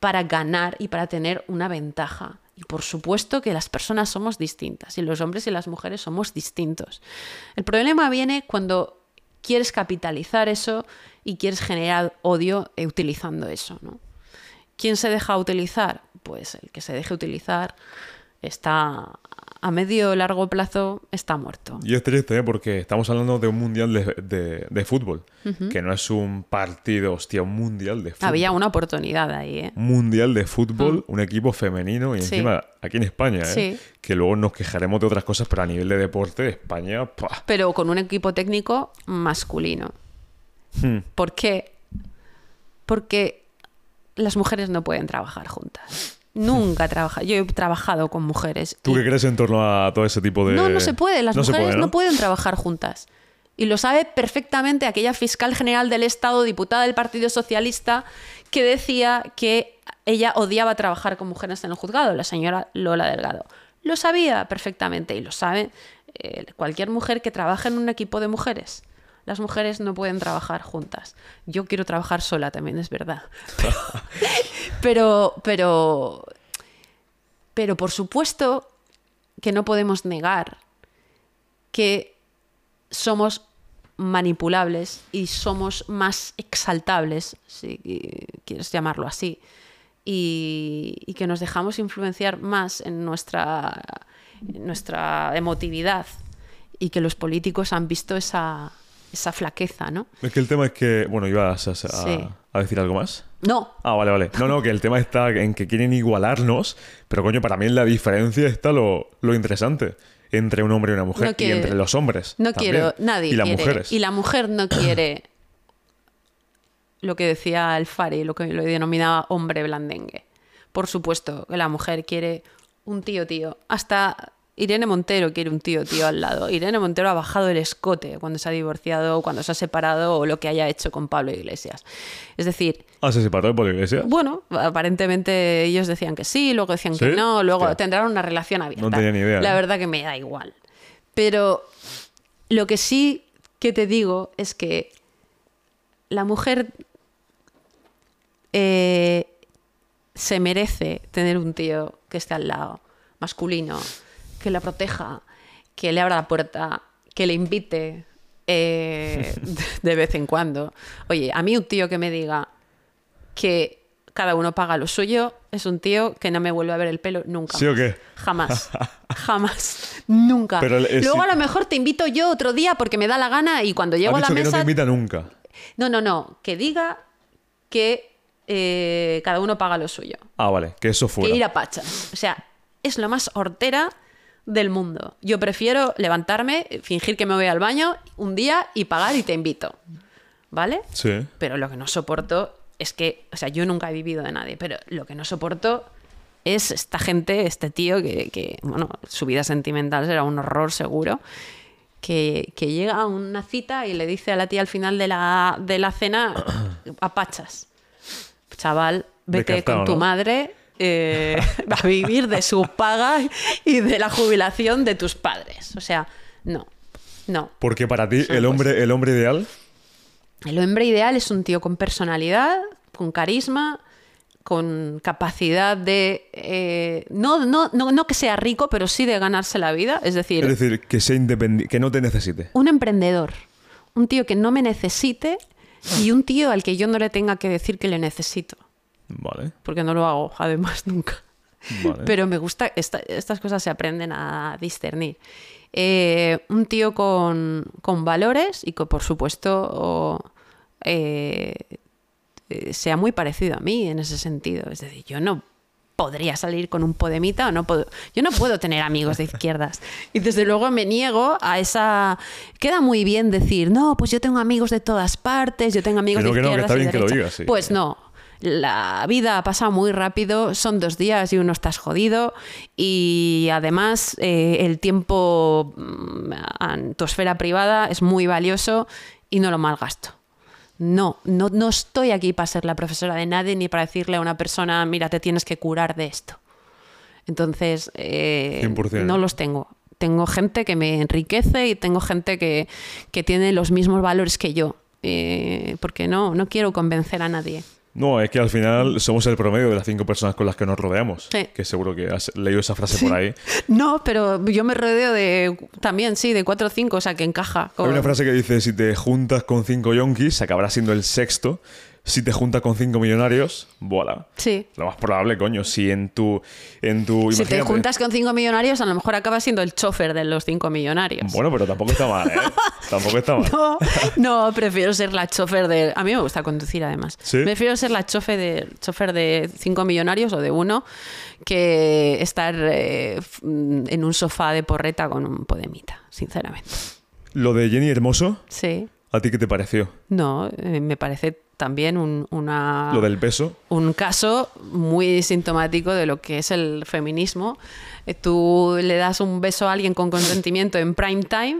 para ganar y para tener una ventaja. Y por supuesto que las personas somos distintas y los hombres y las mujeres somos distintos. El problema viene cuando quieres capitalizar eso y quieres generar odio eh, utilizando eso, ¿no? ¿Quién se deja utilizar? Pues el que se deje utilizar está a medio o largo plazo está muerto. Y es triste, ¿eh? porque estamos hablando de un mundial de, de- de fútbol, que no es un partido, hostia, un mundial de fútbol. Había una oportunidad ahí, ¿eh? Un mundial de fútbol, un equipo femenino y Sí. encima aquí en España, ¿eh? Sí. que luego nos quejaremos de otras cosas, pero a nivel de deporte, España, ¡pua! pero con un equipo técnico masculino. Hmm. ¿Por qué? Porque las mujeres no pueden trabajar juntas. Nunca trabaja. Yo he trabajado con mujeres. ¿Tú y- qué crees en torno a todo ese tipo de...? No, no se puede. Las No mujeres puede, no ¿no? pueden trabajar juntas. Y lo sabe perfectamente aquella fiscal general del Estado, diputada del Partido Socialista, que decía que ella odiaba trabajar con mujeres en el juzgado, la señora Lola Delgado. Lo sabía perfectamente y lo sabe eh, cualquier mujer que trabaja en un equipo de mujeres. Las mujeres no pueden trabajar juntas. Yo quiero trabajar sola también, es verdad. Pero, pero, pero por supuesto que no podemos negar que somos manipulables y somos más exaltables, si quieres llamarlo así, y, y que nos dejamos influenciar más en nuestra, en nuestra emotividad y que los políticos han visto esa, esa flaqueza, ¿no? Es que el tema es que... Bueno, ibas a, a- Sí. a decir algo más. No, Ah, vale, vale. No, no, que el tema está en que quieren igualarnos, pero coño, para mí en la diferencia está lo, lo interesante entre un hombre y una mujer No y entre los hombres. No también. quiero, nadie Y las quiere. mujeres. Y la mujer no quiere lo que decía Alfari, lo que lo denominaba hombre blandengue. Por supuesto que la mujer quiere un tío tío. Hasta Irene Montero quiere un tío, tío al lado. Irene Montero ha bajado el escote cuando se ha divorciado, cuando se ha separado o lo que haya hecho con Pablo Iglesias. Es decir, Ah, se separó de Pablo Iglesias. bueno, aparentemente ellos decían que sí, luego decían que no, luego Hostia. tendrán una relación abierta. No tenía ni idea, La ¿eh? verdad que me da igual. Pero lo que sí que te digo es que la mujer eh, se merece tener un tío que esté al lado, masculino, que la proteja, que le abra la puerta, que le invite eh, de vez en cuando. Oye, a mí un tío que me diga que cada uno paga lo suyo es un tío que no me vuelve a ver el pelo nunca. ¿Sí o qué? Jamás. Jamás. Nunca. Pero el- es- Luego a lo mejor te invito yo otro día porque me da la gana y cuando llego a la que no mesa te invita nunca. no, no, no. Que diga que eh, cada uno paga lo suyo. Ah, vale, que eso fuera. Que ir a pachas. O sea, es lo más hortera del mundo. Yo prefiero levantarme, fingir que me voy al baño un día y pagar y te invito. ¿Vale? Sí. Pero lo que no soporto es que, o sea, yo nunca he vivido de nadie, pero lo que no soporto es esta gente, este tío que, que, bueno, su vida sentimental será un horror seguro, que, que llega a una cita y le dice a la tía al final de la, de la cena, apachas, chaval, vete con tu ¿no? madre eh, a vivir de su paga y de la jubilación de tus padres. O sea, no, no. Porque para ti, el hombre, el hombre ideal, El hombre ideal es un tío con personalidad, con carisma, con capacidad de... eh, no, no, no, no que sea rico, pero sí de ganarse la vida. Es decir, es decir, que sea independiente, que no te necesite. un emprendedor. Un tío que no me necesite y un tío al que yo no le tenga que decir que le necesito. Vale, Porque no lo hago, además, nunca. vale. Pero me gusta, esta- estas cosas se aprenden a discernir. Eh, un tío con, con valores y que, por supuesto, eh, eh, sea muy parecido a mí en ese sentido. Es decir, yo no podría salir con un podemita o no puedo, yo no puedo tener amigos de izquierdas. Y desde luego me niego a esa... Queda muy bien decir, no, pues yo tengo amigos de todas partes, yo tengo amigos de que no, que izquierdas está bien que lo derechas". digas, sí. Pues no. La vida pasa muy rápido, son dos días y uno estás jodido y además eh, el tiempo mm, en tu esfera privada es muy valioso y no lo malgasto. No, no, no estoy aquí para ser la profesora de nadie ni para decirle a una persona, mira, te tienes que curar de esto. Entonces, eh, 100%. no los tengo. Tengo gente que me enriquece y tengo gente que, que tiene los mismos valores que yo. Eh, porque no, no quiero convencer a nadie. No, es que al final somos el promedio de las cinco personas con las que nos rodeamos. Sí. Que seguro que has leído esa frase por ahí. No, pero yo me rodeo de también, sí, de cuatro o cinco, o sea que encaja. con- Hay una frase que dice, si te juntas con cinco yonkis, acabarás siendo el sexto. Si te juntas con cinco millonarios, voilà. Sí. Lo más probable, coño, si en tu... En tu Si te juntas con cinco millonarios, a lo mejor acabas siendo el chofer de los cinco millonarios. Bueno, pero tampoco está mal, ¿eh? tampoco está mal. No, no, prefiero ser la chofer de. A mí me gusta conducir además. ¿Sí? Prefiero ser la chofer de, chofer de cinco millonarios o de uno que estar eh, f- en un sofá de porreta con un podemita, sinceramente. Lo de Jenny Hermoso, Sí. ¿a ti qué te pareció? No, eh, me parece también un, una, Lo del beso. un caso muy sintomático de lo que es el feminismo. Eh, Tú le das un beso a alguien con consentimiento en prime time.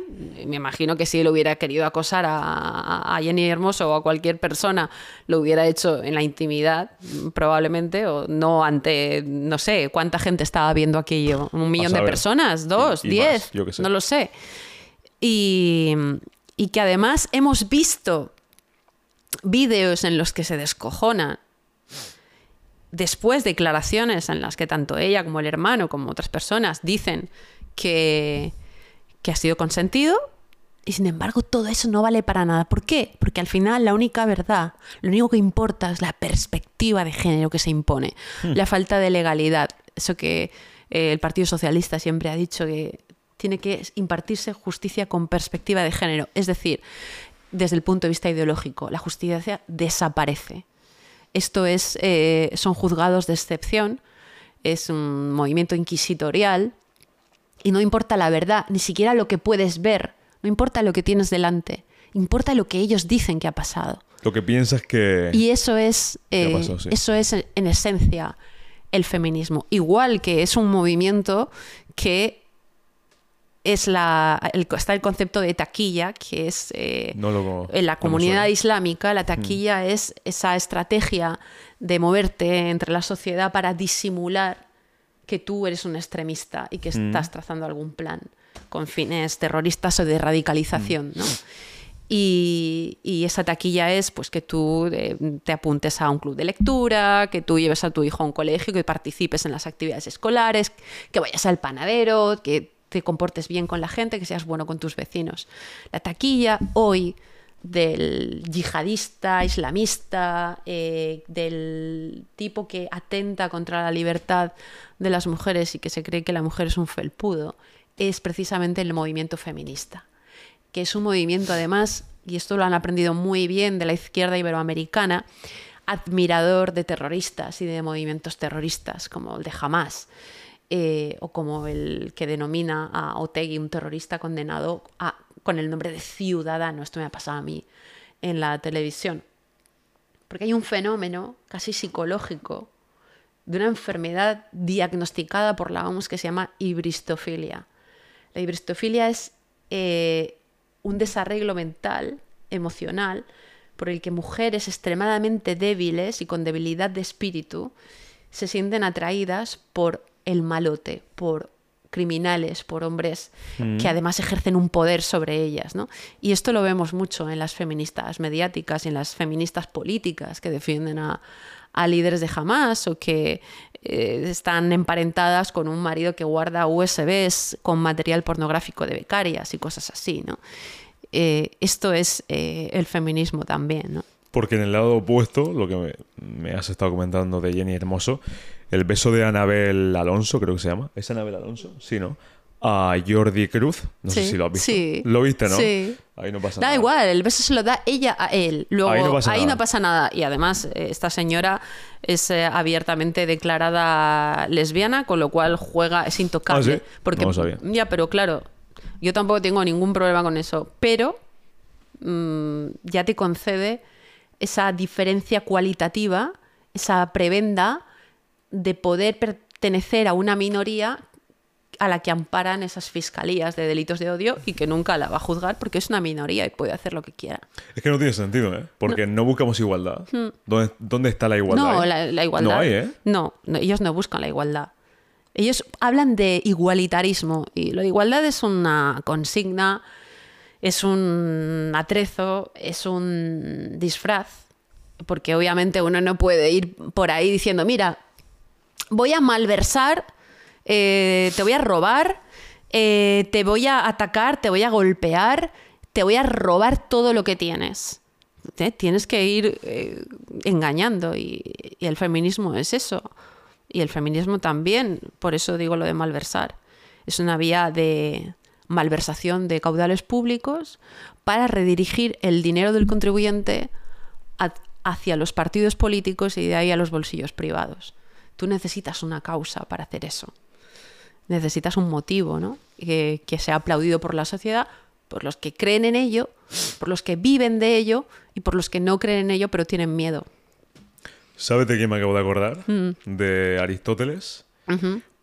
Me imagino que si él hubiera querido acosar a, a Jenny Hermoso o a cualquier persona, lo hubiera hecho en la intimidad, probablemente, o no ante, no sé, cuánta gente estaba viendo aquello. Un millón de personas, dos, Y- y diez, más, yo qué sé. no lo sé. Y, y que además hemos visto vídeos en los que se descojonan después declaraciones en las que tanto ella como el hermano como otras personas dicen que, que ha sido consentido y sin embargo todo eso no vale para nada. ¿Por qué? Porque al final la única verdad, lo único que importa es la perspectiva de género que se impone, la falta de legalidad. Eso que eh, el Partido Socialista siempre ha dicho que tiene que impartirse justicia con perspectiva de género. Es decir, desde el punto de vista ideológico, la justicia desaparece. Esto es, eh, son juzgados de excepción, es un movimiento inquisitorial y no importa la verdad, ni siquiera lo que puedes ver, no importa lo que tienes delante, importa lo que ellos dicen que ha pasado. Lo que piensas que... Y eso es, ¿Qué eh, pasó? Sí. eso es en, en esencia el feminismo. Igual que es un movimiento que es la, el- está el concepto de taquilla, que es eh, No lo- en la comunidad islámica, la taquilla es esa estrategia de moverte entre la sociedad para disimular que tú eres un extremista y que estás trazando algún plan con fines terroristas o de radicalización, ¿no? Y, y esa taquilla es pues que tú eh, te apuntes a un club de lectura, que tú lleves a tu hijo a un colegio, que participes en las actividades escolares, que vayas al panadero, que te comportes bien con la gente, que seas bueno con tus vecinos. La taquilla hoy del yihadista, islamista, eh, del tipo que atenta contra la libertad de las mujeres y que se cree que la mujer es un felpudo, es precisamente el movimiento feminista que es un movimiento además, y esto lo han aprendido muy bien de la izquierda iberoamericana, admirador de terroristas y de movimientos terroristas, como el de Hamas, eh, o como el que denomina a Otegui un terrorista condenado a- con el nombre de ciudadano. Esto me ha pasado a mí en la televisión. Porque hay un fenómeno casi psicológico de una enfermedad diagnosticada por la OMS que se llama hibristofilia. La hibristofilia es eh, un desarreglo mental, emocional, por el que mujeres extremadamente débiles y con debilidad de espíritu se sienten atraídas por el malote, por criminales, por hombres que además ejercen un poder sobre ellas. ¿no? Y esto lo vemos mucho en las feministas mediáticas y en las feministas políticas que defienden a, a líderes de Hamas o que eh, están emparentadas con un marido que guarda USBs con material pornográfico de becarias y cosas así. ¿no? Eh, esto es eh, el feminismo también. ¿no? Porque en el lado opuesto, lo que me, me has estado comentando de Jenny Hermoso, el beso de Anabel Alonso, creo que se llama. ¿Es Anabel Alonso? Sí, ¿no? A Jordi Cruz. No sé si lo has visto. sí. Lo viste, ¿no? Sí. Ahí no pasa Da nada. igual, el beso se lo da ella a él. Luego, Ahí ahí no no pasa nada. Y además, eh, esta señora es eh, abiertamente declarada lesbiana, con lo cual juega, es intocable. ¿Ah, sí? Porque, No lo sabía. Ya, pero claro, yo tampoco tengo ningún problema con eso. Pero mm, ya te concede esa diferencia cualitativa, esa prebenda de poder pertenecer a una minoría a la que amparan esas fiscalías de delitos de odio y que nunca la va a juzgar porque es una minoría y puede hacer lo que quiera. Es que no tiene sentido, ¿eh? Porque no, buscamos igualdad. ¿Dónde, dónde está la igualdad? Hmm. No, ahí? la, la igualdad. No hay, ¿eh? No, no, ellos no buscan la igualdad. Ellos hablan de igualitarismo y la igualdad es una consigna, es un atrezo, es un disfraz, porque obviamente uno no puede ir por ahí diciendo, mira, voy a malversar, eh, te voy a robar, eh, te voy a atacar, te voy a golpear, te voy a robar todo lo que tienes. ¿Eh? Tienes que ir engañando y, el feminismo es eso. Y el feminismo también, por eso digo lo de malversar. Es una vía de malversación de caudales públicos para redirigir el dinero del contribuyente hacia los partidos políticos y de ahí a los bolsillos privados. Tú necesitas una causa para hacer eso. Necesitas un motivo, ¿no? Que, que sea aplaudido por la sociedad, por los que creen en ello, por los que viven de ello y por los que no creen en ello pero tienen miedo. ¿Sabes de quién me acabo de acordar? Mm. De Aristóteles.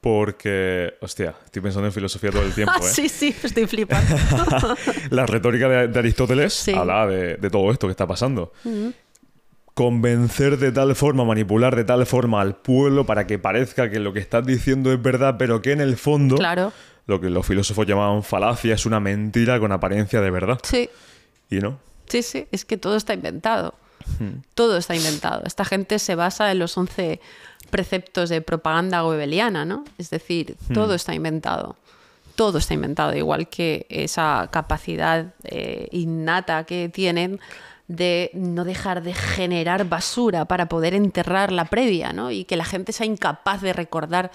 Porque, hostia, estoy pensando en filosofía todo el tiempo, Ah, ¿eh? sí, sí, estoy flipando. La retórica de, de Aristóteles Sí. hablaba de, de todo esto que está pasando. Convencer de tal forma, manipular de tal forma al pueblo para que parezca que lo que estás diciendo es verdad, pero que en el fondo Claro. lo que los filósofos llamaban falacia es una mentira con apariencia de verdad. Sí, Y no. sí, sí, es que todo está inventado. Todo está inventado. Esta gente se basa en los 11 preceptos de propaganda goebbeliana, ¿no? Es decir, todo está inventado. Todo está inventado, igual que esa capacidad eh, innata que tienen de no dejar de generar basura para poder enterrar la previa, ¿no? Y que la gente sea incapaz de recordar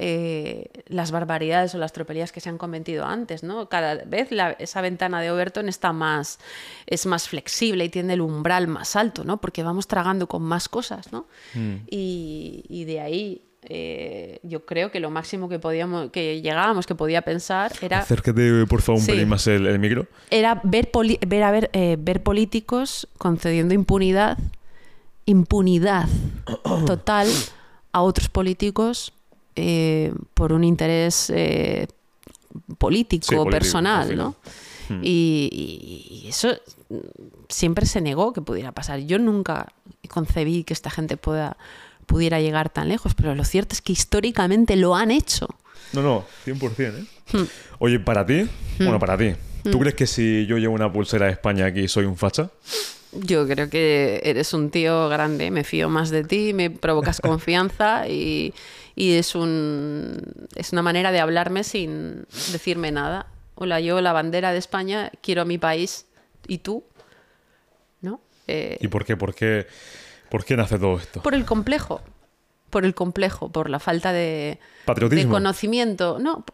eh, las barbaridades o las tropelías que se han cometido antes, ¿no? Cada vez la- esa ventana de Overton está más, es más flexible y tiene el umbral más alto, ¿no? Porque vamos tragando con más cosas, ¿no? Y, y de ahí eh, yo creo que lo máximo que podíamos, que llegábamos, que podía pensar era Acércate, por favor, un Sí. pelín más el, el micro. era ver, poli- ver, a ver, eh, ver políticos concediendo impunidad, impunidad total a otros políticos eh, por un interés político, Sí, político, personal. ¿no? Y, y- y eso siempre se negó que pudiera pasar. Yo nunca concebí que esta gente pueda, pudiera llegar tan lejos, pero lo cierto es que históricamente lo han hecho. No, no, 100%, ¿eh? Hmm. Oye, para ti, bueno, para ti, ¿tú crees que si yo llevo una pulsera de España aquí soy un facha? Yo creo que eres un tío grande, me fío más de ti, me provocas confianza y, y es, un, es una manera de hablarme sin decirme nada. Hola, yo la bandera de España, quiero a mi país y tú, ¿no? Eh, ¿Y por qué? ¿Por qué, por qué nace todo esto? por el complejo, por el complejo, por la falta de, de Patriotismo. conocimiento. No,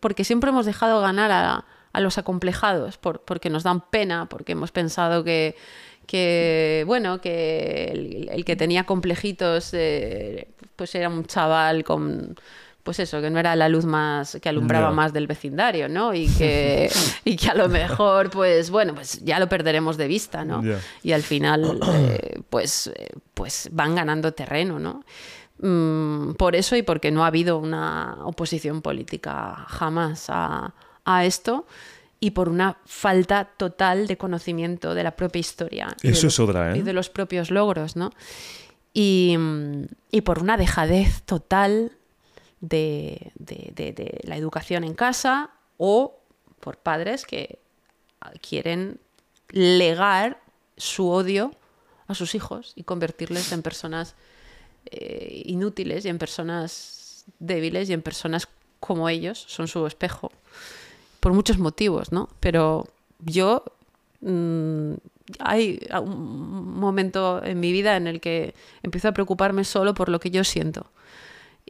porque siempre hemos dejado ganar a, a los acomplejados, por- porque nos dan pena, porque hemos pensado que, que bueno, que el, el que tenía complejitos, eh, pues era un chaval con pues eso, que no era la luz más que alumbraba más del vecindario, ¿no? Y que, y que a lo mejor, pues bueno, pues ya lo perderemos de vista, ¿no? Y al final, eh, pues, eh, pues van ganando terreno, ¿no? Mm, por eso y porque no ha habido una oposición política jamás a, a esto y por una falta total de conocimiento de la propia historia. Eso los- es otra, ¿eh? Y de los propios logros, ¿no? Y, y por una dejadez total de, la educación en casa o por padres que quieren legar su odio a sus hijos y convertirles en personas eh, inútiles y en personas débiles y en personas como ellos, son su espejo, por muchos motivos, ¿no? Pero yo mm, hay un momento en mi vida en el que empiezo a preocuparme solo por lo que yo siento.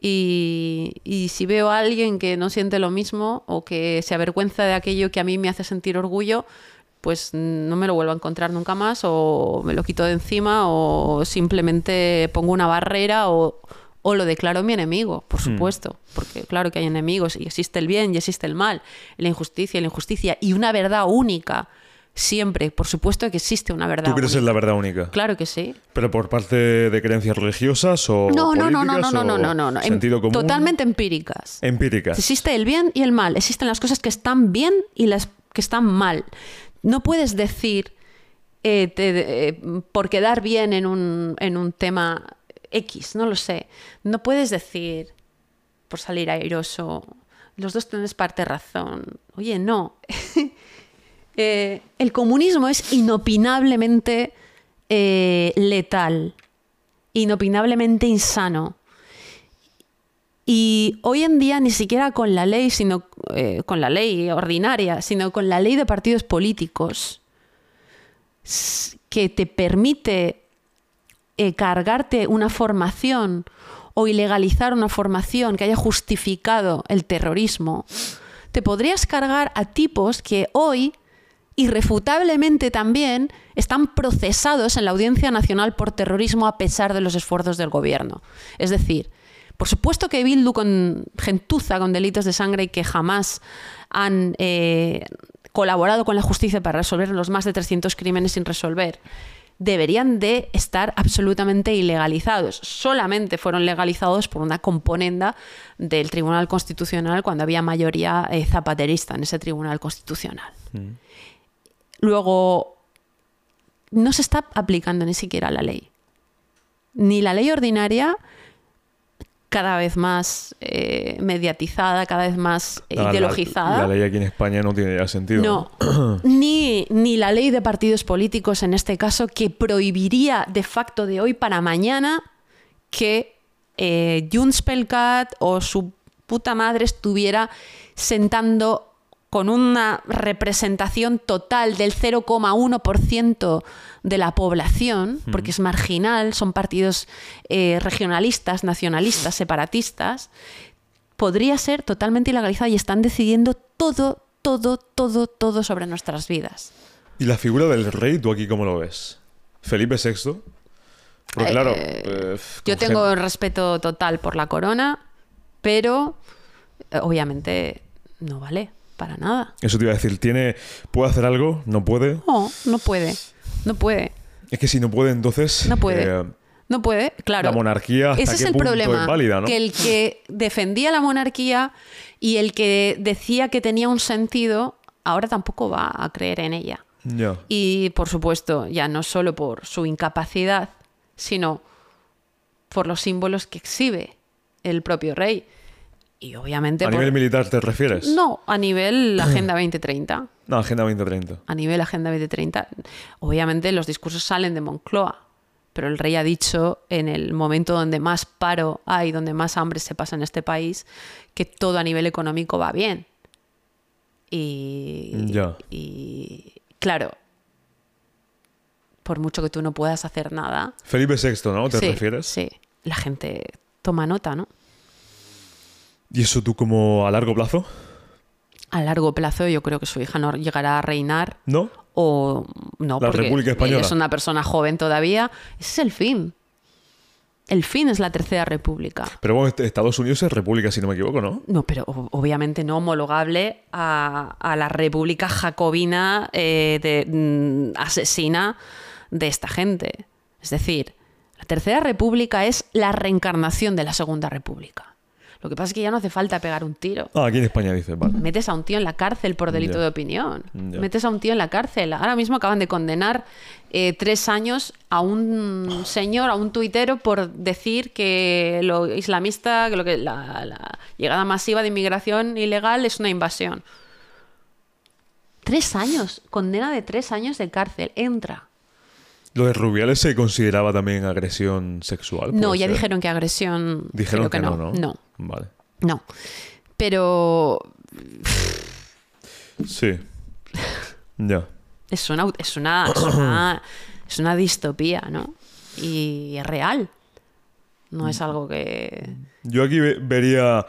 Y, y si veo a alguien que no siente lo mismo o que se avergüenza de aquello que a mí me hace sentir orgullo, pues no me lo vuelvo a encontrar nunca más o me lo quito de encima o simplemente pongo una barrera o, o lo declaro mi enemigo, por supuesto, porque claro que hay enemigos y existe el bien y existe el mal, la injusticia y la injusticia y una verdad única, siempre, por supuesto que existe una verdad ¿Tú crees única. en la verdad única? Claro que sí. ¿Pero por parte de creencias religiosas o No, no, no, no, no, no, o no, no, no. Em- sentido común? Totalmente empíricas. Empíricas. Existe el bien y el mal. Existen las cosas que están bien y las que están mal. No puedes decir eh, te- eh, por quedar bien en un, en un tema X, no lo sé. No puedes decir por salir airoso, los dos tienes parte razón. Oye, no. Eh, el comunismo es inopinablemente eh, letal, inopinablemente insano. Y hoy en día ni siquiera con la ley, sino eh, con la ley ordinaria, sino con la ley de partidos políticos que te permite cargarte una formación o ilegalizar una formación que haya justificado el terrorismo, te podrías cargar a tipos que hoy, irrefutablemente también, están procesados en la Audiencia Nacional por terrorismo a pesar de los esfuerzos del gobierno. Es decir, por supuesto que Bildu con gentuza, con delitos de sangre y que jamás han eh, colaborado con la justicia para resolver los más de 300 crímenes sin resolver, deberían de estar absolutamente ilegalizados. Solamente fueron legalizados por una componenda del Tribunal Constitucional cuando había mayoría eh, zapaterista en ese Tribunal Constitucional. Luego, no se está aplicando ni siquiera la ley. Ni la ley ordinaria, cada vez más eh, mediatizada, cada vez más eh, Ah, ideologizada. La, ley aquí en España no tiene ya sentido. No, ni, ni la ley de partidos políticos en este caso que prohibiría de facto de hoy para mañana que eh, Junts o su puta madre estuviera sentando con una representación total del 0,1% de la población, porque es marginal, son partidos eh, regionalistas, nacionalistas, separatistas, podría ser totalmente ilegalizada y están decidiendo todo, todo, todo, todo sobre nuestras vidas. ¿Y la figura del rey, tú aquí cómo lo ves? ¿Felipe VI? Porque claro... eh, Yo con tengo gen- respeto total por la corona, pero eh, obviamente no vale para nada. Eso te iba a decir, ¿tiene, ¿puede hacer algo? ¿No puede? No, no puede. No puede. Es que si no puede, entonces... No puede. eh, No puede, claro. La monarquía, ¿hasta Ese es el punto problema. es válida, no? Que el que defendía la monarquía y el que decía que tenía un sentido, ahora tampoco va a creer en ella. Ya. Y por supuesto, ya no solo por su incapacidad, sino por los símbolos que exhibe el propio rey. Y obviamente... ¿A por- nivel militar te refieres? No, a nivel Agenda 2030. No, Agenda 2030. A nivel Agenda 2030. Obviamente los discursos salen de Moncloa, pero el rey ha dicho en el momento donde más paro hay, donde más hambre se pasa en este país, que todo a nivel económico va bien. Y, Ya. y claro, por mucho que tú no puedas hacer nada, Felipe VI, ¿no? ¿Te sí, refieres? Sí, la gente toma nota, ¿no? ¿Y eso tú como a largo plazo? A largo plazo yo creo que su hija no llegará a reinar ¿No? o no, La porque República Española. es una persona joven todavía. Ese es el fin. El fin es la Tercera República. Pero bueno, est- Estados Unidos es república, si no me equivoco, ¿no? No, pero obviamente no homologable a, a la República Jacobina eh, de, mm, asesina de esta gente. Es decir, la Tercera República es la reencarnación de la Segunda República. Lo que pasa es que ya no hace falta pegar un tiro. Ah, aquí en España dices, vale. Metes a un tío en la cárcel por delito de opinión. Metes a un tío en la cárcel. Ahora mismo acaban de condenar eh, tres años a un señor, a un tuitero, por decir que lo islamista, que lo que la, la llegada masiva de inmigración ilegal es una invasión. Tres años, condena de tres años de cárcel. Entra. Lo de Rubiales se consideraba también agresión sexual. No, ya ser? dijeron que agresión. Dijeron que, que, no, ¿no? No, Vale. no. Pero Sí. Ya. Es una, es una, es una, es una distopía, ¿no? Y es real. No es algo que... Yo aquí ve- vería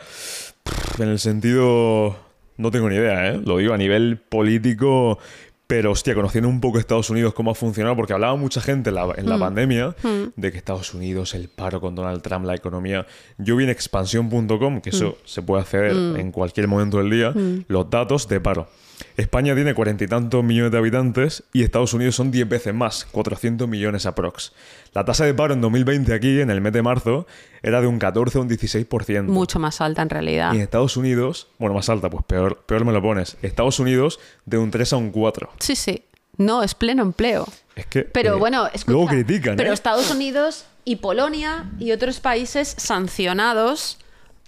en el sentido no tengo ni idea, ¿eh? Lo digo a nivel político, pero hostia, conociendo un poco Estados Unidos cómo ha funcionado, porque hablaba mucha gente en la, en la pandemia de que Estados Unidos, el paro con Donald Trump, la economía. Yo vi en expansión.com, que eso se puede acceder en cualquier momento del día, los datos de paro. España tiene cuarenta y tantos millones de habitantes y Estados Unidos son 10 veces más, 400 millones aprox. La tasa de paro en 2020 aquí, en el mes de marzo, era de un 14 o un 16%. Mucho más alta en realidad. Y en Estados Unidos, bueno, más alta, pues peor, peor me lo pones. Estados Unidos de un 3 a un 4. Sí, sí. No, es pleno empleo. Es que. Pero eh, bueno, escucha, Luego critican, Pero ¿eh? Estados Unidos y Polonia y otros países sancionados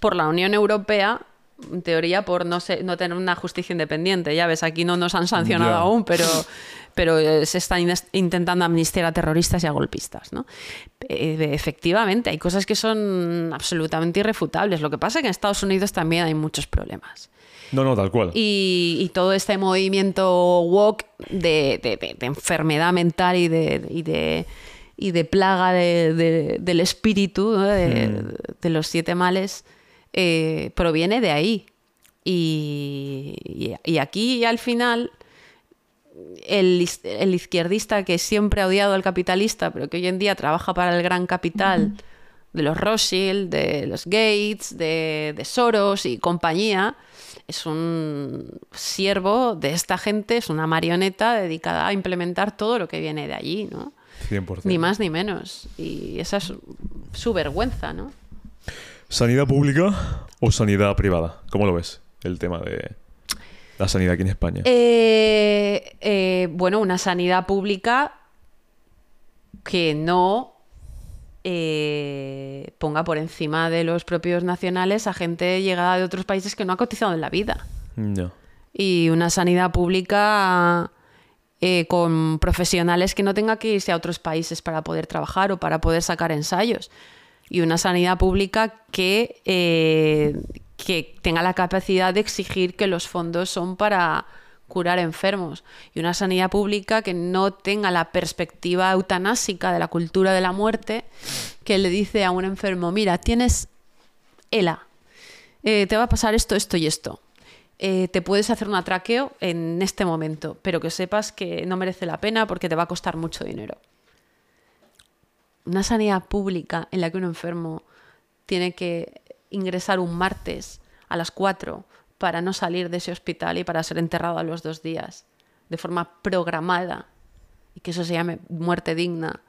por la Unión Europea, en teoría por no, sé, no tener una justicia independiente. Ya ves, aquí no nos han sancionado Ya. aún, pero, pero eh, se está in- intentando amnistiar a terroristas y a golpistas. ¿no? Eh, efectivamente, hay cosas que son absolutamente irrefutables. Lo que pasa es que en Estados Unidos también hay muchos problemas. No, no, tal cual. Y, y todo este movimiento woke de, de- de- de enfermedad mental y de, y de, y plaga de- de- del espíritu, ¿no? de, de los siete males, eh, proviene de ahí. Y, y- y aquí al final el, el izquierdista que siempre ha odiado al capitalista, pero que hoy en día trabaja para el gran capital de los Rothschild, de los Gates, de, de Soros y compañía, es un siervo de esta gente, es una marioneta dedicada a implementar todo lo que viene de allí, ¿no? 100%. Ni más ni menos. Y esa es su vergüenza, ¿no? ¿Sanidad pública o sanidad privada? ¿Cómo lo ves? El tema de la sanidad aquí en España. Eh, eh, bueno, una sanidad pública que no eh, ponga por encima de los propios nacionales a gente llegada de otros países que no ha cotizado en la vida. No. Y una sanidad pública eh, con profesionales que no tenga que irse a otros países para poder trabajar o para poder sacar ensayos. Y una sanidad pública que, eh, que tenga la capacidad de exigir que los fondos son para curar enfermos. Y una sanidad pública que no tenga la perspectiva eutanásica de la cultura de la muerte, que le dice a un enfermo, mira, tienes ELA, eh, te va a pasar esto, esto y esto. Eh, te puedes hacer un atraqueo en este momento, pero que sepas que no merece la pena porque te va a costar mucho dinero. Una sanidad pública en la que un enfermo tiene que ingresar un martes a las 4 para no salir de ese hospital y para ser enterrado a los dos días, de forma programada, y que eso se llame muerte digna,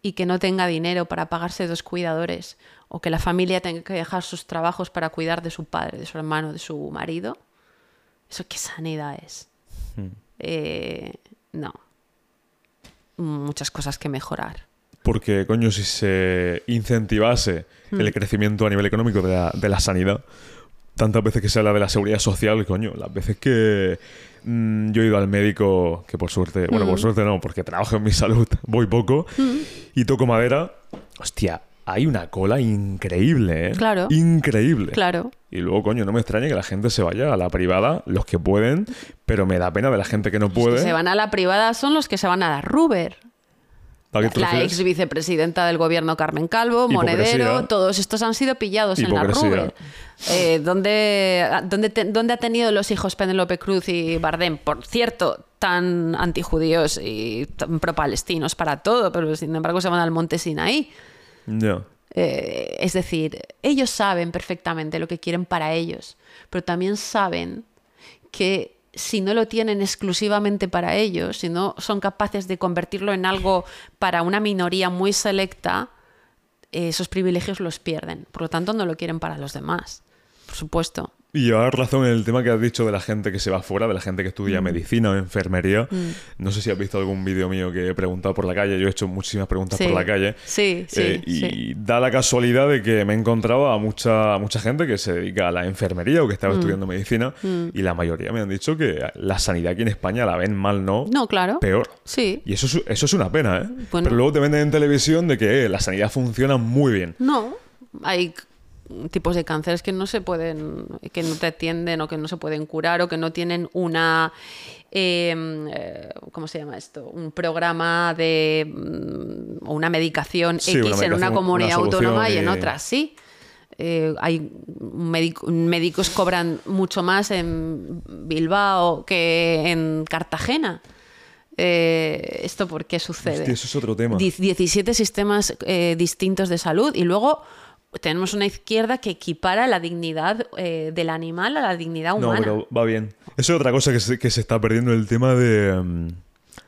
y que no tenga dinero para pagarse dos cuidadores o que la familia tenga que dejar sus trabajos para cuidar de su padre, de su hermano, de su marido, ¿eso qué sanidad es? Eh, no. Muchas cosas que mejorar. Porque, coño, si se incentivase el crecimiento a nivel económico de la, de la sanidad, tantas veces que se habla de la seguridad social, coño, las veces que mm, yo he ido al médico, que por suerte, bueno, por suerte no, porque trabajo en mi salud, voy poco, y toco madera, hostia, hay una cola increíble, ¿eh? Claro. Increíble. Claro. Y luego, coño, no me extraña que la gente se vaya a la privada, los que pueden, pero me da pena de la gente que no Los puede. que se van a la privada son los que se van a la Ruber. ¿A qué te La ex vicepresidenta del gobierno Carmen Calvo, Monedero, Hipocresía. todos estos han sido pillados en la. Ruber. Eh, ¿dónde, dónde, te- dónde ha tenido los hijos Penélope Cruz y Bardem? Por cierto, tan antijudíos y tan pro-palestinos para todo, pero sin embargo se van al monte Sinaí. Ya. Eh, es decir, ellos saben perfectamente lo que quieren para ellos, pero también saben que si no lo tienen exclusivamente para ellos, si no son capaces de convertirlo en algo para una minoría muy selecta, eh, esos privilegios los pierden. Por lo tanto, no lo quieren para los demás, por supuesto. Y llevas razón en el tema que has dicho de la gente que se va fuera, de la gente que estudia Mm. medicina o enfermería. No sé si has visto algún vídeo mío que he preguntado por la calle. Yo he hecho muchísimas preguntas Sí. por la calle. Sí, sí, Eh, y sí. da la casualidad de que me he encontrado a mucha, a mucha gente que se dedica a la enfermería o que Mm. estaba estudiando medicina. Y la mayoría me han dicho que la sanidad aquí en España la ven mal, ¿no? No, claro. Peor. Sí. Y eso es, eso es una pena, ¿eh? Bueno. Pero luego te venden en televisión de que eh, la sanidad funciona muy bien. No, hay tipos de cánceres que no se pueden, que no te atienden o que no se pueden curar o que no tienen una, eh, eh, ¿cómo se llama esto? Un programa de mm, o una medicación Sí, X una en una comunidad una autónoma y en otra sí. Eh, hay médico- médicos cobran mucho más en Bilbao que en Cartagena. Eh, ¿Esto por qué sucede? Hostia, eso es otro tema. Diez- 17 sistemas eh, distintos de salud y luego tenemos una izquierda que equipara la dignidad eh, del animal a la dignidad No, humana. pero va bien. Eso es otra cosa que se, que se está perdiendo, el tema de, mm,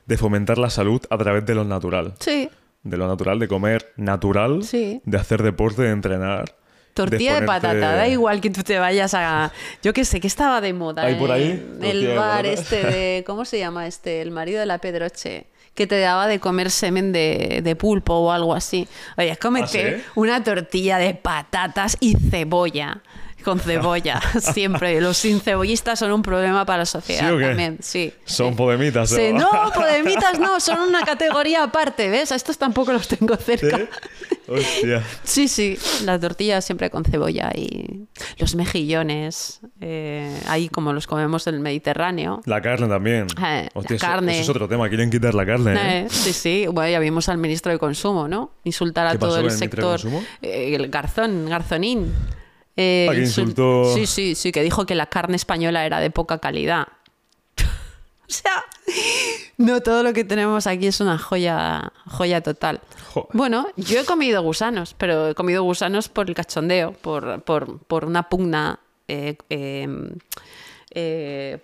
de fomentar la salud a través de lo natural. Sí, De lo natural, de comer natural, Sí. de hacer deporte, de entrenar. tortilla de, ponerte- patata, da igual que tú te vayas a... Yo qué sé, que estaba de moda. ¿Hay por ahí? El de bar este de... ¿Cómo se llama este? El marido de la Pedroche. Que te daba de comer semen de, de pulpo o algo así. Oye, cómete ¿Ah, sí? una tortilla de patatas y cebolla. Con cebolla, siempre. Los sin cebollistas son un problema para la sociedad ¿Sí o qué? también. Sí. Son sí. podemitas, Sí, ¿no? podemitas no, son una categoría aparte, ¿ves? A estos tampoco los tengo cerca. ¿Eh? Hostia. Sí, sí, la tortilla siempre con cebolla y los mejillones, eh, ahí como los comemos en el Mediterráneo. La carne también. Eh, Hostia, la eso- carne. Eso, es otro tema. Quieren quitar la carne. ¿eh? Eh, sí, sí, bueno, ya vimos al ministro de Consumo, ¿no? Insultar a ¿Qué todo el el sector. El garzón, garzonín. Eh, Ah, que insul- insultó- Sí, sí, sí, que dijo que la carne española era de poca calidad. o sea, no todo lo que tenemos aquí es una joya, joya total. Joder. Bueno, yo he comido gusanos, pero he comido gusanos por el cachondeo, por, por, por una pugna, eh, eh, eh,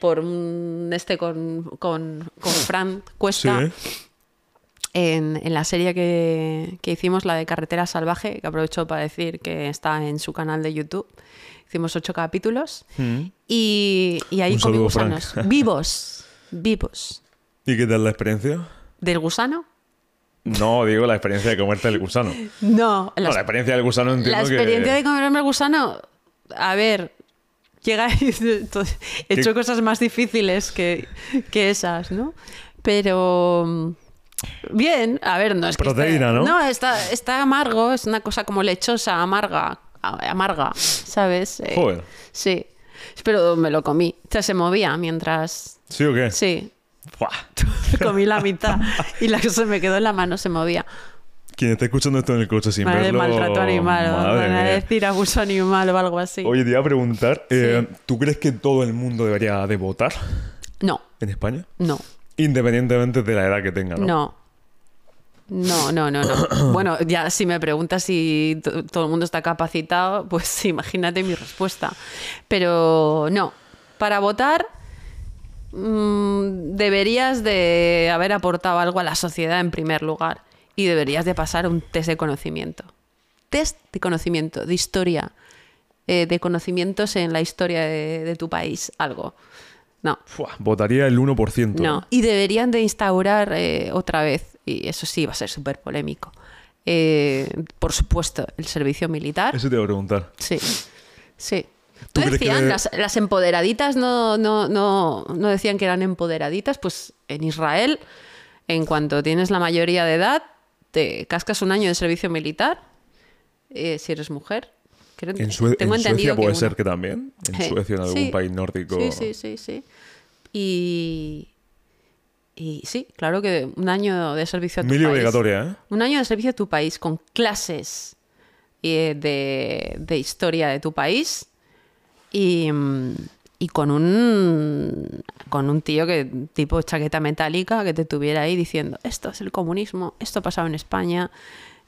por un este con, con, con Fran Cuesta Sí. En, en la serie que, que hicimos, la de Carretera Salvaje, que aprovecho para decir que está en su canal de YouTube. Hicimos ocho capítulos Mm. y, y ahí Un comí saludo, Frank. gusanos vivos, vivos. ¿Y qué tal la experiencia? ¿Del gusano? No, digo la experiencia de comerte el gusano. No, No, la experiencia del gusano entiendo La experiencia que... de comerme el gusano, a ver, llega he hecho ¿Qué? cosas más difíciles que, que esas, ¿no? Pero bien, a ver, no es que Proteína, esté- ¿no? No, está, está amargo, es una cosa como lechosa, amarga, amarga, ¿sabes? Eh, Joder. Sí, pero me lo comí, o sea, se movía mientras... ¿Sí o qué? Sí, comí la mitad y la que se me quedó en la mano se movía. Quien está escuchando esto en el coche sin Madre verlo... maltrato animal, madre van a decir abuso animal o algo así. Oye, te iba a preguntar, eh, ¿tú crees que todo el mundo debería de votar No, en España? no, Independientemente de la edad que tenga, ¿no? no. No, no, no, no. Bueno, ya si me preguntas si to- todo el mundo está capacitado, pues imagínate mi respuesta. Pero no, para votar mm, deberías de haber aportado algo a la sociedad en primer lugar. y deberías de pasar un test de conocimiento. Test de conocimiento, de historia, eh, de conocimientos en la historia de, de tu país, algo. No, Fua, votaría el 1%. no. Y deberían de instaurar eh, otra vez, y eso sí va a ser súper polémico, eh, por supuesto, el servicio militar. Eso te iba a preguntar. Sí, sí. ¿Tú ¿Tú crees que decían, de- las, las empoderaditas no, no, no, no decían que eran empoderaditas? Pues en Israel, en cuanto tienes la mayoría de edad, te cascas un año de servicio militar, eh, si eres mujer. Creo- En, Sue- tengo en Suecia puede que ser que también. En Sí, Suecia, en algún sí. país nórdico. Sí, sí, sí, sí. Y, y sí, claro que un año de servicio a tu Mil país. obligatoria, ¿eh? Un año de servicio a tu país con clases eh, de, de historia de tu país y, y con un con un tío que tipo chaqueta metálica que te tuviera ahí diciendo esto es el comunismo, esto ha pasado en España,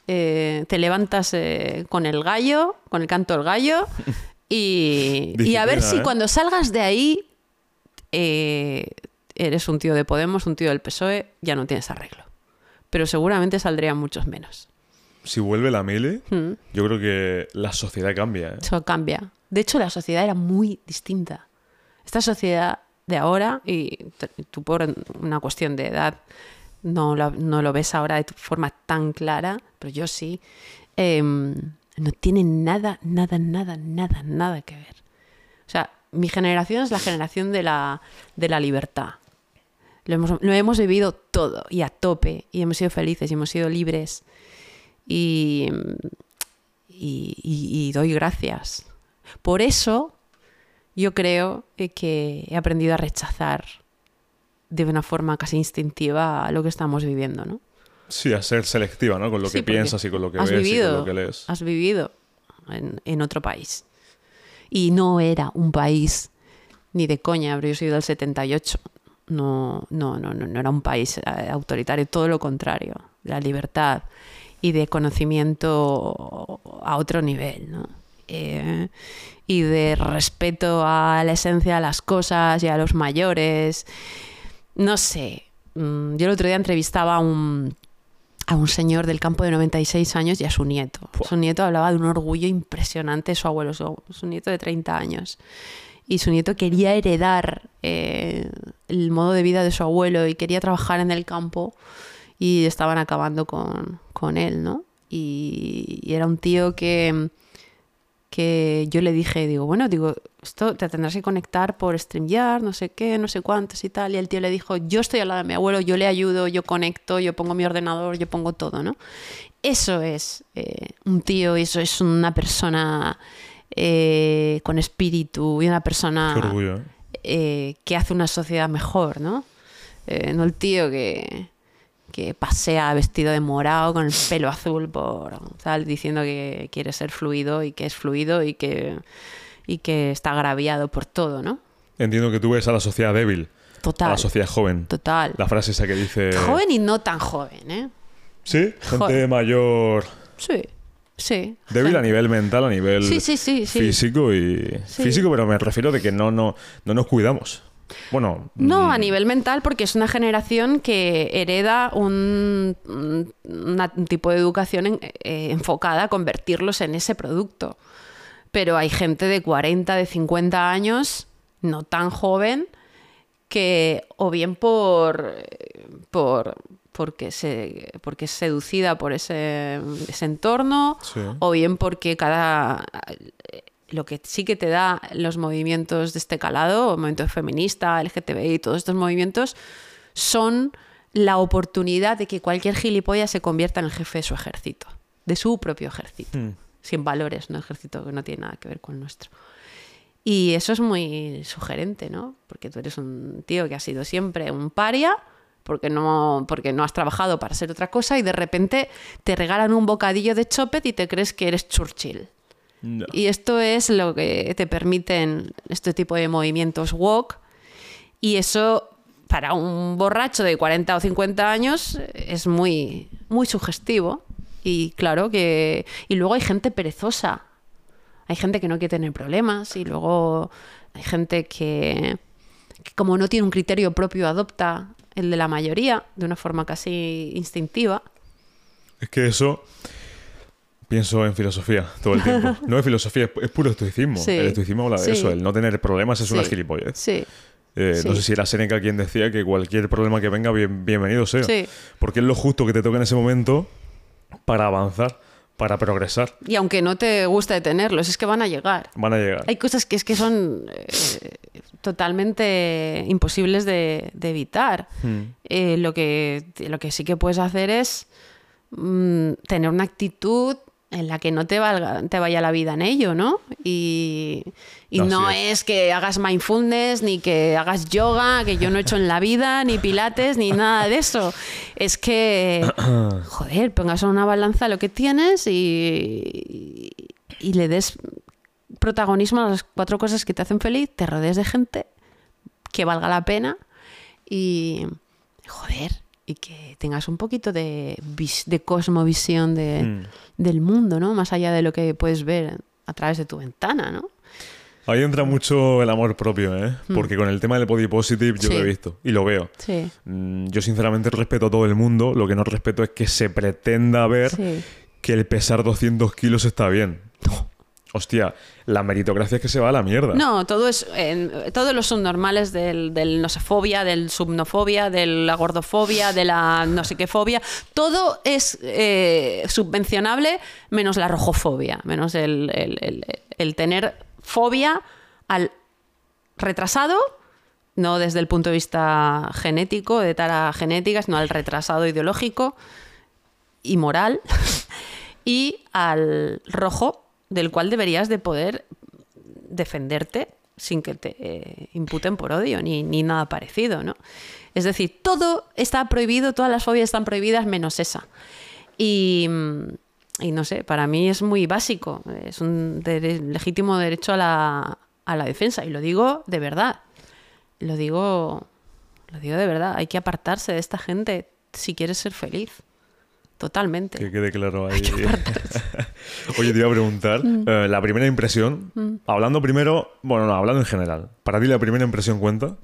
eh, te levantas eh, con el gallo, con el canto del gallo y, y a ver si ¿eh? cuando salgas de ahí eh, eres un tío de Podemos, un tío del PSOE, ya no tienes arreglo. Pero seguramente saldrían muchos menos. Si vuelve la mili, Mm. yo creo que la sociedad cambia. Eso cambia. De hecho, la sociedad era muy distinta. Esta sociedad de ahora, y tú por una cuestión de edad no lo, no lo ves ahora de forma tan clara, pero yo sí, em, no tiene nada, nada, nada, nada, nada que ver. O sea, mi generación es la generación de la, de la libertad. Lo hemos, hemos vivido todo y a tope, y hemos sido felices y hemos sido libres. Y, y, doy gracias. Por eso yo creo que he aprendido a rechazar de una forma casi instintiva lo que estamos viviendo, ¿no? Sí, a ser selectiva, ¿no? Con lo Sí, que piensas y con lo que ves y vivido, con lo que lees. Has vivido en, en otro país. Y no era un país ni de coña, yo soy del 78. No, no, no, no, no era un país eh, autoritario, todo lo contrario. La libertad y de conocimiento a otro nivel, ¿no? Eh, y de respeto a la esencia de las cosas y a los mayores. No sé. mm, Yo el otro día entrevistaba a un, a un señor del campo de 96 años y a su nieto. Su nieto hablaba de un orgullo impresionante de su abuelo, su, su nieto de 30 años. Y su nieto quería heredar eh, el modo de vida de su abuelo y quería trabajar en el campo y estaban acabando con, con él, ¿no? Y, y era un tío que, que yo le dije, digo, bueno, digo, esto te tendrás que conectar por StreamYard, no sé qué, no sé cuántos y tal. Y el tío le dijo, yo estoy al lado de mi abuelo, yo le ayudo, yo conecto, yo pongo mi ordenador, yo pongo todo, ¿no? Eso es eh, un tío, eso es una persona eh, con espíritu y una persona orgullo, ¿eh? que hace una sociedad mejor, ¿no? No el tío que, que pasea vestido de morado con el pelo azul por tal, diciendo que quiere ser fluido y que es fluido y que, y que está agraviado por todo, ¿no? Entiendo que tú ves a la sociedad débil, a Total. la sociedad joven. Total. La frase esa que dice... Joven y no tan joven, ¿eh? Sí, gente mayor... Sí, sí. Débil a nivel mental, a nivel Sí, sí, sí, físico y... Físico, pero me refiero de que no, no, no nos cuidamos. Bueno... No, mm, a nivel mental, porque es una generación que hereda un, un- una- un tipo de educación en- eh, enfocada a convertirlos en ese producto. Pero hay gente de 40, de 50 años, no tan joven, que o bien por, por porque se porque es seducida por ese, ese entorno Sí. o bien porque cada lo que sí que te da los movimientos de este calado, el movimiento feminista, LGTBI, todos estos movimientos, son la oportunidad de que cualquier gilipollas se convierta en el jefe de su ejército, de su propio ejército, Mm. sin valores, un ejército que no tiene nada que ver con el nuestro. Y eso es muy sugerente, ¿no? Porque tú eres un tío que ha sido siempre un paria, porque no, porque no has trabajado para ser otra cosa, y de repente te regalan un bocadillo de chopet y te crees que eres Churchill. No. Y esto es lo que te permiten este tipo de movimientos woke. Y eso, para un borracho de 40 o 50 años, es muy, muy sugestivo. Y claro que. Y luego hay gente perezosa. Hay gente que no quiere tener problemas. Y luego hay gente que, que como no tiene un criterio propio, adopta el de la mayoría de una forma casi instintiva. Es que eso pienso en filosofía todo el tiempo. No es filosofía, es, puro estoicismo. Sí. El estoicismo habla de Sí. eso. El no tener problemas es una gilipollez. Sí, Eh, No sé si era Seneca quien decía que cualquier problema que venga, bien- bienvenido sea. Porque es lo justo que te toca en ese momento para avanzar, para progresar. Y aunque no te guste tenerlos, es que van a llegar. Van a llegar. Hay cosas que es que son eh, totalmente imposibles de, de evitar. Hmm. Eh, lo, que, lo que sí que puedes hacer es mm, tener una actitud en la que no te, valga, te vaya la vida en ello, ¿no? Y, y no es. es. que hagas mindfulness, ni que hagas yoga, que yo no he hecho en la vida, ni pilates, ni nada de eso. Es que, joder, pongas en una balanza lo que tienes y, y le des protagonismo a las cuatro cosas que te hacen feliz, te rodees de gente que valga la pena y, joder, y que tengas un poquito de, de cosmovisión de, Mm. del mundo, ¿no? Más allá de lo que puedes ver a través de tu ventana, ¿no? Ahí entra mucho el amor propio, ¿eh? Porque con el tema del body positive yo lo he visto y lo veo. Sí, Mm, Yo sinceramente respeto a todo el mundo. Lo que no respeto es que se pretenda ver sí. que el pesar 200 kilos está bien. Hostia, la meritocracia es que se va a la mierda. No, todo es, todos los subnormales del, del nosefobia, del subnofobia, de la gordofobia, de la no sé qué fobia, todo es eh, subvencionable menos la rojofobia, menos el- el tener fobia al retrasado, no desde el punto de vista genético, de tara genética, sino al retrasado ideológico y moral, y al rojo, del cual deberías de poder defenderte sin que te eh, imputen por odio ni, ni nada parecido, ¿no? Es decir, todo está prohibido, todas las fobias están prohibidas menos esa. Y, y no sé, para mí es muy básico, es un legítimo derecho a la, a la defensa y lo digo de verdad, lo digo, lo digo de verdad, hay que apartarse de esta gente si quieres ser feliz, totalmente. Que quede claro ahí. Oye, te iba a preguntar, Mm. eh, la primera impresión, hablando primero, bueno, no, hablando en general, ¿para ti la primera impresión cuenta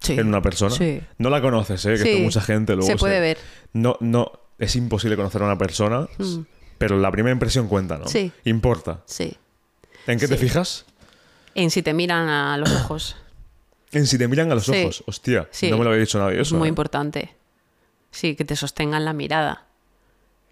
Sí. en una persona? Sí. No la conoces, ¿eh? Que Sí. mucha gente luego Se puede ver. No, no, es imposible conocer a una persona, pero la primera impresión cuenta, ¿no? Mm. Sí. Importa. Sí. ¿En qué te fijas? En si te miran a los ojos. En si te miran a los ojos. Hostia, no me lo había dicho nadie eso. Muy ¿eh? importante. Sí, que te sostengan la mirada.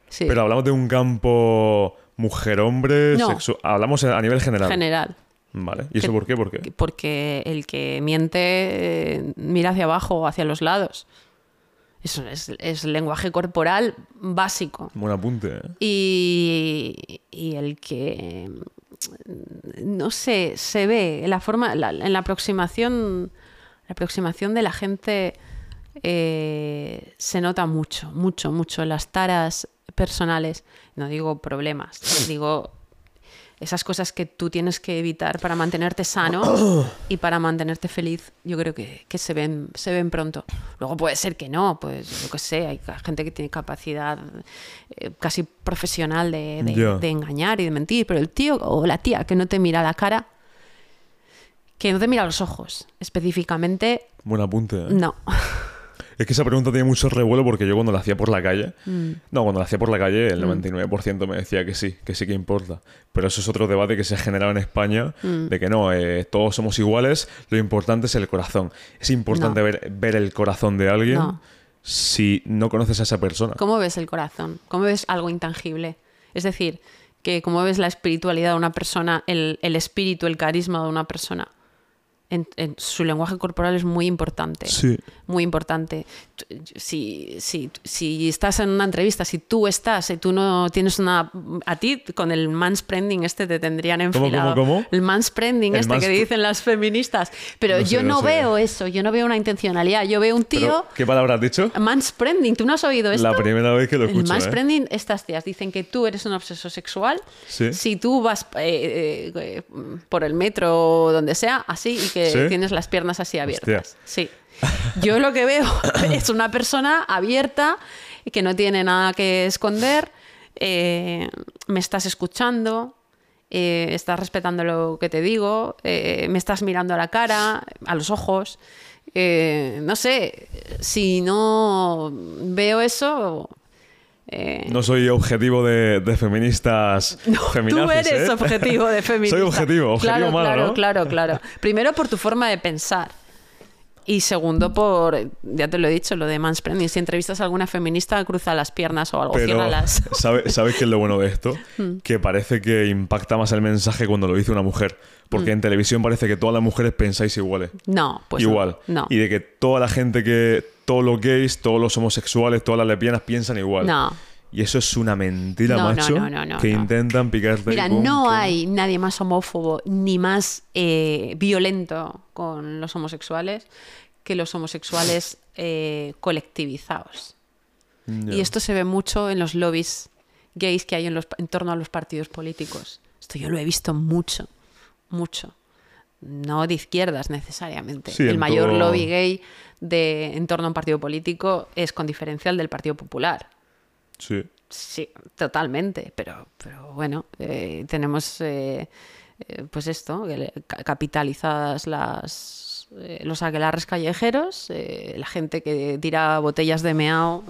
Sí. Pero hablamos de un campo mujer-hombre, No. sexu- Hablamos a nivel general. general. Vale. ¿Y eso por qué? ¿Por qué? Porque el que miente eh, mira hacia abajo o hacia los lados. Eso es, es lenguaje corporal básico. Buen apunte, ¿eh? Y, y el que no sé, se ve en la forma, la- en la aproximación, la aproximación de la gente eh, se nota mucho, mucho, mucho las taras personales. No digo problemas, digo esas cosas que tú tienes que evitar para mantenerte sano y para mantenerte feliz, yo creo que, que se, ven, se ven pronto. Luego puede ser que no, pues yo qué sé, hay gente que tiene capacidad eh, casi profesional de, de- engañar y de mentir, pero el tío o la tía que no te mira la cara, que no te mira a los ojos, específicamente, Buen apunte, ¿eh? no. Es que esa pregunta tiene mucho revuelo porque yo cuando la hacía por la calle, Mm. no, cuando la hacía por la calle el 99% me decía que sí, que sí que importa. Pero eso es otro debate que se ha generado en España Mm. de que no, eh, todos somos iguales, lo importante es el corazón. Es importante No. ver, ver el corazón de alguien No. si no conoces a esa persona. ¿Cómo ves el corazón? ¿Cómo ves algo intangible? Es decir, que cómo ves la espiritualidad de una persona, el, el espíritu, el carisma de una persona. En, en su lenguaje corporal es muy importante. Sí. Muy importante. Si, si, si estás en una entrevista, si tú estás y tú no tienes una... A ti con el manspreading este te tendrían ¿Cómo, enfilado. cómo, cómo? El manspreading El este que dicen las feministas. Pero No sé, yo no no, sé. veo eso. Yo no veo una intencionalidad. Yo veo un tío... Pero, ¿Qué palabra has dicho? Manspreading. ¿Tú no has oído esto? La primera vez que lo El escucho. ¿eh? manspreading, estas tías dicen que tú eres un obseso sexual. Sí. Si tú vas eh, eh, por el metro o donde sea, así, y que ¿Sí? tienes las piernas así abiertas. Hostia. Sí. Yo lo que veo es una persona abierta, que no tiene nada que esconder, eh, me estás escuchando, eh, estás respetando lo que te digo, eh, me estás mirando a la cara, a los ojos. no sé, si no veo eso, Eh, No soy objetivo de, de feministas no, tú eres ¿eh? objetivo de feminista. Soy objetivo, objetivo claro, malo, claro, ¿no? claro, claro. Primero por tu forma de pensar. Y segundo por, ya te lo he dicho, lo de mansplaining. Si entrevistas a alguna feminista, cruza las piernas o algo, Pero, ciérralas. ¿sabe- ¿sabes qué es lo bueno de esto? Hmm. Que parece que impacta más el mensaje cuando lo dice una mujer. Hmm. Porque en televisión parece que todas las mujeres pensáis iguales. No, pues no, igual. No. Y de que toda la gente que. Todos los gays, todos los homosexuales, todas las lesbianas piensan igual. No. Y eso es una mentira, No, macho. no, no, que intentan picarte. Mira, con no hay nadie más homófobo ni más eh, violento con los homosexuales que los homosexuales eh, colectivizados. Y esto se ve mucho en los lobbies gays que hay en, los, en torno a los partidos políticos. Esto yo lo he visto mucho, mucho. No de izquierdas necesariamente. Sí, el mayor todo- lobby gay de, en torno a un partido político es con diferencial del Partido Popular. Sí. Sí, totalmente, pero, pero bueno, eh, tenemos eh, eh, pues esto, capitalizadas las, eh, los aquelarres callejeros, eh, la gente que tira botellas de meao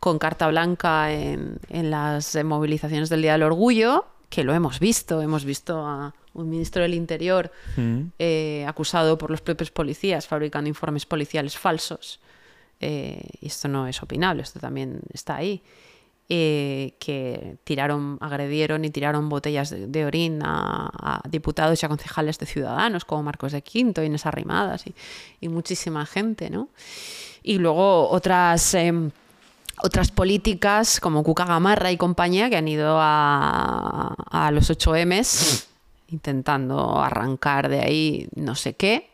con carta blanca en, en las movilizaciones del Día del Orgullo, que lo hemos visto, hemos visto a un ministro del Interior Mm. eh, acusado por los propios policías fabricando informes policiales falsos. Eh, y esto no es opinable, esto también está ahí. eh, que tiraron, agredieron y tiraron botellas de, de orín a, diputados y a concejales de Ciudadanos, como Marcos de Quinto, Inés Arrimadas y, y muchísima gente, ¿no? Y luego otras... em, otras políticas como Cuca Gamarra y compañía que han ido a, a los 8Ms intentando arrancar de ahí no sé qué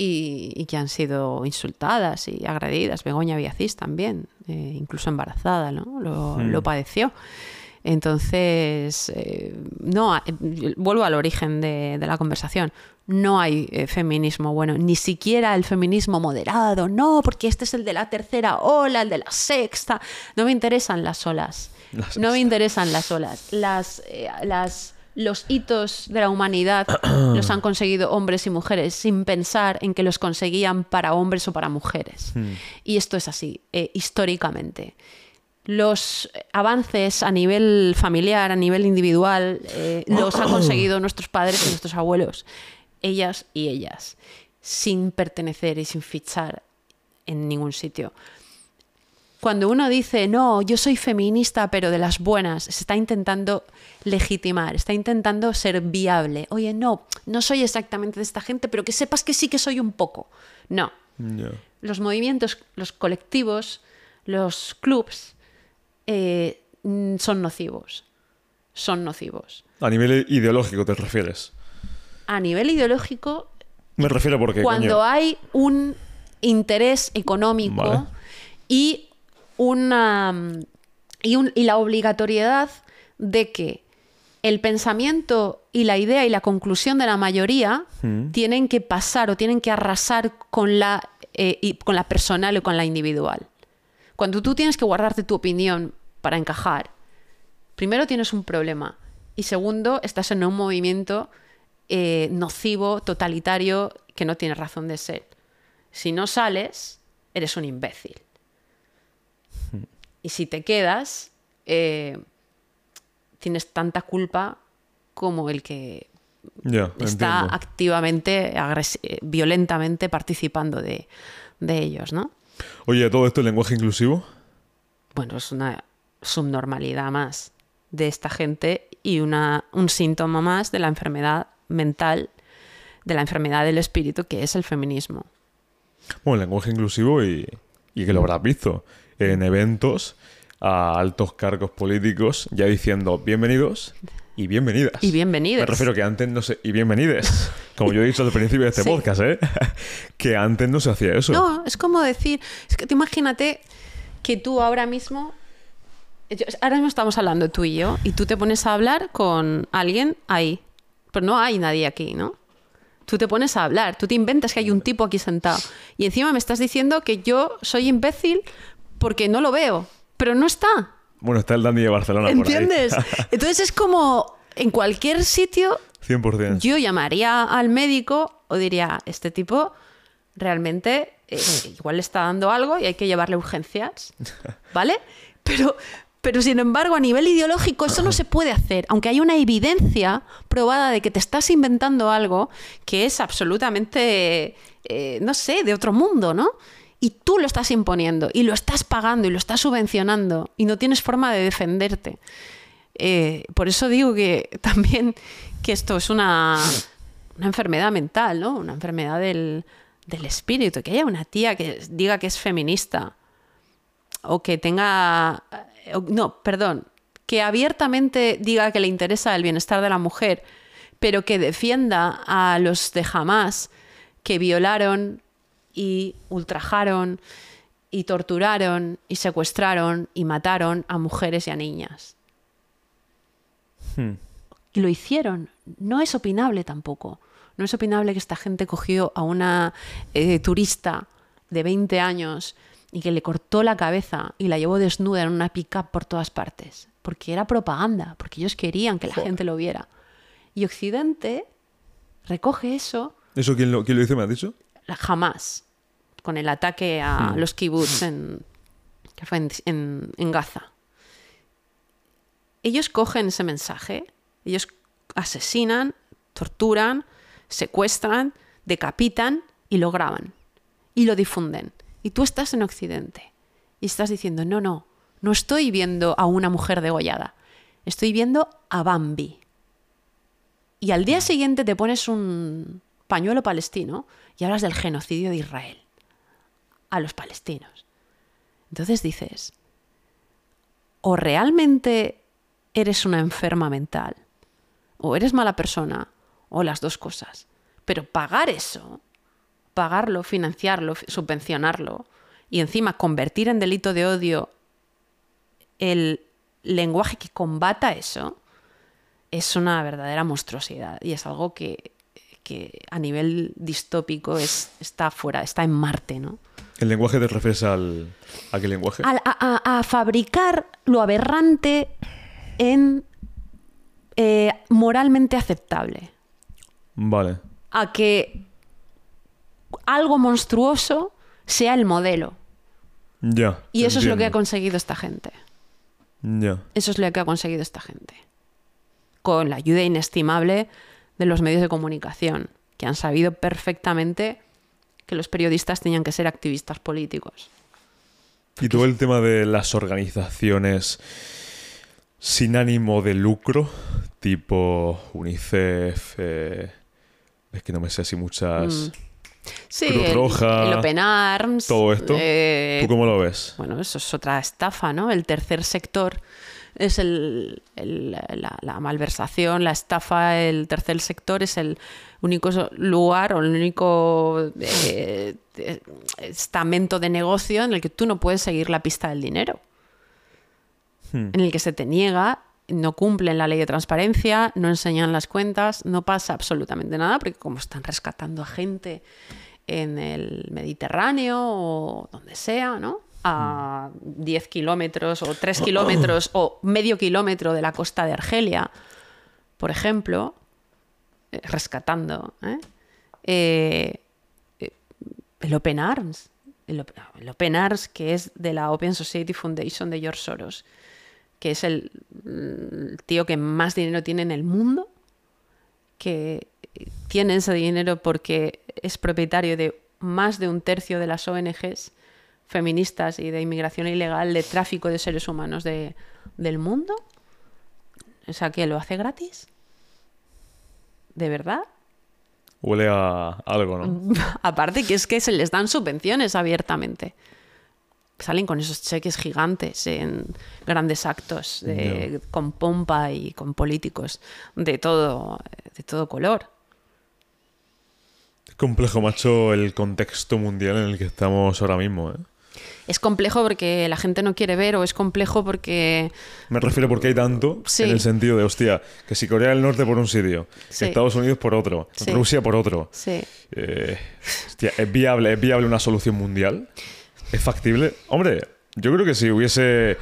y, y que han sido insultadas y agredidas. Begoña Villacís también, eh, incluso embarazada, ¿no? Lo, Hmm. lo padeció. Entonces, eh, no, eh, vuelvo al origen de, de la conversación. No hay eh, feminismo bueno, ni siquiera el feminismo moderado, no, porque este es el de la tercera ola, el de la sexta. No me interesan las olas. La No me interesan las olas. Las, eh, las, los hitos de la humanidad los han conseguido hombres y mujeres sin pensar en que los conseguían para hombres o para mujeres. Y esto es así, eh, históricamente. Los avances a nivel familiar, a nivel individual, eh, los han conseguido nuestros padres y nuestros abuelos, ellas y ellas, sin pertenecer y sin fichar en ningún sitio. Cuando uno dice, no, yo soy feminista, pero de las buenas, se está intentando legitimar, está intentando ser viable. Oye, no, no soy exactamente de esta gente, pero que sepas que sí que soy un poco. No. Los movimientos, los colectivos, los clubs eh, son nocivos. Son nocivos. A nivel ideológico te refieres. A nivel ideológico, Me refiero porque. cuando coño, hay un interés económico Vale. y una y, un- y la obligatoriedad de que el pensamiento y la idea y la conclusión de la mayoría Mm. tienen que pasar o tienen que arrasar con la, eh, y- con la personal o con la individual. Cuando tú tienes que guardarte tu opinión para encajar, primero tienes un problema y segundo estás en un movimiento eh, nocivo, totalitario, que no tiene razón de ser. Si no sales, eres un imbécil. Y si te quedas, eh, tienes tanta culpa como el que está entiendo. activamente, eh, violentamente participando de, de ellos, ¿no? Oye, todo esto el lenguaje inclusivo. Bueno, es una subnormalidad más de esta gente y una, un síntoma más de la enfermedad mental, de la enfermedad del espíritu que es el feminismo. Bueno, el lenguaje inclusivo y, y que lo habrás visto en eventos a altos cargos políticos ya diciendo bienvenidos y bienvenidas. Y bienvenidas. Me refiero que antes no se... Y bienvenides. Como yo he dicho al principio de este Sí. podcast, ¿eh? que antes no se hacía eso. No, es como decir, es que te imagínate que tú ahora mismo, ahora mismo estamos hablando tú y yo, y tú te pones a hablar con alguien ahí, pero no hay nadie aquí, ¿no? Tú te pones a hablar, tú te inventas que hay un tipo aquí sentado, y encima me estás diciendo que yo soy imbécil porque no lo veo, pero no está, Bueno, está el Dandy de Barcelona por ahí. ¿entiendes? Entonces es como en cualquier sitio 100%. yo llamaría al médico o diría, este tipo realmente eh, igual le está dando algo y hay que llevarle urgencias, ¿vale? Pero, pero sin embargo, a nivel ideológico eso no se puede hacer, aunque hay una evidencia probada de que te estás inventando algo que es absolutamente, eh, no sé, de otro mundo, ¿no? Y tú lo estás imponiendo y lo estás pagando y lo estás subvencionando y no tienes forma de defenderte. Eh, por eso digo que también que esto es una, una enfermedad mental, ¿no? Una enfermedad del, del espíritu. Que haya una tía que diga que es feminista o que tenga... eh, No, perdón, que abiertamente diga que le interesa el bienestar de la mujer, pero que defienda a los de Hamas que violaron y ultrajaron y torturaron y secuestraron y mataron a mujeres y a niñas. Hmm. Y lo hicieron. No es opinable tampoco. No es opinable que esta gente cogió a una eh, turista de 20 años y que le cortó la cabeza y la llevó desnuda en una pick-up por todas partes. Porque era propaganda, porque ellos querían que la Joder. gente lo viera. Y Occidente recoge eso ¿Eso quién lo, quién lo dice, me has dicho? Jamás con el ataque a los kibbutz en, que fue en, en- en Gaza. Ellos cogen ese mensaje, ellos asesinan, torturan, secuestran, decapitan y lo graban y lo difunden. Y tú estás en Occidente y estás diciendo, no, no, no estoy viendo a una mujer degollada, estoy viendo a Bambi. Y al día siguiente te pones un pañuelo palestino y hablas del genocidio de Israel a los palestinos. Entonces dices, o realmente eres una enferma mental, o eres mala persona, o las dos cosas. Pero pagar eso, pagarlo, financiarlo, fi- subvencionarlo, y encima convertir en delito de odio el lenguaje que combata eso, es una verdadera monstruosidad y es algo que, que a nivel distópico es, está fuera, está en Marte, ¿no? ¿El lenguaje te refieres al. ¿A qué lenguaje? Al- a, fabricar lo aberrante en eh, moralmente aceptable. Vale. A que algo monstruoso sea el modelo. Ya. Y eso es lo que ha conseguido esta gente. Ya. Eso es lo que ha conseguido esta gente. Con la ayuda inestimable de los medios de comunicación, que han sabido perfectamente que los periodistas tenían que ser activistas políticos. Y todo el tema de las organizaciones sin ánimo de lucro, tipo UNICEF, eh, es que no me sé si muchas... Sí, Cruz el- Roja, el, Open Arms. todo esto. eh, ¿Tú cómo lo ves? Bueno, eso es otra estafa, ¿no? El tercer sector es el, el- la, la malversación, la estafa. El tercer sector es el único lugar o el único eh, estamento de negocio en el que tú no puedes seguir la pista del dinero. Hmm. En el que se te niega, no cumplen la ley de transparencia, no enseñan las cuentas, no pasa absolutamente nada, porque como están rescatando a gente en el Mediterráneo o donde sea, ¿no? A 10 kilómetros o 3 kilómetros o medio kilómetro de la costa de Argelia, por ejemplo, eh, rescatando ¿eh? Eh, eh, el Open Arms. El, el Open Arms, que es de la Open Society Foundation de George Soros, que es el, el tío que más dinero tiene en el mundo, que tiene ese dinero porque es propietario de más de un tercio de las ONGs feministas y de inmigración ilegal, de tráfico de seres humanos de- del mundo. O sea, que lo hace gratis. ¿De verdad? Huele a algo, ¿no? Aparte que es que se les dan subvenciones abiertamente. Salen con esos cheques gigantes en grandes actos de- con pompa y con políticos de todo, de todo color. Complejo, macho, el contexto mundial en el que estamos ahora mismo, ¿eh? Es complejo porque la gente no quiere ver o es complejo porque Me refiero porque hay tanto Sí. en el sentido de, hostia, que si Corea del Norte por un sitio, Sí. Estados Unidos por otro, Sí. Rusia por otro. eh, hostia, ¿es viable, ¿es viable una solución mundial? ¿Es factible? Hombre, yo creo que si hubiese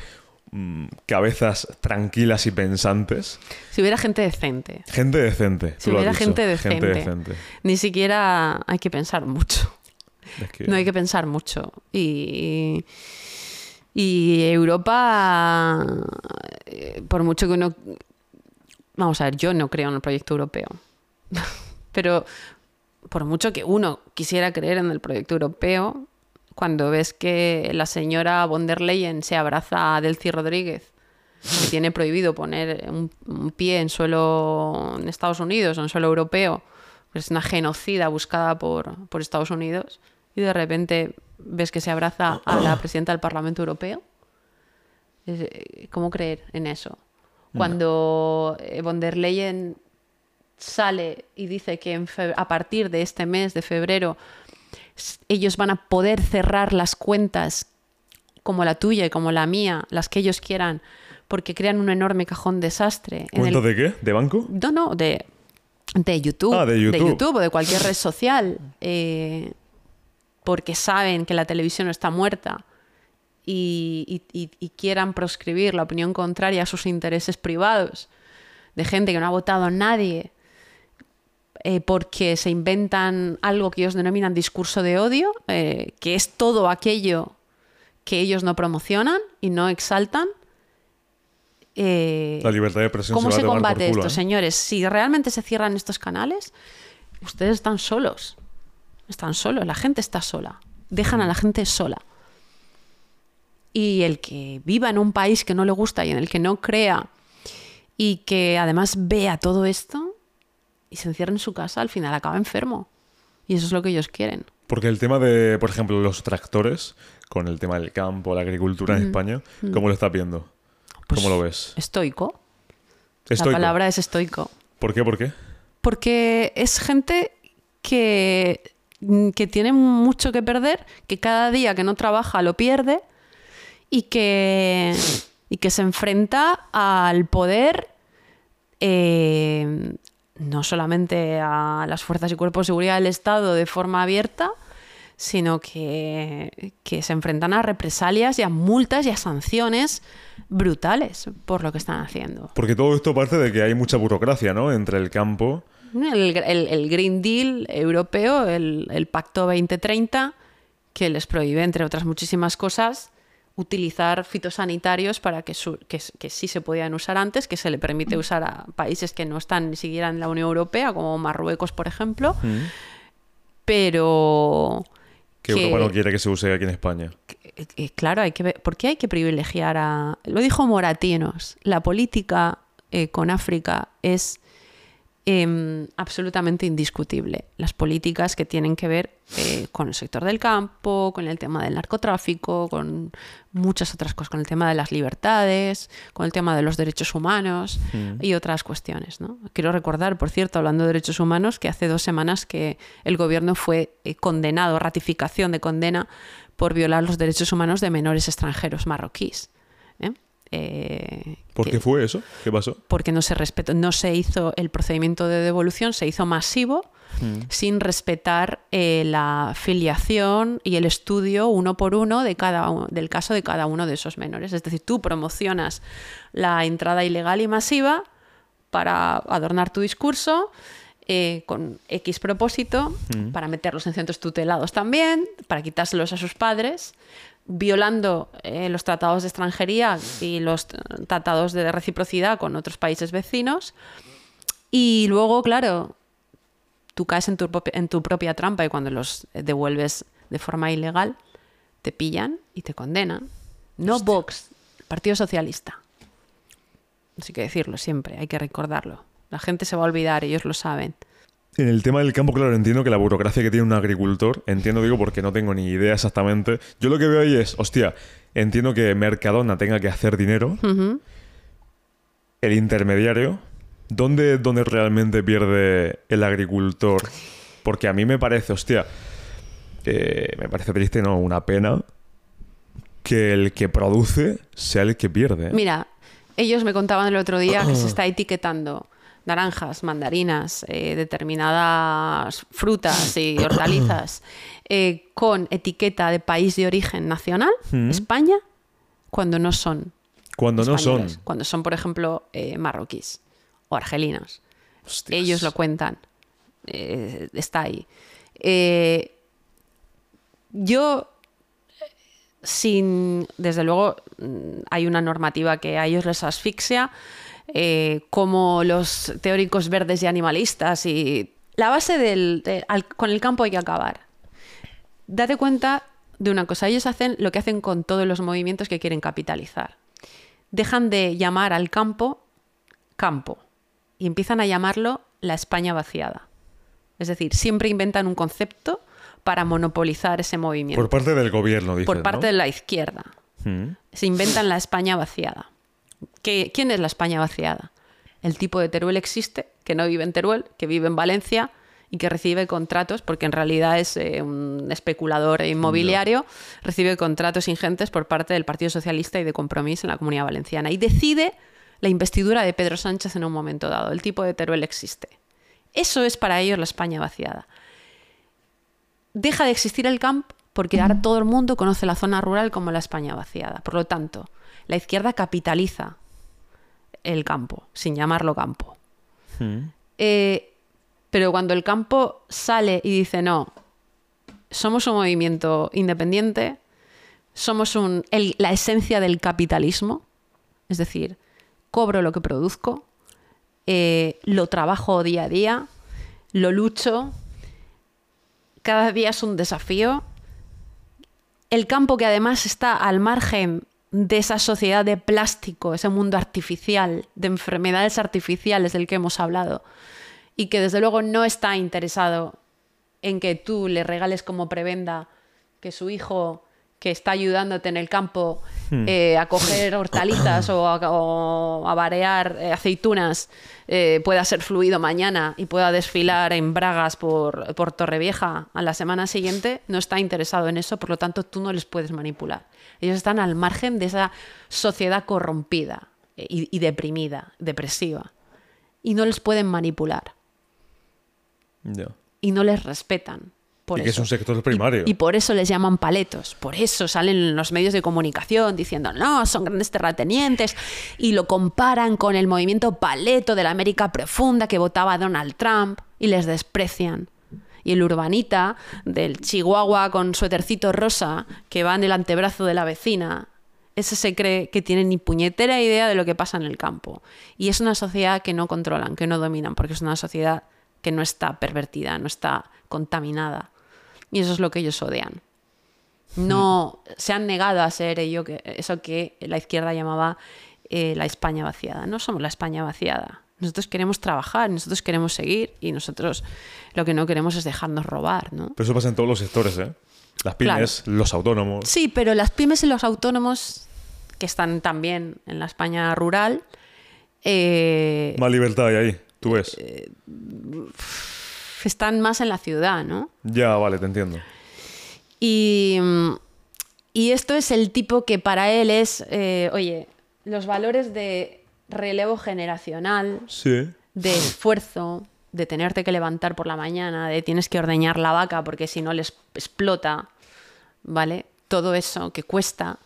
mm, cabezas tranquilas y pensantes, si hubiera gente decente, gente decente. si hubiera dicho, gente decente, Gente decente. ni siquiera hay que pensar mucho. No hay que pensar mucho. Y, y Europa, eh, por mucho que uno... Vamos a ver, yo no creo en el proyecto europeo. Pero por mucho que uno quisiera creer en el proyecto europeo, cuando ves que la señora von der Leyen se abraza a Delcy Rodríguez, que tiene prohibido poner un, pie en suelo en Estados Unidos o en suelo europeo, que es una genocida buscada por, por Estados Unidos, y de repente ves que se abraza a la presidenta del Parlamento Europeo. Eh, ¿Cómo creer en eso? Cuando eh, von der Leyen sale y dice que a partir de este mes de febrero ellos van a poder cerrar las cuentas como la tuya y como la mía, las que ellos quieran, porque crean un enorme cajón desastre. en el- ¿Cuenta de qué? ¿De banco? no, no, de, de YouTube. Ah, de YouTube. o de cualquier red social. eh, porque saben que la televisión está muerta y, y- y- y quieran proscribir la opinión contraria a sus intereses privados de gente que no ha votado a nadie eh, porque se inventan algo que ellos denominan discurso de odio, eh, que es todo aquello que ellos no promocionan y no exaltan. eh, La libertad de expresión ¿Cómo se se va a tomar combate por culo, esto, señores? Si realmente se cierran estos canales, ustedes están solos. Están solos, la gente está sola. Dejan a la gente sola. Y el que viva en un país que no le gusta y en el que no crea y que además vea todo esto y se encierra en su casa, al final acaba enfermo. Y eso es lo que ellos quieren. Porque el tema de, por ejemplo, los tractores, con el tema del campo, la agricultura en España, ¿cómo lo estás viendo? Pues, ¿Cómo lo ves? Estoico. Estoico. La palabra es estoico. ¿Por qué? ¿Por qué? porque es gente que, que tiene mucho que perder, que cada día que no trabaja lo pierde y que, y que se enfrenta al poder eh, no solamente a las fuerzas y cuerpos de seguridad del Estado de forma abierta, sino que, que se enfrentan a represalias y a multas y a sanciones brutales por lo que están haciendo. Porque todo esto parte de que hay mucha burocracia, ¿no? Entre el campo. El, el- el Green Deal europeo, el, el Pacto 2030, que les prohíbe, entre otras muchísimas cosas, utilizar fitosanitarios para que, su- que, s- que sí se podían usar antes, que se le permite usar a países que no están ni siquiera en la Unión Europea, como Marruecos, por ejemplo, pero... Que, Europa no quiere que se use aquí en España. Eh, eh, claro, hay que ver, ¿por qué hay que privilegiar a... Lo dijo Moratinos, la política eh, con África es em, absolutamente indiscutible. Las políticas que tienen que ver eh, con el sector del campo, con el tema del narcotráfico, con muchas otras cosas, con el tema de las libertades, con el tema de los derechos humanos y otras cuestiones. ¿no? Quiero recordar, por cierto, hablando de derechos humanos, que hace dos semanas que el gobierno fue eh, condenado, ratificación de condena por violar los derechos humanos de menores extranjeros marroquíes. ¿eh? Eh, ¿Por que- qué fue eso? ¿Qué pasó? porque no se respetó, no se hizo el procedimiento de devolución, se hizo masivo sin respetar eh, la filiación y el estudio uno por uno de cada del caso de cada uno de esos menores. Es decir, tú promocionas la entrada ilegal y masiva para adornar tu discurso eh, con X propósito, para meterlos en centros tutelados también, para quitárselos a sus padres, violando eh, los tratados de extranjería y los tratados de reciprocidad con otros países vecinos. Y luego, claro, tú caes en tu, en tu propia trampa y cuando los devuelves de forma ilegal, te pillan y te condenan. No Vox, Partido Socialista. Así que decirlo siempre, hay que recordarlo. La gente se va a olvidar, ellos lo saben. En el tema del campo, claro, entiendo que la burocracia que tiene un agricultor, entiendo, digo, porque no tengo ni idea exactamente. Yo lo que veo ahí es, hostia, entiendo que Mercadona tenga que hacer dinero. El intermediario, ¿dónde, ¿dónde realmente pierde el agricultor? Porque a mí me parece, hostia, eh, me parece triste, ¿no? Una pena que el que produce sea el que pierde. ¿eh? Mira, ellos me contaban el otro día que se está etiquetando naranjas, mandarinas, eh, determinadas frutas y hortalizas eh, con etiqueta de país de origen nacional, Mm. España, cuando no son Cuando no son. Cuando son, por ejemplo, eh, marroquíes o argelinos. Hostias. Ellos lo cuentan. Eh, está ahí. Yo, sin, desde luego, mm, hay una normativa que a ellos les asfixia, eh, como los teóricos verdes y animalistas, y la base del, de- al- con el campo hay que acabar. Date cuenta de una cosa, ellos hacen lo que hacen con todos los movimientos que quieren capitalizar. Dejan de llamar al campo campo y empiezan a llamarlo la España vaciada. Es decir, siempre inventan un concepto para monopolizar ese movimiento. Por parte del gobierno, dices, Por parte ¿no? de la izquierda. Mm. Se inventan la España vaciada. ¿Qué- ¿Quién es la España vaciada? El tipo de Teruel existe, que no vive en Teruel, que vive en Valencia y que recibe contratos, porque en realidad es eh, un especulador inmobiliario, recibe contratos ingentes por parte del Partido Socialista y de Compromís en la Comunidad Valenciana. Y decide la investidura de Pedro Sánchez en un momento dado. El tipo de Teruel existe. Eso es para ellos la España vaciada deja de existir el camp porque ahora todo el mundo conoce la zona rural como la España vaciada. Por lo tanto, la izquierda capitaliza el campo, sin llamarlo campo. Mm. Eh, pero cuando el campo sale y dice, no, somos un movimiento independiente, somos un- el- la esencia del capitalismo, es decir, cobro lo que produzco, eh, lo trabajo día a día, lo lucho, cada día es un desafío. El campo que además está al margen de esa sociedad de plástico, ese mundo artificial, de enfermedades artificiales del que hemos hablado, y que desde luego no está interesado en que tú le regales como prebenda que su hijo que está ayudándote en el campo eh, a coger hortalizas o a, o a varear eh, aceitunas eh, pueda ser fluido mañana y pueda desfilar en bragas por, por Torrevieja a la semana siguiente, no está interesado en eso, por lo tanto tú no les puedes manipular. Ellos están al margen de esa sociedad corrompida y, y deprimida, depresiva, y no les pueden manipular y no les respetan. Por Y que es un sector primario. Y, y por eso les llaman paletos. Por eso salen en los medios de comunicación diciendo, no, son grandes terratenientes. Y lo comparan con el movimiento paleto de la América profunda que votaba Donald Trump y les desprecian. Y el urbanita del Chihuahua con suétercito rosa que va en el antebrazo de la vecina, ese se cree que tiene ni puñetera idea de lo que pasa en el campo. Y es una sociedad que no controlan, que no dominan, porque es una sociedad que no está pervertida, no está contaminada. Y eso es lo que ellos odian. No se han negado a ser ello que, eso que la izquierda llamaba eh, la España vaciada. No somos la España vaciada. Nosotros queremos trabajar, nosotros queremos seguir y nosotros lo que no queremos es dejarnos robar, ¿no? Pero eso pasa en todos los sectores, ¿eh? Las pymes, los autónomos. Sí, pero las pymes y los autónomos, que están también en la España rural, eh, Más libertad hay ahí, tú ves. Están más en la ciudad, ¿no? Ya, vale, te entiendo. Y, y esto es el tipo que para él es, eh, oye, los valores de relevo generacional, Sí. de esfuerzo, de tenerte que levantar por la mañana, de tienes que ordeñar la vaca porque si no les explota, ¿vale? Todo eso que cuesta,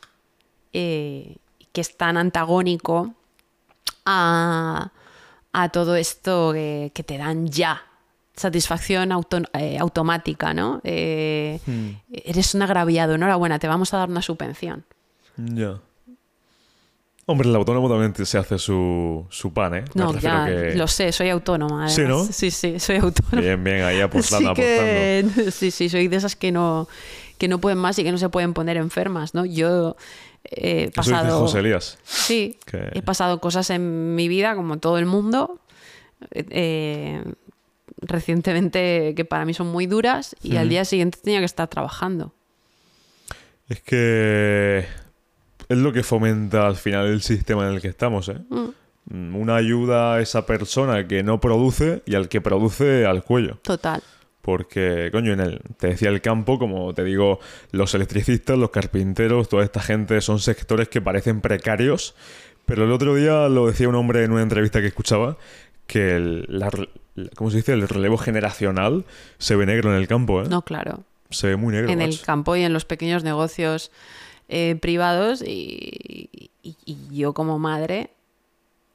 eh, que es tan antagónico a, a todo esto que, que te dan ya. Satisfacción auto- eh, automática, ¿no? Eh, Eres un agraviado, enhorabuena, te vamos a dar una subvención. Ya. Hombre, el autónomo también se hace su, su pan, ¿eh? Me No, ya que- lo sé, soy autónoma. Sí. ¿no? Sí, sí, soy autónoma. Bien, bien, ahí apostando, sí, que, sí, sí, soy de esas que no, que no pueden más y que no se pueden poner enfermas, ¿no? Yo he apostando. Eso pasado... José Elías. Sí, que- he pasado cosas en mi vida, como todo el mundo, eh, recientemente que para mí son muy duras y al día siguiente tenía que estar trabajando. Es que es lo que fomenta al final el sistema en el que estamos, ¿eh? Mm, Una ayuda a esa persona que no produce y al que produce al cuello. Total. Porque, coño, en el, te decía el campo, como te digo, los electricistas, los carpinteros, toda esta gente son sectores que parecen precarios. Pero el otro día lo decía un hombre en una entrevista que escuchaba, que el, la ¿cómo se dice? El relevo generacional se ve negro en el campo, ¿eh? No, claro. Se ve muy negro. en el campo y en los pequeños negocios eh, privados y, y- y yo como madre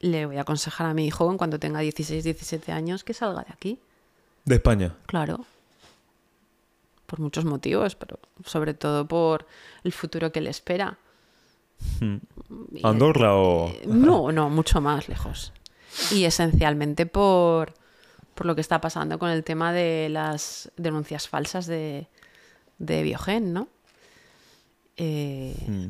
le voy a aconsejar a mi hijo en cuanto tenga 16, 17 años que salga de aquí. De España. Claro. por muchos motivos, pero sobre todo por el futuro que le espera. Y- ¿Andorra o...? eh, No, no, mucho más lejos. Y esencialmente por, por lo que está pasando con el tema de las denuncias falsas de, de Biogen, ¿no? Eh, Mm.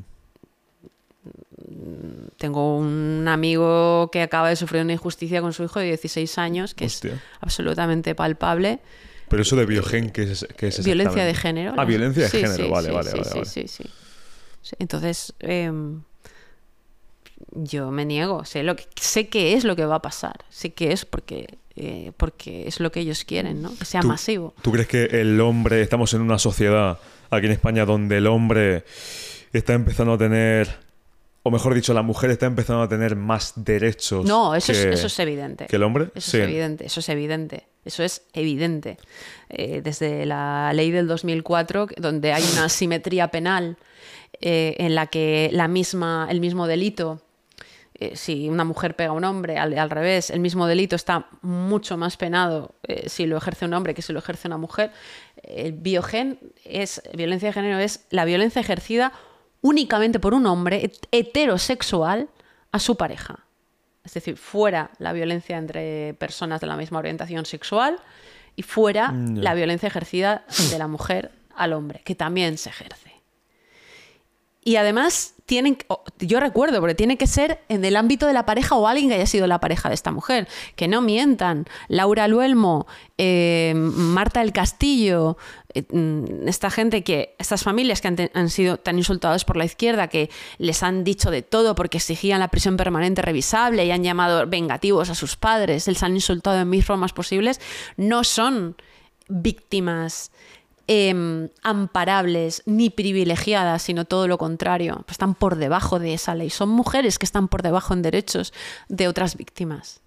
tengo un amigo que acaba de sufrir una injusticia con su hijo de 16 años, que Hostia. es absolutamente palpable. Pero eso de biogen, ¿qué es, qué es Violencia de género. Ah, violencia de sí, género, sí, vale, vale, vale, sí, vale. sí, sí. Sí, Entonces, em, yo me niego. Sé, lo que, sé que es lo que va a pasar. Sé que es porque, eh, porque es lo que ellos quieren, ¿no? Que sea Tú- masivo. ¿Tú crees que el hombre, estamos en una sociedad aquí en España donde el hombre está empezando a tener, o mejor dicho, la mujer está empezando a tener más derechos No, eso, que, es, eso es evidente. que el hombre? Eso Sí. es evidente, eso es evidente. Eso es evidente. Eh, desde la ley del 2004, que- donde hay una simetría penal eh, en la que la misma, el mismo delito, eh, si una mujer pega a un hombre, al, al revés, el mismo delito está mucho más penado eh, si lo ejerce un hombre que si lo ejerce una mujer. El biogen es, violencia de género es la violencia ejercida únicamente por un hombre het- heterosexual a su pareja. Es decir, fuera la violencia entre personas de la misma orientación sexual y fuera Mm, la violencia ejercida de la mujer al hombre, que también se ejerce. Y además, tienen, yo recuerdo, porque tiene que ser en el ámbito de la pareja o alguien que haya sido la pareja de esta mujer. Que no mientan. Laura Luelmo, eh, Marta del Castillo, eh, mm, esta gente que, estas familias que han, han sido tan insultadas por la izquierda, que les han dicho de todo porque exigían la prisión permanente revisable y han llamado vengativos a sus padres, les han insultado en mil formas posibles, no son víctimas em, amparables ni privilegiadas, sino todo lo contrario. Están por debajo de esa ley. Son mujeres que están por debajo en derechos de otras víctimas.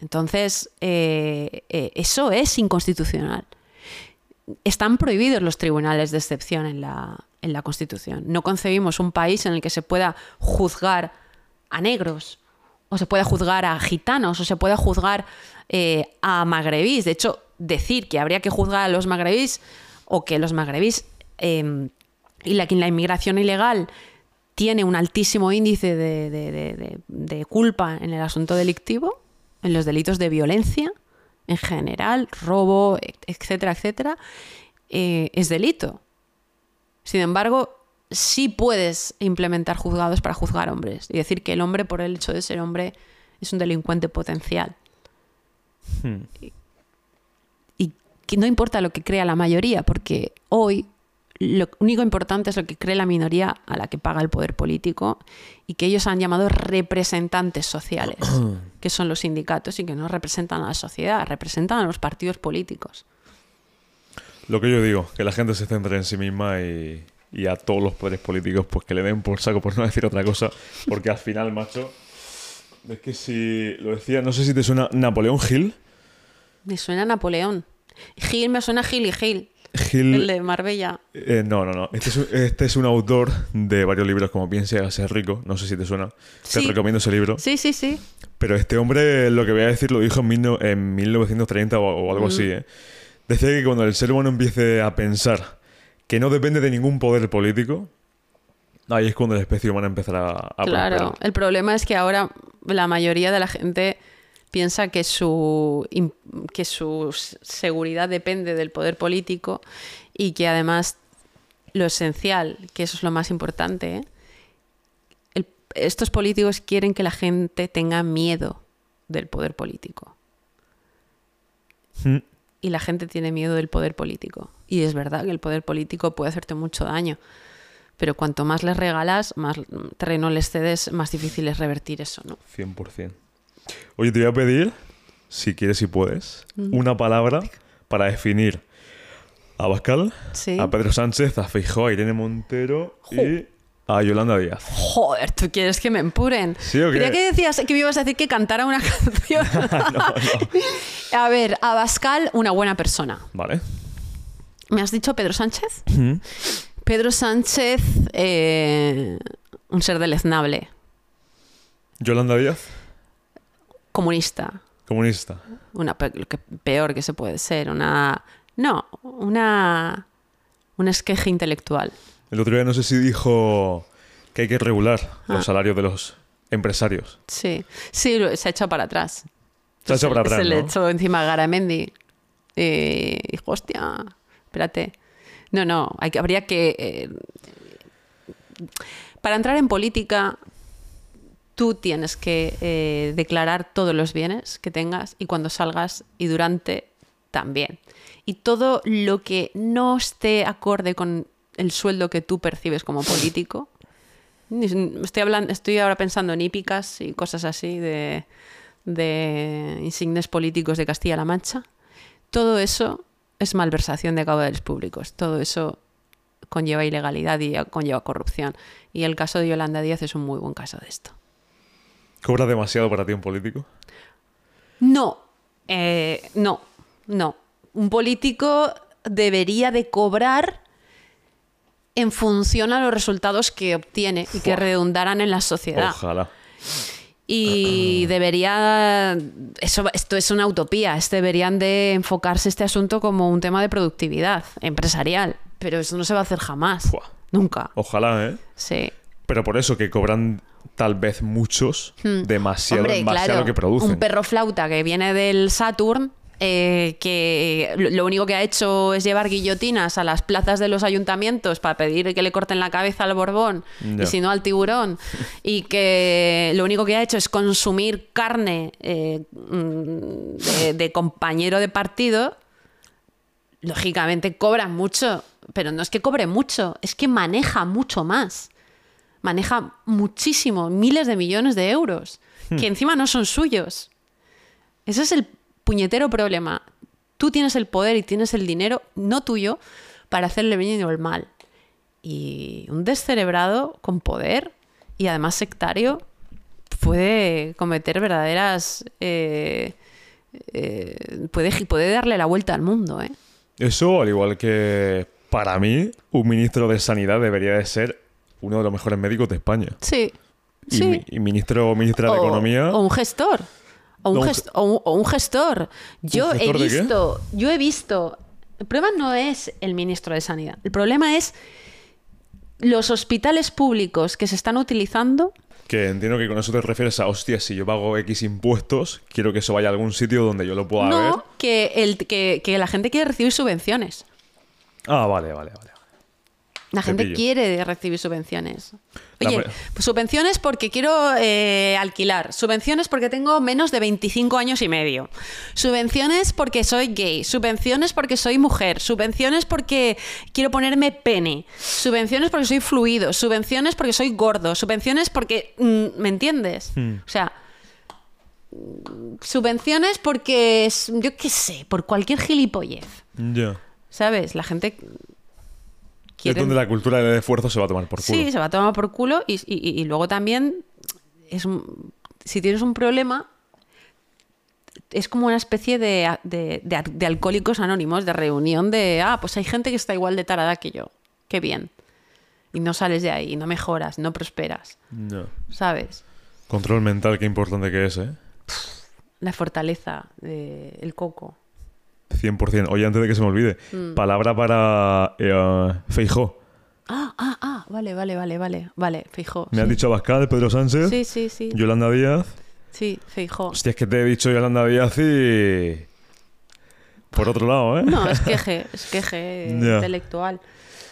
Entonces, eh, eh, eso es inconstitucional. Están prohibidos los tribunales de excepción en la, en la Constitución. No concebimos un país en el que se pueda juzgar a negros, o se pueda juzgar a gitanos, o se pueda juzgar eh, a magrebís. De hecho, decir que habría que juzgar a los magrebís o que los magrebís eh, y la, que la inmigración ilegal tiene un altísimo índice de, de- de- de- de culpa en el asunto delictivo, en los delitos de violencia en general, robo, etcétera, etcétera, eh, es delito. Sin embargo, sí puedes implementar juzgados para juzgar hombres y decir que el hombre, por el hecho de ser hombre, es un delincuente potencial. Hmm. Que no importa lo que crea la mayoría, porque hoy lo único importante es lo que cree la minoría a la que paga el poder político y que ellos han llamado representantes sociales, que son los sindicatos y que no representan a la sociedad, representan a los partidos políticos. Lo que yo digo, que la gente se centre en sí misma y, y a todos los poderes políticos, pues que le den por saco, por no decir otra cosa, porque al final, macho, es que si lo decía, no sé si te suena Napoleón Hill. Me suena a Napoleón. Gil me suena a Gil y Gil, Hill el de Marbella. Eh, no, no, no. Este es, un, este es un autor de varios libros como Piense a ser rico. No sé si te suena. Sí. Te recomiendo ese libro. Sí, sí, sí. Pero este hombre, lo que voy a decir, lo dijo en, mil no- en 1930 o, o algo así. ¿eh? Decía que cuando el ser humano empiece a pensar que no depende de ningún poder político, ahí es cuando la especie humana empezará a Claro, prosperar. el problema es que ahora la mayoría de la gente piensa que su, que su seguridad depende del poder político y que además lo esencial, que eso es lo más importante, ¿eh? El- estos políticos quieren que la gente tenga miedo del poder político. Mm. Y la gente tiene miedo del poder político. Y es verdad que el poder político puede hacerte mucho daño. Pero cuanto más les regalas, más terreno les cedes, más difícil es revertir eso, ¿no? 100%. Oye, te voy a pedir, si quieres y puedes, una palabra para definir a Bascal, Sí. a Pedro Sánchez, a Feijóo, a Irene Montero y a Yolanda Díaz. Joder, ¿tú quieres que me empuren? ¿Sí o qué? Creía que decías que me ibas a decir que cantara una canción. A ver, Abascal, una buena persona. Vale. ¿Me has dicho Pedro Sánchez? Pedro Sánchez, eh, un ser deleznable, Yolanda Díaz, comunista, comunista. una pe- lo que peor que se puede ser, una no, una un esqueje intelectual. El otro día no sé si dijo que hay que regular los Ah. salarios de los empresarios. Sí, sí, se ha echado para atrás. Se ha hecho para Se atrás, le ¿no? echó encima a Garamendi. Eh, dijo, hostia, espérate. No, no, hay que, habría que... eh, para entrar en política, tú tienes que eh, declarar todos los bienes que tengas y cuando salgas y durante también. Y todo lo que no esté acorde con el sueldo que tú percibes como político, Estoy, hablando, estoy ahora pensando en hípicas y cosas así de, de insignes políticos de Castilla-La Mancha. Todo eso es malversación de caudales públicos. Todo eso conlleva ilegalidad y conlleva corrupción. Y el caso de Yolanda Díaz es un muy buen caso de esto. ¿Cobra demasiado para ti un político? No, eh, no, no. Un político debería de cobrar en función a los resultados que obtiene y que Fua. redundaran en la sociedad. Ojalá. Y debería. Eso, esto es una utopía. Es- deberían de enfocarse este asunto como un tema de productividad empresarial. Pero eso no se va a hacer jamás. Fua. Nunca. Ojalá, ¿eh? Sí. Pero por eso que cobran tal vez muchos demasiado Hmm. Hombre, claro. a lo que producen. Un perro flauta que viene del Saturn. eh, que lo único que ha hecho es llevar guillotinas a las plazas de los ayuntamientos para pedir que le corten la cabeza al Borbón y si no al tiburón y que lo único que ha hecho es consumir carne eh, mm, de, de compañero de partido lógicamente cobra mucho, pero no es que cobre mucho, es que maneja mucho más. Maneja muchísimo, miles de millones de euros, que encima no son suyos. Ese es el puñetero problema. Tú tienes el poder y tienes el dinero, no tuyo, para hacerle bien o el mal. Y un descerebrado con poder y además sectario puede cometer verdaderas... eh, eh, puede, puede darle la vuelta al mundo, ¿eh? Eso, al igual que para mí, un ministro de Sanidad debería de ser uno de los mejores médicos de España. Sí. Y, sí. y ministro o ministra de Economía. O un gestor. O un, No, un gest- o un- o un gestor. Yo gestor he qué? visto, yo he visto. El problema no es el ministro de Sanidad. El problema es los hospitales públicos que se están utilizando. Que entiendo que con eso te refieres a, hostia, si yo pago X impuestos, quiero que eso vaya a algún sitio donde yo lo pueda ver. No, que, que, que la gente quiere recibir subvenciones. Ah, vale, vale, vale. La Te gente quiere recibir subvenciones. Oye, pues subvenciones porque quiero eh, alquilar. Subvenciones porque tengo menos de 25 años y medio. Subvenciones porque soy gay. Subvenciones porque soy mujer. Subvenciones porque quiero ponerme pene. Subvenciones porque soy fluido. Subvenciones porque soy gordo. Subvenciones porque... mm, ¿Me entiendes? O sea... Subvenciones porque, es- yo qué sé, por cualquier gilipollez. Ya. ¿Sabes? La gente Es quiere... donde la cultura del esfuerzo se va a tomar por culo. Sí, se va a tomar por culo y, y- y luego también es un- si tienes un problema es como una especie de, de- de- de alcohólicos anónimos, de reunión de, ah, pues hay gente que está igual de tarada que yo, qué bien. Y no sales de ahí, no mejoras, no prosperas, Ya. ¿sabes? Control mental, qué importante que es, ¿eh? La fortaleza del coco. 100%. Oye, antes de que se me olvide, Mm. palabra para eh, Feijó. Ah, ah, ah, vale, vale, vale, vale, vale, fijo. Me has dicho Abascal, Pedro Sánchez, Sí, sí, sí, Yolanda Díaz. sí, fijo. Hostia, es que te he dicho Yolanda Díaz y... Por otro lado, ¿eh? No, es queje, es queje intelectual.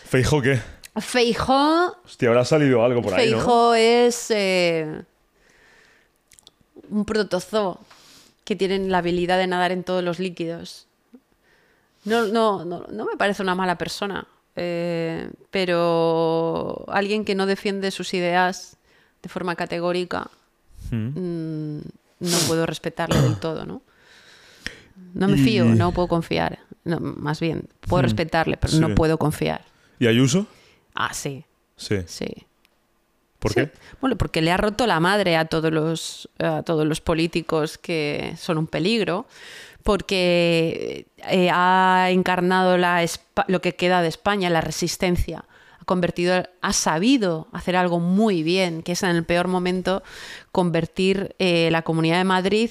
¿Feijó qué? Feijó Hostia, habrá salido algo por ahí, ¿no? Feijóo es eh, un protozoo que tiene la habilidad de nadar en todos los líquidos. No, no, no, no me parece una mala persona, eh, pero alguien que no defiende sus ideas de forma categórica, Mm. mm, no puedo respetarle del todo, ¿no? No me Y- fío, no puedo confiar. No, más bien, puedo respetarle, pero sí. no puedo confiar. ¿Y Ayuso? Ah, sí, Sí. sí. ¿Por Sí. qué? Bueno, porque le ha roto la madre a todos los, a todos los políticos que son un peligro, porque eh, ha encarnado la, lo que queda de España, la resistencia. Ha convertido, ha sabido hacer algo muy bien, que es en el peor momento convertir eh, la Comunidad de Madrid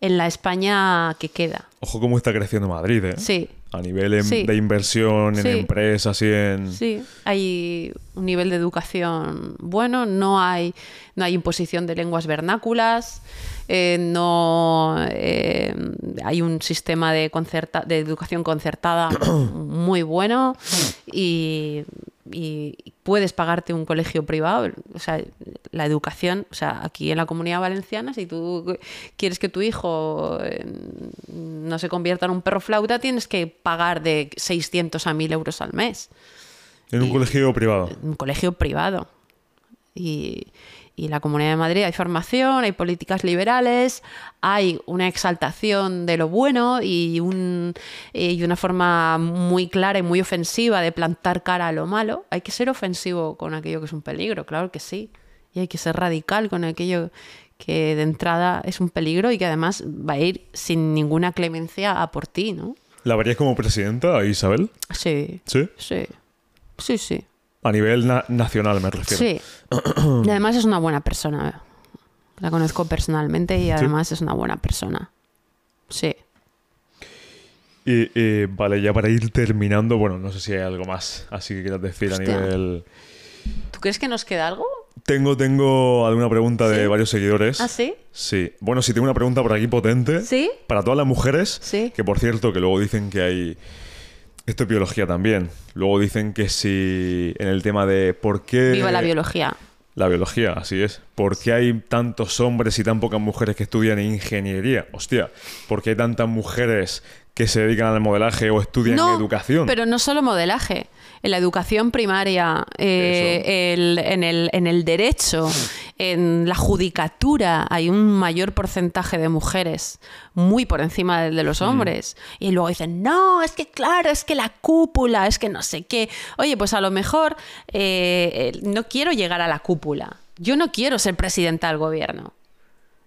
en la España que queda. Ojo cómo está creciendo Madrid, ¿eh? Sí, A nivel en- Sí. de inversión en Sí. empresas y en... Sí, hay un nivel de educación bueno, no hay, no hay imposición de lenguas vernáculas, eh, no eh, hay un sistema de, concerta- de educación concertada muy bueno y, y puedes pagarte un colegio privado. O sea, la educación, o sea, aquí en la comunidad valenciana, si tú quieres que tu hijo eh, no se convierta en un perro flauta, tienes que pagar de 600 a 1000 euros al mes En un colegio privado. un colegio privado. Y, y la Comunidad de Madrid hay formación, hay políticas liberales, hay una exaltación de lo bueno y, un, y una forma muy clara y muy ofensiva de plantar cara a lo malo. Hay que ser ofensivo con aquello que es un peligro, claro que sí. Y hay que ser radical con aquello que de entrada es un peligro y que además va a ir sin ninguna clemencia a por ti, ¿no? ¿La verías como presidenta Isabel? Sí, Sí. sí, sí, sí. A nivel na- nacional me refiero. Sí. Y además es una buena persona. La conozco personalmente y además es una buena persona. Sí. Y, y, vale, ya para ir terminando, bueno, no sé si hay algo más así que quieras decir Hostia. a nivel... ¿Tú crees que nos queda algo? Tengo, tengo alguna pregunta de ¿Sí? varios seguidores. ¿Ah, sí? Sí. Bueno, si tengo una pregunta por aquí potente. ¿Sí? Para todas las mujeres. Sí. Que por cierto, que luego dicen que hay. Esto es biología también. Luego dicen que si. En el tema de por qué. Viva la biología. La biología, así es. ¿Por qué hay tantos hombres y tan pocas mujeres que estudian ingeniería? Hostia, ¿por qué hay tantas mujeres que se dedican al modelaje o estudian No, educación? pero no solo modelaje. En la educación primaria, eh, el- en, el, en el derecho, en la judicatura, hay un mayor porcentaje de mujeres, muy por encima de los hombres. Y luego dicen, no, es que claro, es que la cúpula, es que no sé qué. Oye, pues a lo mejor eh, no quiero llegar a la cúpula. Yo no quiero ser presidenta del gobierno.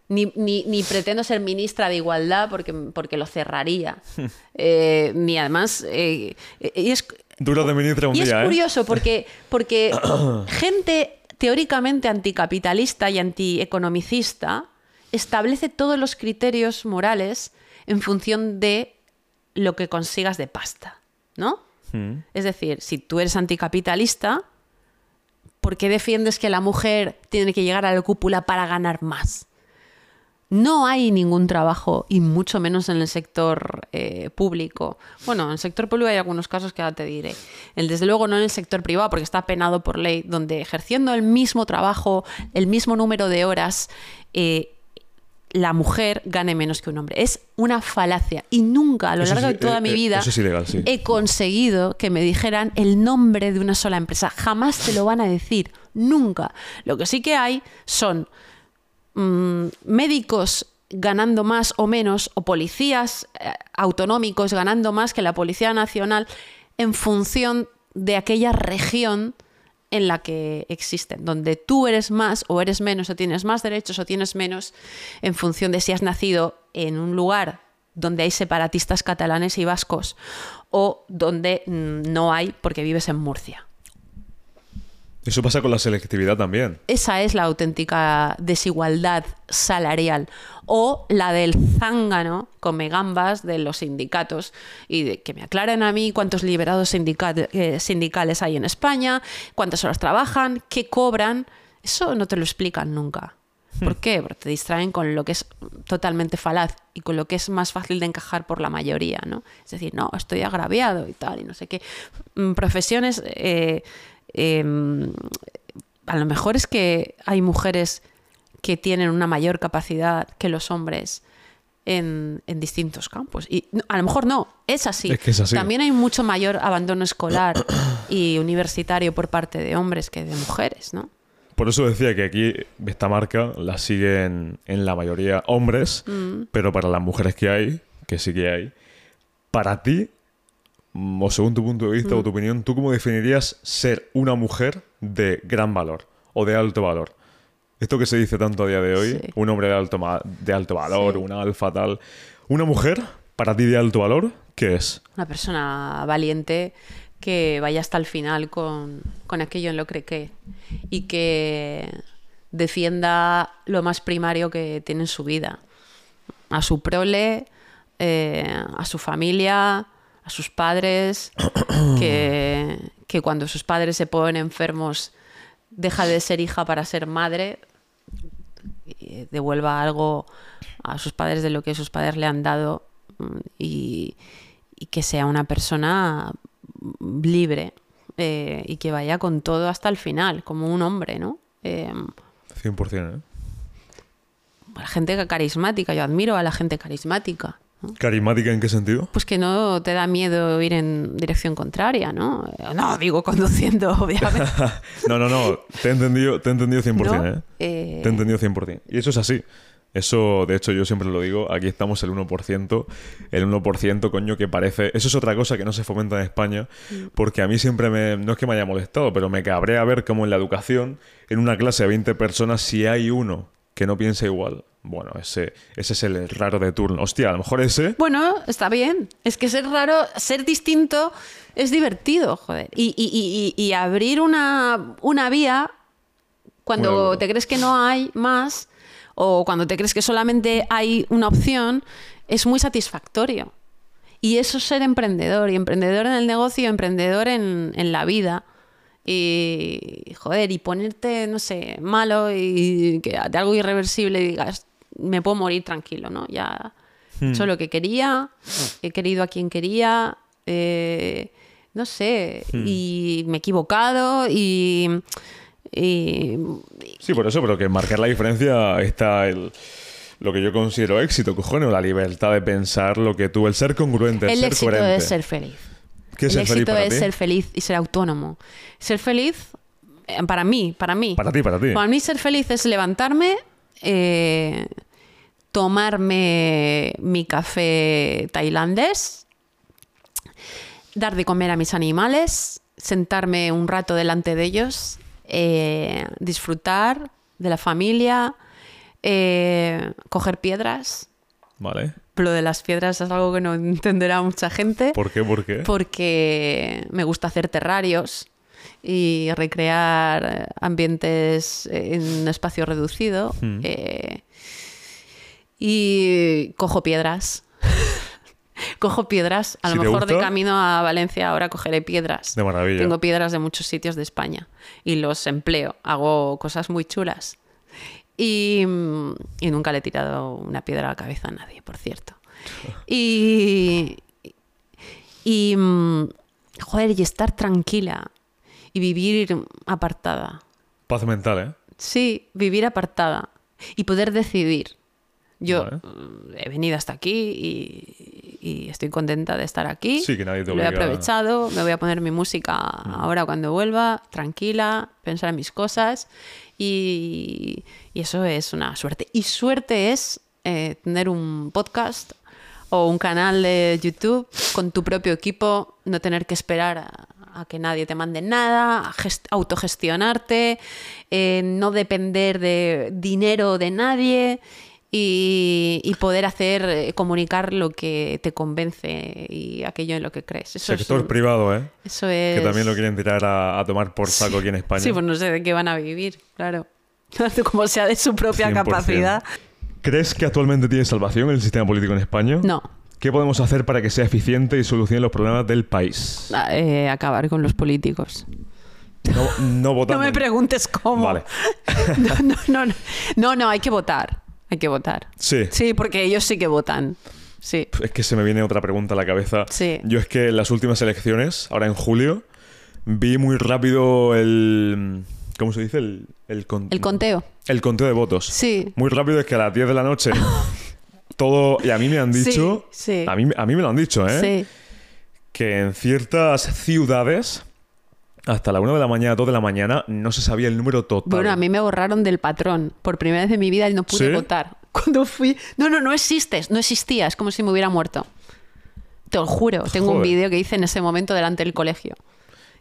Ni, ni- ni pretendo ser ministra de Igualdad porque, porque lo cerraría. Eh, ni además. eh, es, Eras de ministra un y es ¿eh? curioso porque, porque gente teóricamente anticapitalista y antieconomicista establece todos los criterios morales en función de lo que consigas de pasta, ¿no? Mm. Es decir, si tú eres anticapitalista, ¿por qué defiendes que la mujer tiene que llegar a la cúpula para ganar más? No hay ningún trabajo, y mucho menos en el sector eh, público. Bueno, en el sector público hay algunos casos que ahora te diré. El, desde luego no en el sector privado, porque está penado por ley, donde ejerciendo el mismo trabajo, el mismo número de horas, eh, la mujer gane menos que un hombre. Es una falacia. Y nunca, a lo Eso largo de toda eh, mi vida, eso es ilegal, sí. he conseguido que me dijeran el nombre de una sola empresa. Jamás te lo van a decir. Nunca. Lo que sí que hay son mm, médicos ganando más o menos, o policías eh, autonómicos ganando más que la Policía Nacional en función de aquella región en la que existen, donde tú eres más o eres menos, o tienes más derechos o tienes menos, en función de si has nacido en un lugar donde hay separatistas catalanes y vascos o donde mm, no hay porque vives en Murcia. Eso pasa con la selectividad también. Esa es la auténtica desigualdad salarial. O la del zángano come gambas de los sindicatos. Y de que me aclaren a mí cuántos liberados eh, sindicales hay en España, cuántas horas trabajan, qué cobran. Eso no te lo explican nunca. ¿Por qué? Porque te distraen con lo que es totalmente falaz y con lo que es más fácil de encajar por la mayoría, ¿no? Es decir, no, estoy agraviado y tal, y no sé qué. Mm, Profesiones eh, eh, a lo mejor es que hay mujeres que tienen una mayor capacidad que los hombres en, en distintos campos. Y a lo mejor no, es así. Es que es así. También hay mucho mayor abandono escolar y universitario por parte de hombres que de mujeres, ¿no? Por eso decía que aquí esta marca la siguen en la mayoría hombres, Mm. pero para las mujeres que hay, que sí que hay, para ti, o según tu punto de vista Mm. o tu opinión, ¿tú cómo definirías ser una mujer de gran valor o de alto valor? Esto que se dice tanto a día de hoy, Sí. un hombre de alto, de alto valor, Sí. una alfa tal. ¿Una mujer, para ti de alto valor, qué es? Una persona valiente que vaya hasta el final con, con aquello en lo que cree y que defienda lo más primario que tiene en su vida. A su prole, eh, a su familia, a sus padres, que, que cuando sus padres se ponen enfermos deja de ser hija para ser madre, y devuelva algo a sus padres de lo que sus padres le han dado mm, y, y que sea una persona libre eh, y que vaya con todo hasta el final, como un hombre, ¿no? Eh, 100%, ¿eh? la gente carismática, yo admiro a la gente carismática. ¿No? ¿Carismática en qué sentido? Pues que no te da miedo ir en dirección contraria, ¿no? No, digo conduciendo, obviamente. no, no, no. Te he entendido, te he entendido 100%, ¿no? ¿eh? Eh, Te he entendido 100%. Y eso es así. Eso, de hecho, yo siempre lo digo, aquí estamos el 1%, el 1%, coño, que parece... Eso es otra cosa que no se fomenta en España, porque a mí siempre me... No es que me haya molestado, pero me cabrea ver cómo en la educación, en una clase de 20 personas, si hay uno que no piensa igual, bueno, ese, ese es el raro de turno. Hostia, a lo mejor ese... Bueno, está bien. Es que ser raro, ser distinto es divertido, joder. Y, y- y- y abrir una, una vía cuando Bueno. te crees que no hay más o cuando te crees que solamente hay una opción es muy satisfactorio. Y eso es ser emprendedor. Y emprendedor en el negocio, emprendedor en, en la vida. Y, joder, y ponerte, no sé, malo y que de algo irreversible y digas, me puedo morir tranquilo, ¿no? Ya he hecho lo que quería, he querido a quien quería, eh, no sé, y me he equivocado y, y- Sí, por eso, pero que marcar la diferencia está el... Lo que yo considero éxito, cojones, la libertad de pensar lo que tú, el ser congruente, el, el ser éxito coherente. es ser feliz. ¿Qué es el ser feliz éxito para es ti? ser feliz y ser autónomo. Ser feliz, eh, para mí, para mí. Para ti, para ti. Para mí ser feliz es levantarme, eh, tomarme mi café tailandés, dar de comer a mis animales, sentarme un rato delante de ellos, eh, disfrutar de la familia, coger piedras. Vale. Lo de las piedras es algo que no entenderá mucha gente ¿Por qué? ¿Por qué? porque me gusta hacer terrarios y recrear eh, ambientes en un espacio reducido. Hmm. eh, y cojo piedras. cojo piedras. A Si lo mejor de camino a Valencia ahora cogeré piedras. De maravilla. Tengo piedras de muchos sitios de España y los empleo. Hago cosas muy chulas. Y, mm, y nunca le he tirado una piedra a la cabeza a nadie, por cierto. Y, y mm, joder, y estar tranquila y vivir apartada. Paz mental, ¿eh? Sí, vivir apartada y poder decidir. Yo Vale. mm, he venido hasta aquí y, y estoy contenta de estar aquí. Sí, que nadie te Lo he aprovechado, me voy a poner mi música ahora cuando vuelva, tranquila, pensar en mis cosas y, eso es una suerte. Y suerte es eh, tener un podcast o un canal de YouTube con tu propio equipo, no tener que esperar a, que nadie te mande nada, a gest- autogestionarte, eh, no depender de dinero de nadie y, y poder hacer, eh, comunicar lo que te convence y aquello en lo que crees. Eso es Sector un- privado, ¿eh? eso es... Que también lo quieren tirar a, a tomar por saco aquí en España. Sí, pues no sé de qué van a vivir, claro. Como sea de su propia 100%. capacidad. ¿Crees que actualmente tiene salvación el sistema político en España? No. ¿Qué podemos hacer para que sea eficiente y solucione los problemas del país? Ah, eh, acabar con los políticos. No, no. No me preguntes cómo. Vale. No, no, no, no. No, no, hay que votar. Hay que votar. Sí. Sí, porque ellos sí que votan. Sí. Es que se me viene otra pregunta a la cabeza. Sí. Yo es que en las últimas elecciones, ahora en julio, vi muy rápido el... ¿Cómo se dice? El, el, con- El conteo. El conteo de votos. Sí. Muy rápido es que a las 10 de la noche todo... Y a mí me han Sí, dicho... sí. A, mí, a mí me lo han dicho, ¿eh? Sí. Que en ciertas ciudades, hasta la 1 de la mañana, 2 de la mañana, no se sabía el número total. Bueno, a mí me borraron del patrón. Por primera vez en mi vida y no pude ¿Sí? votar. Cuando fui. No, no, no existes. No existía. Es como si me hubiera muerto. Te lo juro. Tengo un vídeo que hice en ese momento delante del colegio.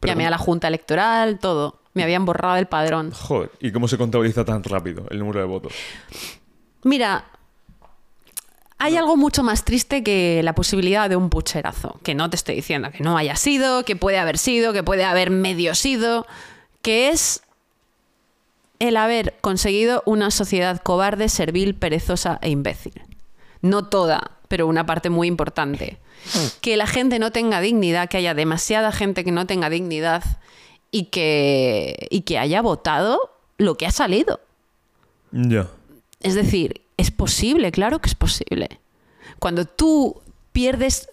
Pero Llamé a la junta electoral, todo. Me habían borrado del padrón. Joder, ¿y cómo se contabiliza tan rápido el número de votos? Mira, hay algo mucho más triste que la posibilidad de un pucherazo. Que no te estoy diciendo que no haya sido, que puede haber sido, que puede haber medio sido. Que es el haber conseguido una sociedad cobarde, servil, perezosa e imbécil. No toda pero una parte muy importante. Que la gente no tenga dignidad, que haya demasiada gente que no tenga dignidad y que, y que haya votado lo que ha salido. Ya. Es decir, es posible, claro que es posible. Cuando tú pierdes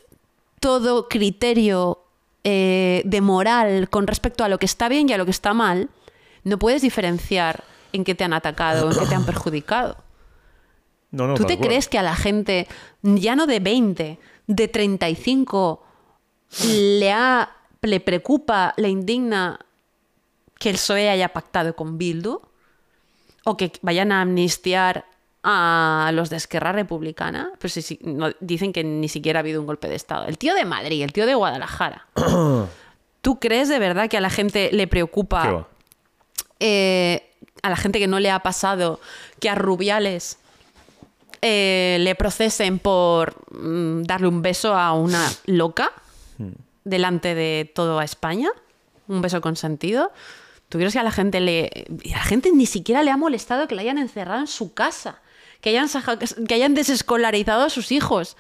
todo criterio eh, de moral con respecto a lo que está bien y a lo que está mal, no puedes diferenciar en qué te han atacado en qué te han perjudicado. No, no, ¿Tú te cual. crees que a la gente, ya no de 20, de 35, le, ha, le preocupa, le indigna que el PSOE haya pactado con Bildu? ¿O que vayan a amnistiar a los de Esquerra Republicana? Pues sí, sí, no- dicen que ni siquiera ha habido un golpe de Estado. El tío de Madrid, el tío de Guadalajara. ¿Tú crees de verdad que a la gente le ¿Qué preocupa eh, a la gente que no le ha pasado que a Rubiales eh, le procesen por mm, darle un beso a una loca delante de toda España? Un beso consentido. ¿Tú que a la gente le. a la gente ni siquiera le ha molestado que la hayan encerrado en su casa? Que hayan, que hayan desescolarizado a sus hijos.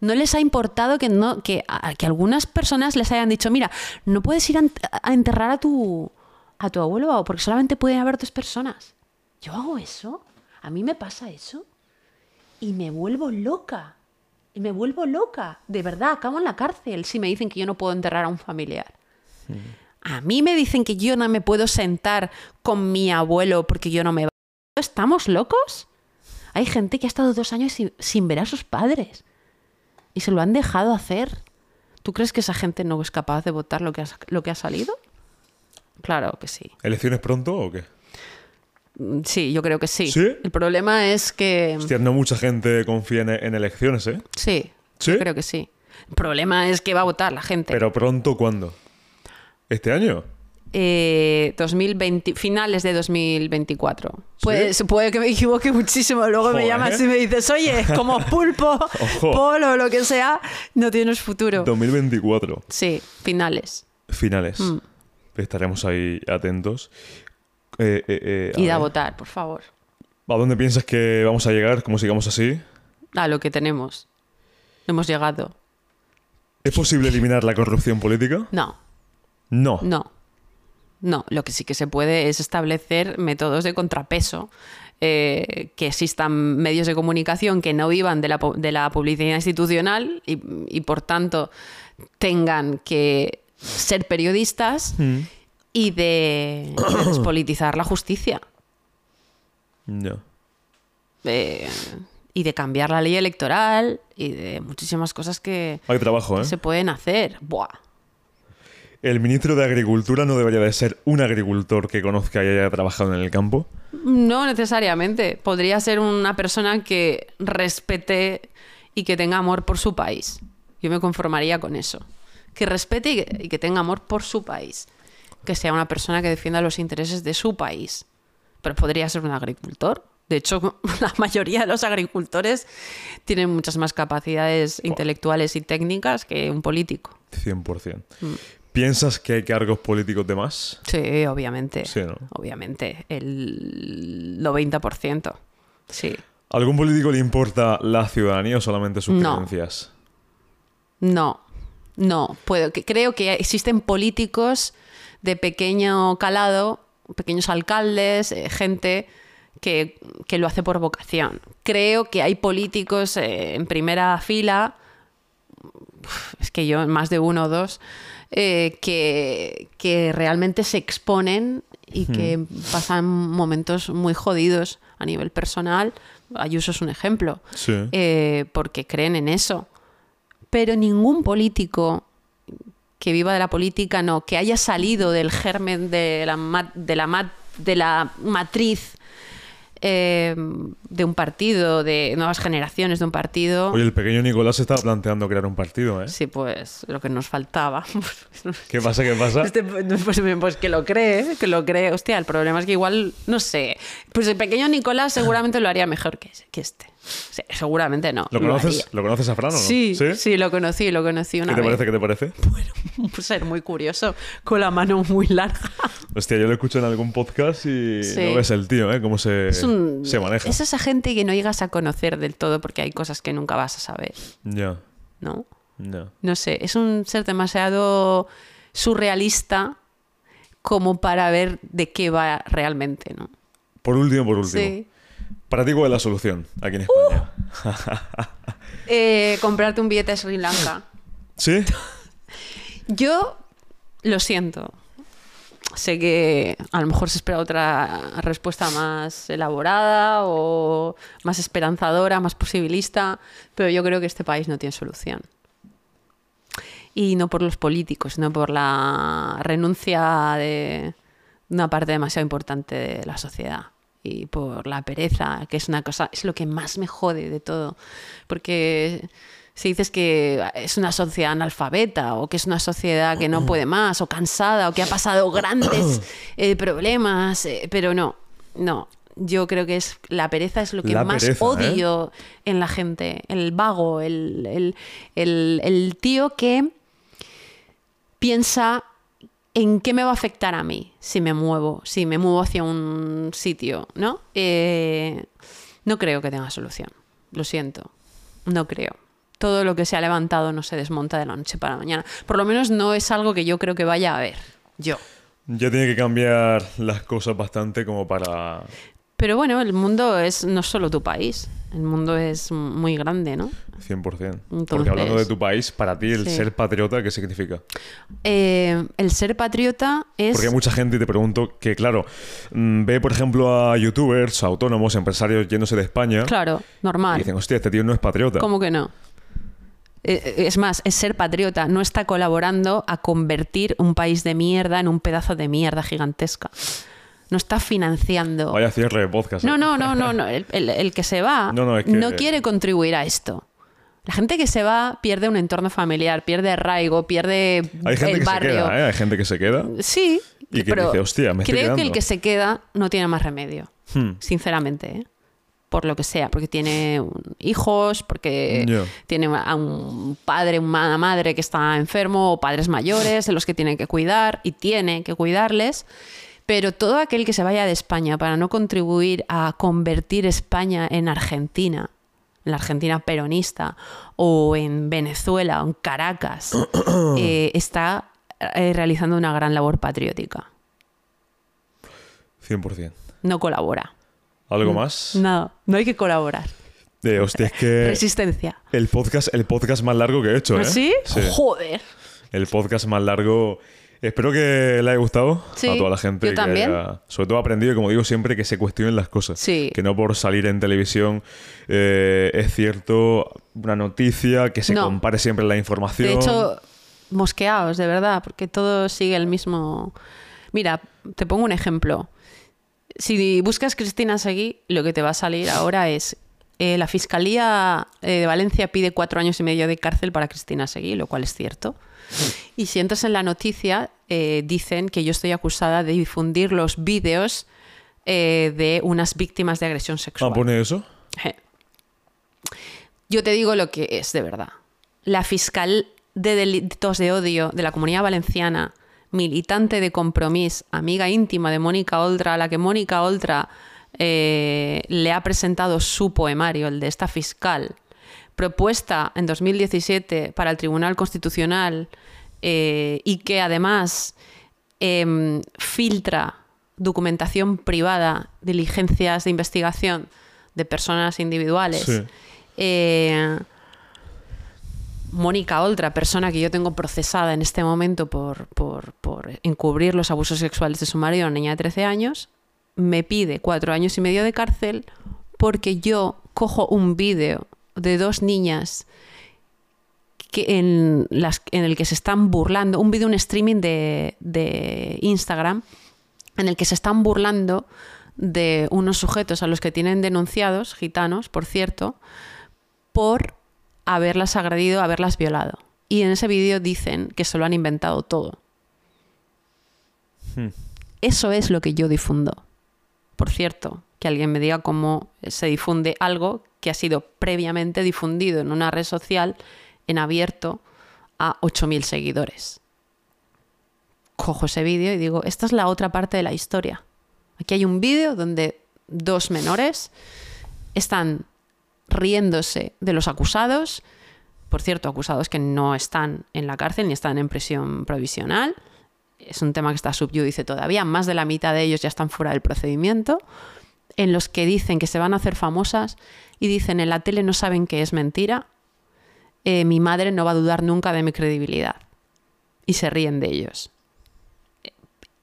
No les ha importado que, no, que, a- que algunas personas les hayan dicho, mira, no puedes ir a, ent- a enterrar a tu, a tu abuelo porque solamente pueden haber dos personas. Yo hago eso, a mí me pasa eso y me vuelvo loca. Y me vuelvo loca. De verdad, acabo en la cárcel si me dicen que yo no puedo enterrar a un familiar. A mí me dicen que yo no me puedo sentar con mi abuelo porque yo no me... ¿Estamos locos? Hay gente que ha estado dos años sin, sin ver a sus padres y se lo han dejado hacer. ¿Tú crees que esa gente no es capaz de votar lo que ha, lo que ha salido? Claro que sí. ¿Elecciones pronto o qué? Mm, Sí, yo creo que sí. ¿Sí? El problema es que... Hostia, no mucha gente confía en, en elecciones, ¿eh? Sí, ¿Sí? yo creo que sí. El problema es que va a votar la gente. Pero pronto, ¿cuándo? ¿Este año? Eh, 2020, finales de 2024. Puede, se puede que me equivoque muchísimo. Luego me llamas y me dices, oye, como pulpo, polo, lo que sea, no tienes futuro. 2024. Sí, finales. Finales. Mm. Estaremos ahí atentos. Eh, eh, eh, a Id a ver. votar, por favor. ¿A dónde piensas que vamos a llegar? ¿Cómo sigamos así? A lo que tenemos. Hemos llegado. ¿Es posible eliminar la corrupción política? No, No. no. No, lo que sí que se puede es establecer métodos de contrapeso. eh, que existan medios de comunicación que no vivan de la, de la publicidad institucional y, y, por tanto tengan que ser periodistas Mm. y de, y de despolitizar la justicia No. eh, y de cambiar la ley electoral y de muchísimas cosas que, Hay trabajo, que ¿eh? se pueden hacer. Buah. ¿El ministro de Agricultura no debería de ser un agricultor que conozca y haya trabajado en el campo? No necesariamente. Podría ser una persona que respete y que tenga amor por su país. Yo me conformaría con eso. Que respete y que, y que tenga amor por su país. Que sea una persona que defienda los intereses de su país. Pero podría ser un agricultor. De hecho, la mayoría de los agricultores tienen muchas más capacidades intelectuales y técnicas que un político. 100%. Mm. ¿Piensas que hay cargos políticos de más? Sí, obviamente. Sí, ¿no? Obviamente. El 90%. Sí. ¿Algún político le importa la ciudadanía o solamente sus No. creencias? No, no. Puedo, creo que existen políticos de pequeño calado, pequeños alcaldes, eh, gente que, que lo hace por vocación. Creo que hay políticos eh, en primera fila, es que yo, más de uno o dos, eh, que, que realmente se exponen y que pasan momentos muy jodidos a nivel personal. Ayuso es un ejemplo Sí. eh, porque creen en eso. Pero ningún político que viva de la política, no, que haya salido del germen de la, de la, de la matriz eh, de un partido, de nuevas generaciones de un partido. Oye, el pequeño Nicolás estaba planteando crear un partido, ¿eh? Sí, pues lo que nos faltaba. ¿Qué pasa? ¿Qué pasa? Este, pues, pues que lo cree, que lo cree. Hostia, el problema es que igual, no sé. Pues el pequeño Nicolás seguramente lo haría mejor que, que este. Sí, seguramente no. ¿Lo conoces. ¿Lo conoces a Fran o no? Sí, sí, lo conocí, lo conocí ¿Qué una te vez. parece? ¿Qué te parece? Un ser muy curioso, con la mano muy larga. Hostia, yo lo escucho en algún podcast y Sí. no ves el tío, ¿eh? Cómo se, Es, un- se maneja. es esa gente que no llegas a conocer del todo porque hay cosas que nunca vas a saber, Ya, ¿no? ya. No sé, es un ser demasiado surrealista como para ver de qué va realmente, ¿no? Por último, por último. Sí. Para ti, ¿cuál es la solución aquí en Uh. España? Eh, comprarte un billete a Sri Lanka. ¿Sí? Yo lo siento. Sé que a lo mejor se espera otra respuesta más elaborada o más esperanzadora, más posibilista, pero yo creo que este país no tiene solución. Y no por los políticos, sino por la renuncia de una parte demasiado importante de la sociedad y por la pereza, que es una cosa, es lo que más me jode de todo. Porque si dices que es una sociedad analfabeta o que es una sociedad que no puede más o cansada o que ha pasado grandes eh, problemas, eh, pero no, no. Yo creo que es la pereza es lo que La más pereza, ¿eh? odio en la gente, el vago, el, el- el- el tío que piensa en qué me va a afectar a mí si me muevo, si me muevo hacia un sitio, ¿no? Eh, no creo que tenga solución. Lo siento. No creo. Todo lo que se ha levantado no se desmonta de la noche para la mañana. Por lo menos no es algo que yo creo que vaya a haber. Yo. Ya tiene que cambiar las cosas bastante como para... Pero bueno, el mundo es no solo tu país. El mundo es muy grande, ¿no? 100%. Porque Entonces- hablando de tu país, para ti el Sí. ser patriota, ¿qué significa? Eh, el ser patriota es... Porque hay mucha gente, y te pregunto, que claro, mm, ve por ejemplo a youtubers, autónomos, empresarios yéndose de España Claro, y normal. dicen, hostia, este tío no es patriota. ¿Cómo que no? Eh, Es más, es ser patriota, no está colaborando a convertir un país de mierda en un pedazo de mierda gigantesca. No está financiando. Vaya cierre de podcast. No, ¿eh? no, no, no, no. El, el- el que se va No, no, es que- quiere contribuir a esto. La gente que se va pierde un entorno familiar, pierde arraigo, pierde Hay gente el que barrio. se queda, ¿eh? Hay gente que se queda. Sí, Y que pero dice, "Hostia, me estoy creo que el quedando". que se queda no tiene más remedio, Hmm. sinceramente, ¿eh? por lo que sea, porque tiene hijos, porque tiene a un padre, una madre que está enfermo, o padres mayores de los que tiene que cuidar y tiene que cuidarles. Pero todo aquel que se vaya de España para no contribuir a convertir España en Argentina, en la Argentina peronista, o en Venezuela, o en Caracas, eh, está eh, realizando una gran labor patriótica. 100%. No colabora. ¿Algo más? No, no hay que colaborar. Eh, hostia, es que Resistencia. el podcast, el podcast más largo que he hecho, ¿eh? ¿Sí? Sí. Joder. El podcast más largo. Espero que le haya gustado Sí, a toda la gente. yo que también. haya- sobre todo aprendido, como digo siempre, que se cuestionen las cosas. Sí. Que no por salir en televisión eh, es cierto una noticia, que se No. compare siempre la información. De hecho, mosqueados, de verdad, porque todo sigue el mismo. Mira, te pongo un ejemplo. Si buscas Cristina Seguí, lo que te va a salir ahora es. eh, la Fiscalía eh, de Valencia pide cuatro años y medio de cárcel para Cristina Seguí, lo cual es cierto. Y si entras en la noticia, eh, dicen que yo estoy acusada de difundir los vídeos eh, de unas víctimas de agresión sexual. Ah, pone eso. Yo te digo lo que es de verdad. La fiscal de delitos de odio de la Comunidad Valenciana, militante de Compromís, amiga íntima de Mónica Oltra, a la que Mónica Oltra eh, le ha presentado su poemario, el de esta fiscal, propuesta en 2017 para el Tribunal Constitucional eh, y que además em, filtra documentación privada, diligencias de investigación de personas individuales. Sí. Eh, Mónica Oltra, persona que yo tengo procesada en este momento por, por- por encubrir los abusos sexuales de su marido, una niña de 13 años, me pide cuatro años y medio de cárcel porque yo cojo un vídeo de dos niñas que en, las, en el que se están burlando, un vídeo, un streaming de, de Instagram, en el que se están burlando de unos sujetos a los que tienen denunciados, gitanos, por cierto, por haberlas agredido, haberlas violado. Y en ese vídeo dicen que se lo han inventado todo. Hmm. Eso es lo que yo difundo. Por cierto, que alguien me diga cómo se difunde algo que ha sido previamente difundido en una red social en abierto a 8.000 seguidores. Cojo ese vídeo y digo, esta es la otra parte de la historia. Aquí hay un vídeo donde dos menores están riéndose de los acusados, por cierto, acusados que no están en la cárcel ni están en prisión provisional. Es un tema que está subyúdice todavía. Más de la mitad de ellos ya están fuera del procedimiento. En los que dicen que se van a hacer famosas y dicen en la tele no saben que es mentira. Eh, mi madre no va a dudar nunca de mi credibilidad. Y se ríen de ellos.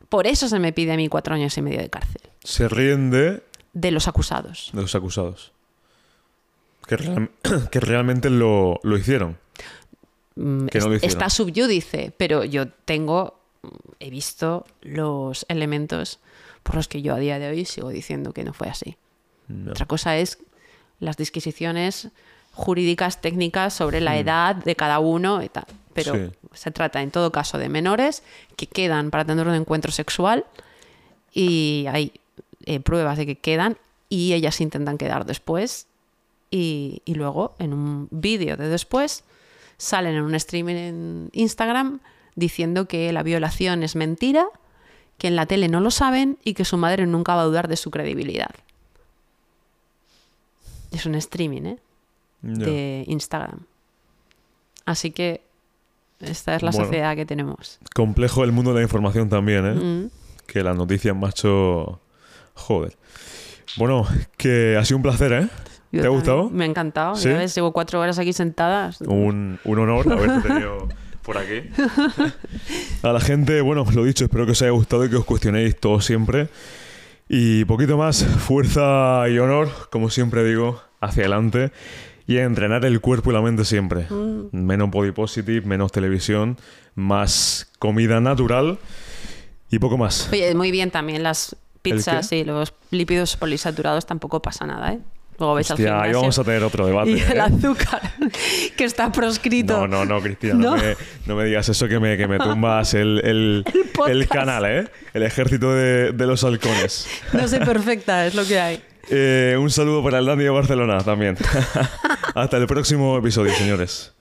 Por eso se me pide a mí cuatro años y medio de cárcel. Se ríen de, De los acusados. de los acusados. Que, real- que realmente lo, lo hicieron. Mm, Que no lo hicieron. está subyúdice, pero yo tengo, he visto los elementos por los que yo a día de hoy sigo diciendo que no fue así. No. Otra cosa es las disquisiciones jurídicas técnicas sobre la edad de cada uno y tal. Pero. Sí. se trata en todo caso de menores que quedan para tener un encuentro sexual y hay eh, pruebas de que quedan y ellas intentan quedar después y, y luego en un vídeo de después salen en un streaming en Instagram diciendo que la violación es mentira, que en la tele no lo saben y que su madre nunca va a dudar de su credibilidad. Es un streaming, ¿eh? De Instagram. Así que esta es la Bueno. sociedad que tenemos. Complejo el mundo de la información también, ¿eh? Mm. Que las noticias, macho. Joder. Bueno, que ha sido un placer, ¿eh? Yo ¿Te ha gustado? Me ha encantado. ¿Sí? Ya ves, llevo cuatro horas aquí sentada. Un, un honor haberte tenido por aquí. A la gente, bueno, lo dicho, espero que os haya gustado y que os cuestionéis todo siempre. Y poquito más, fuerza y honor, como siempre digo, hacia adelante. Y a entrenar el cuerpo y la mente siempre. Menos body positive, menos televisión, más comida natural y poco más. Oye, muy bien también las pizzas y los lípidos polisaturados tampoco pasa nada, ¿eh? Luego vais al Hostia, ahí vamos a tener otro debate. Y el ¿eh? azúcar, que está proscrito. No, no, no, Cristina, no, ¿No? me, no me digas eso que me, que me tumbas el, el, el canal, ¿eh? El ejército de, de los halcones. No soy perfecta, es lo que hay. Eh, un saludo para el Dandy de Barcelona también. Hasta el próximo episodio, señores.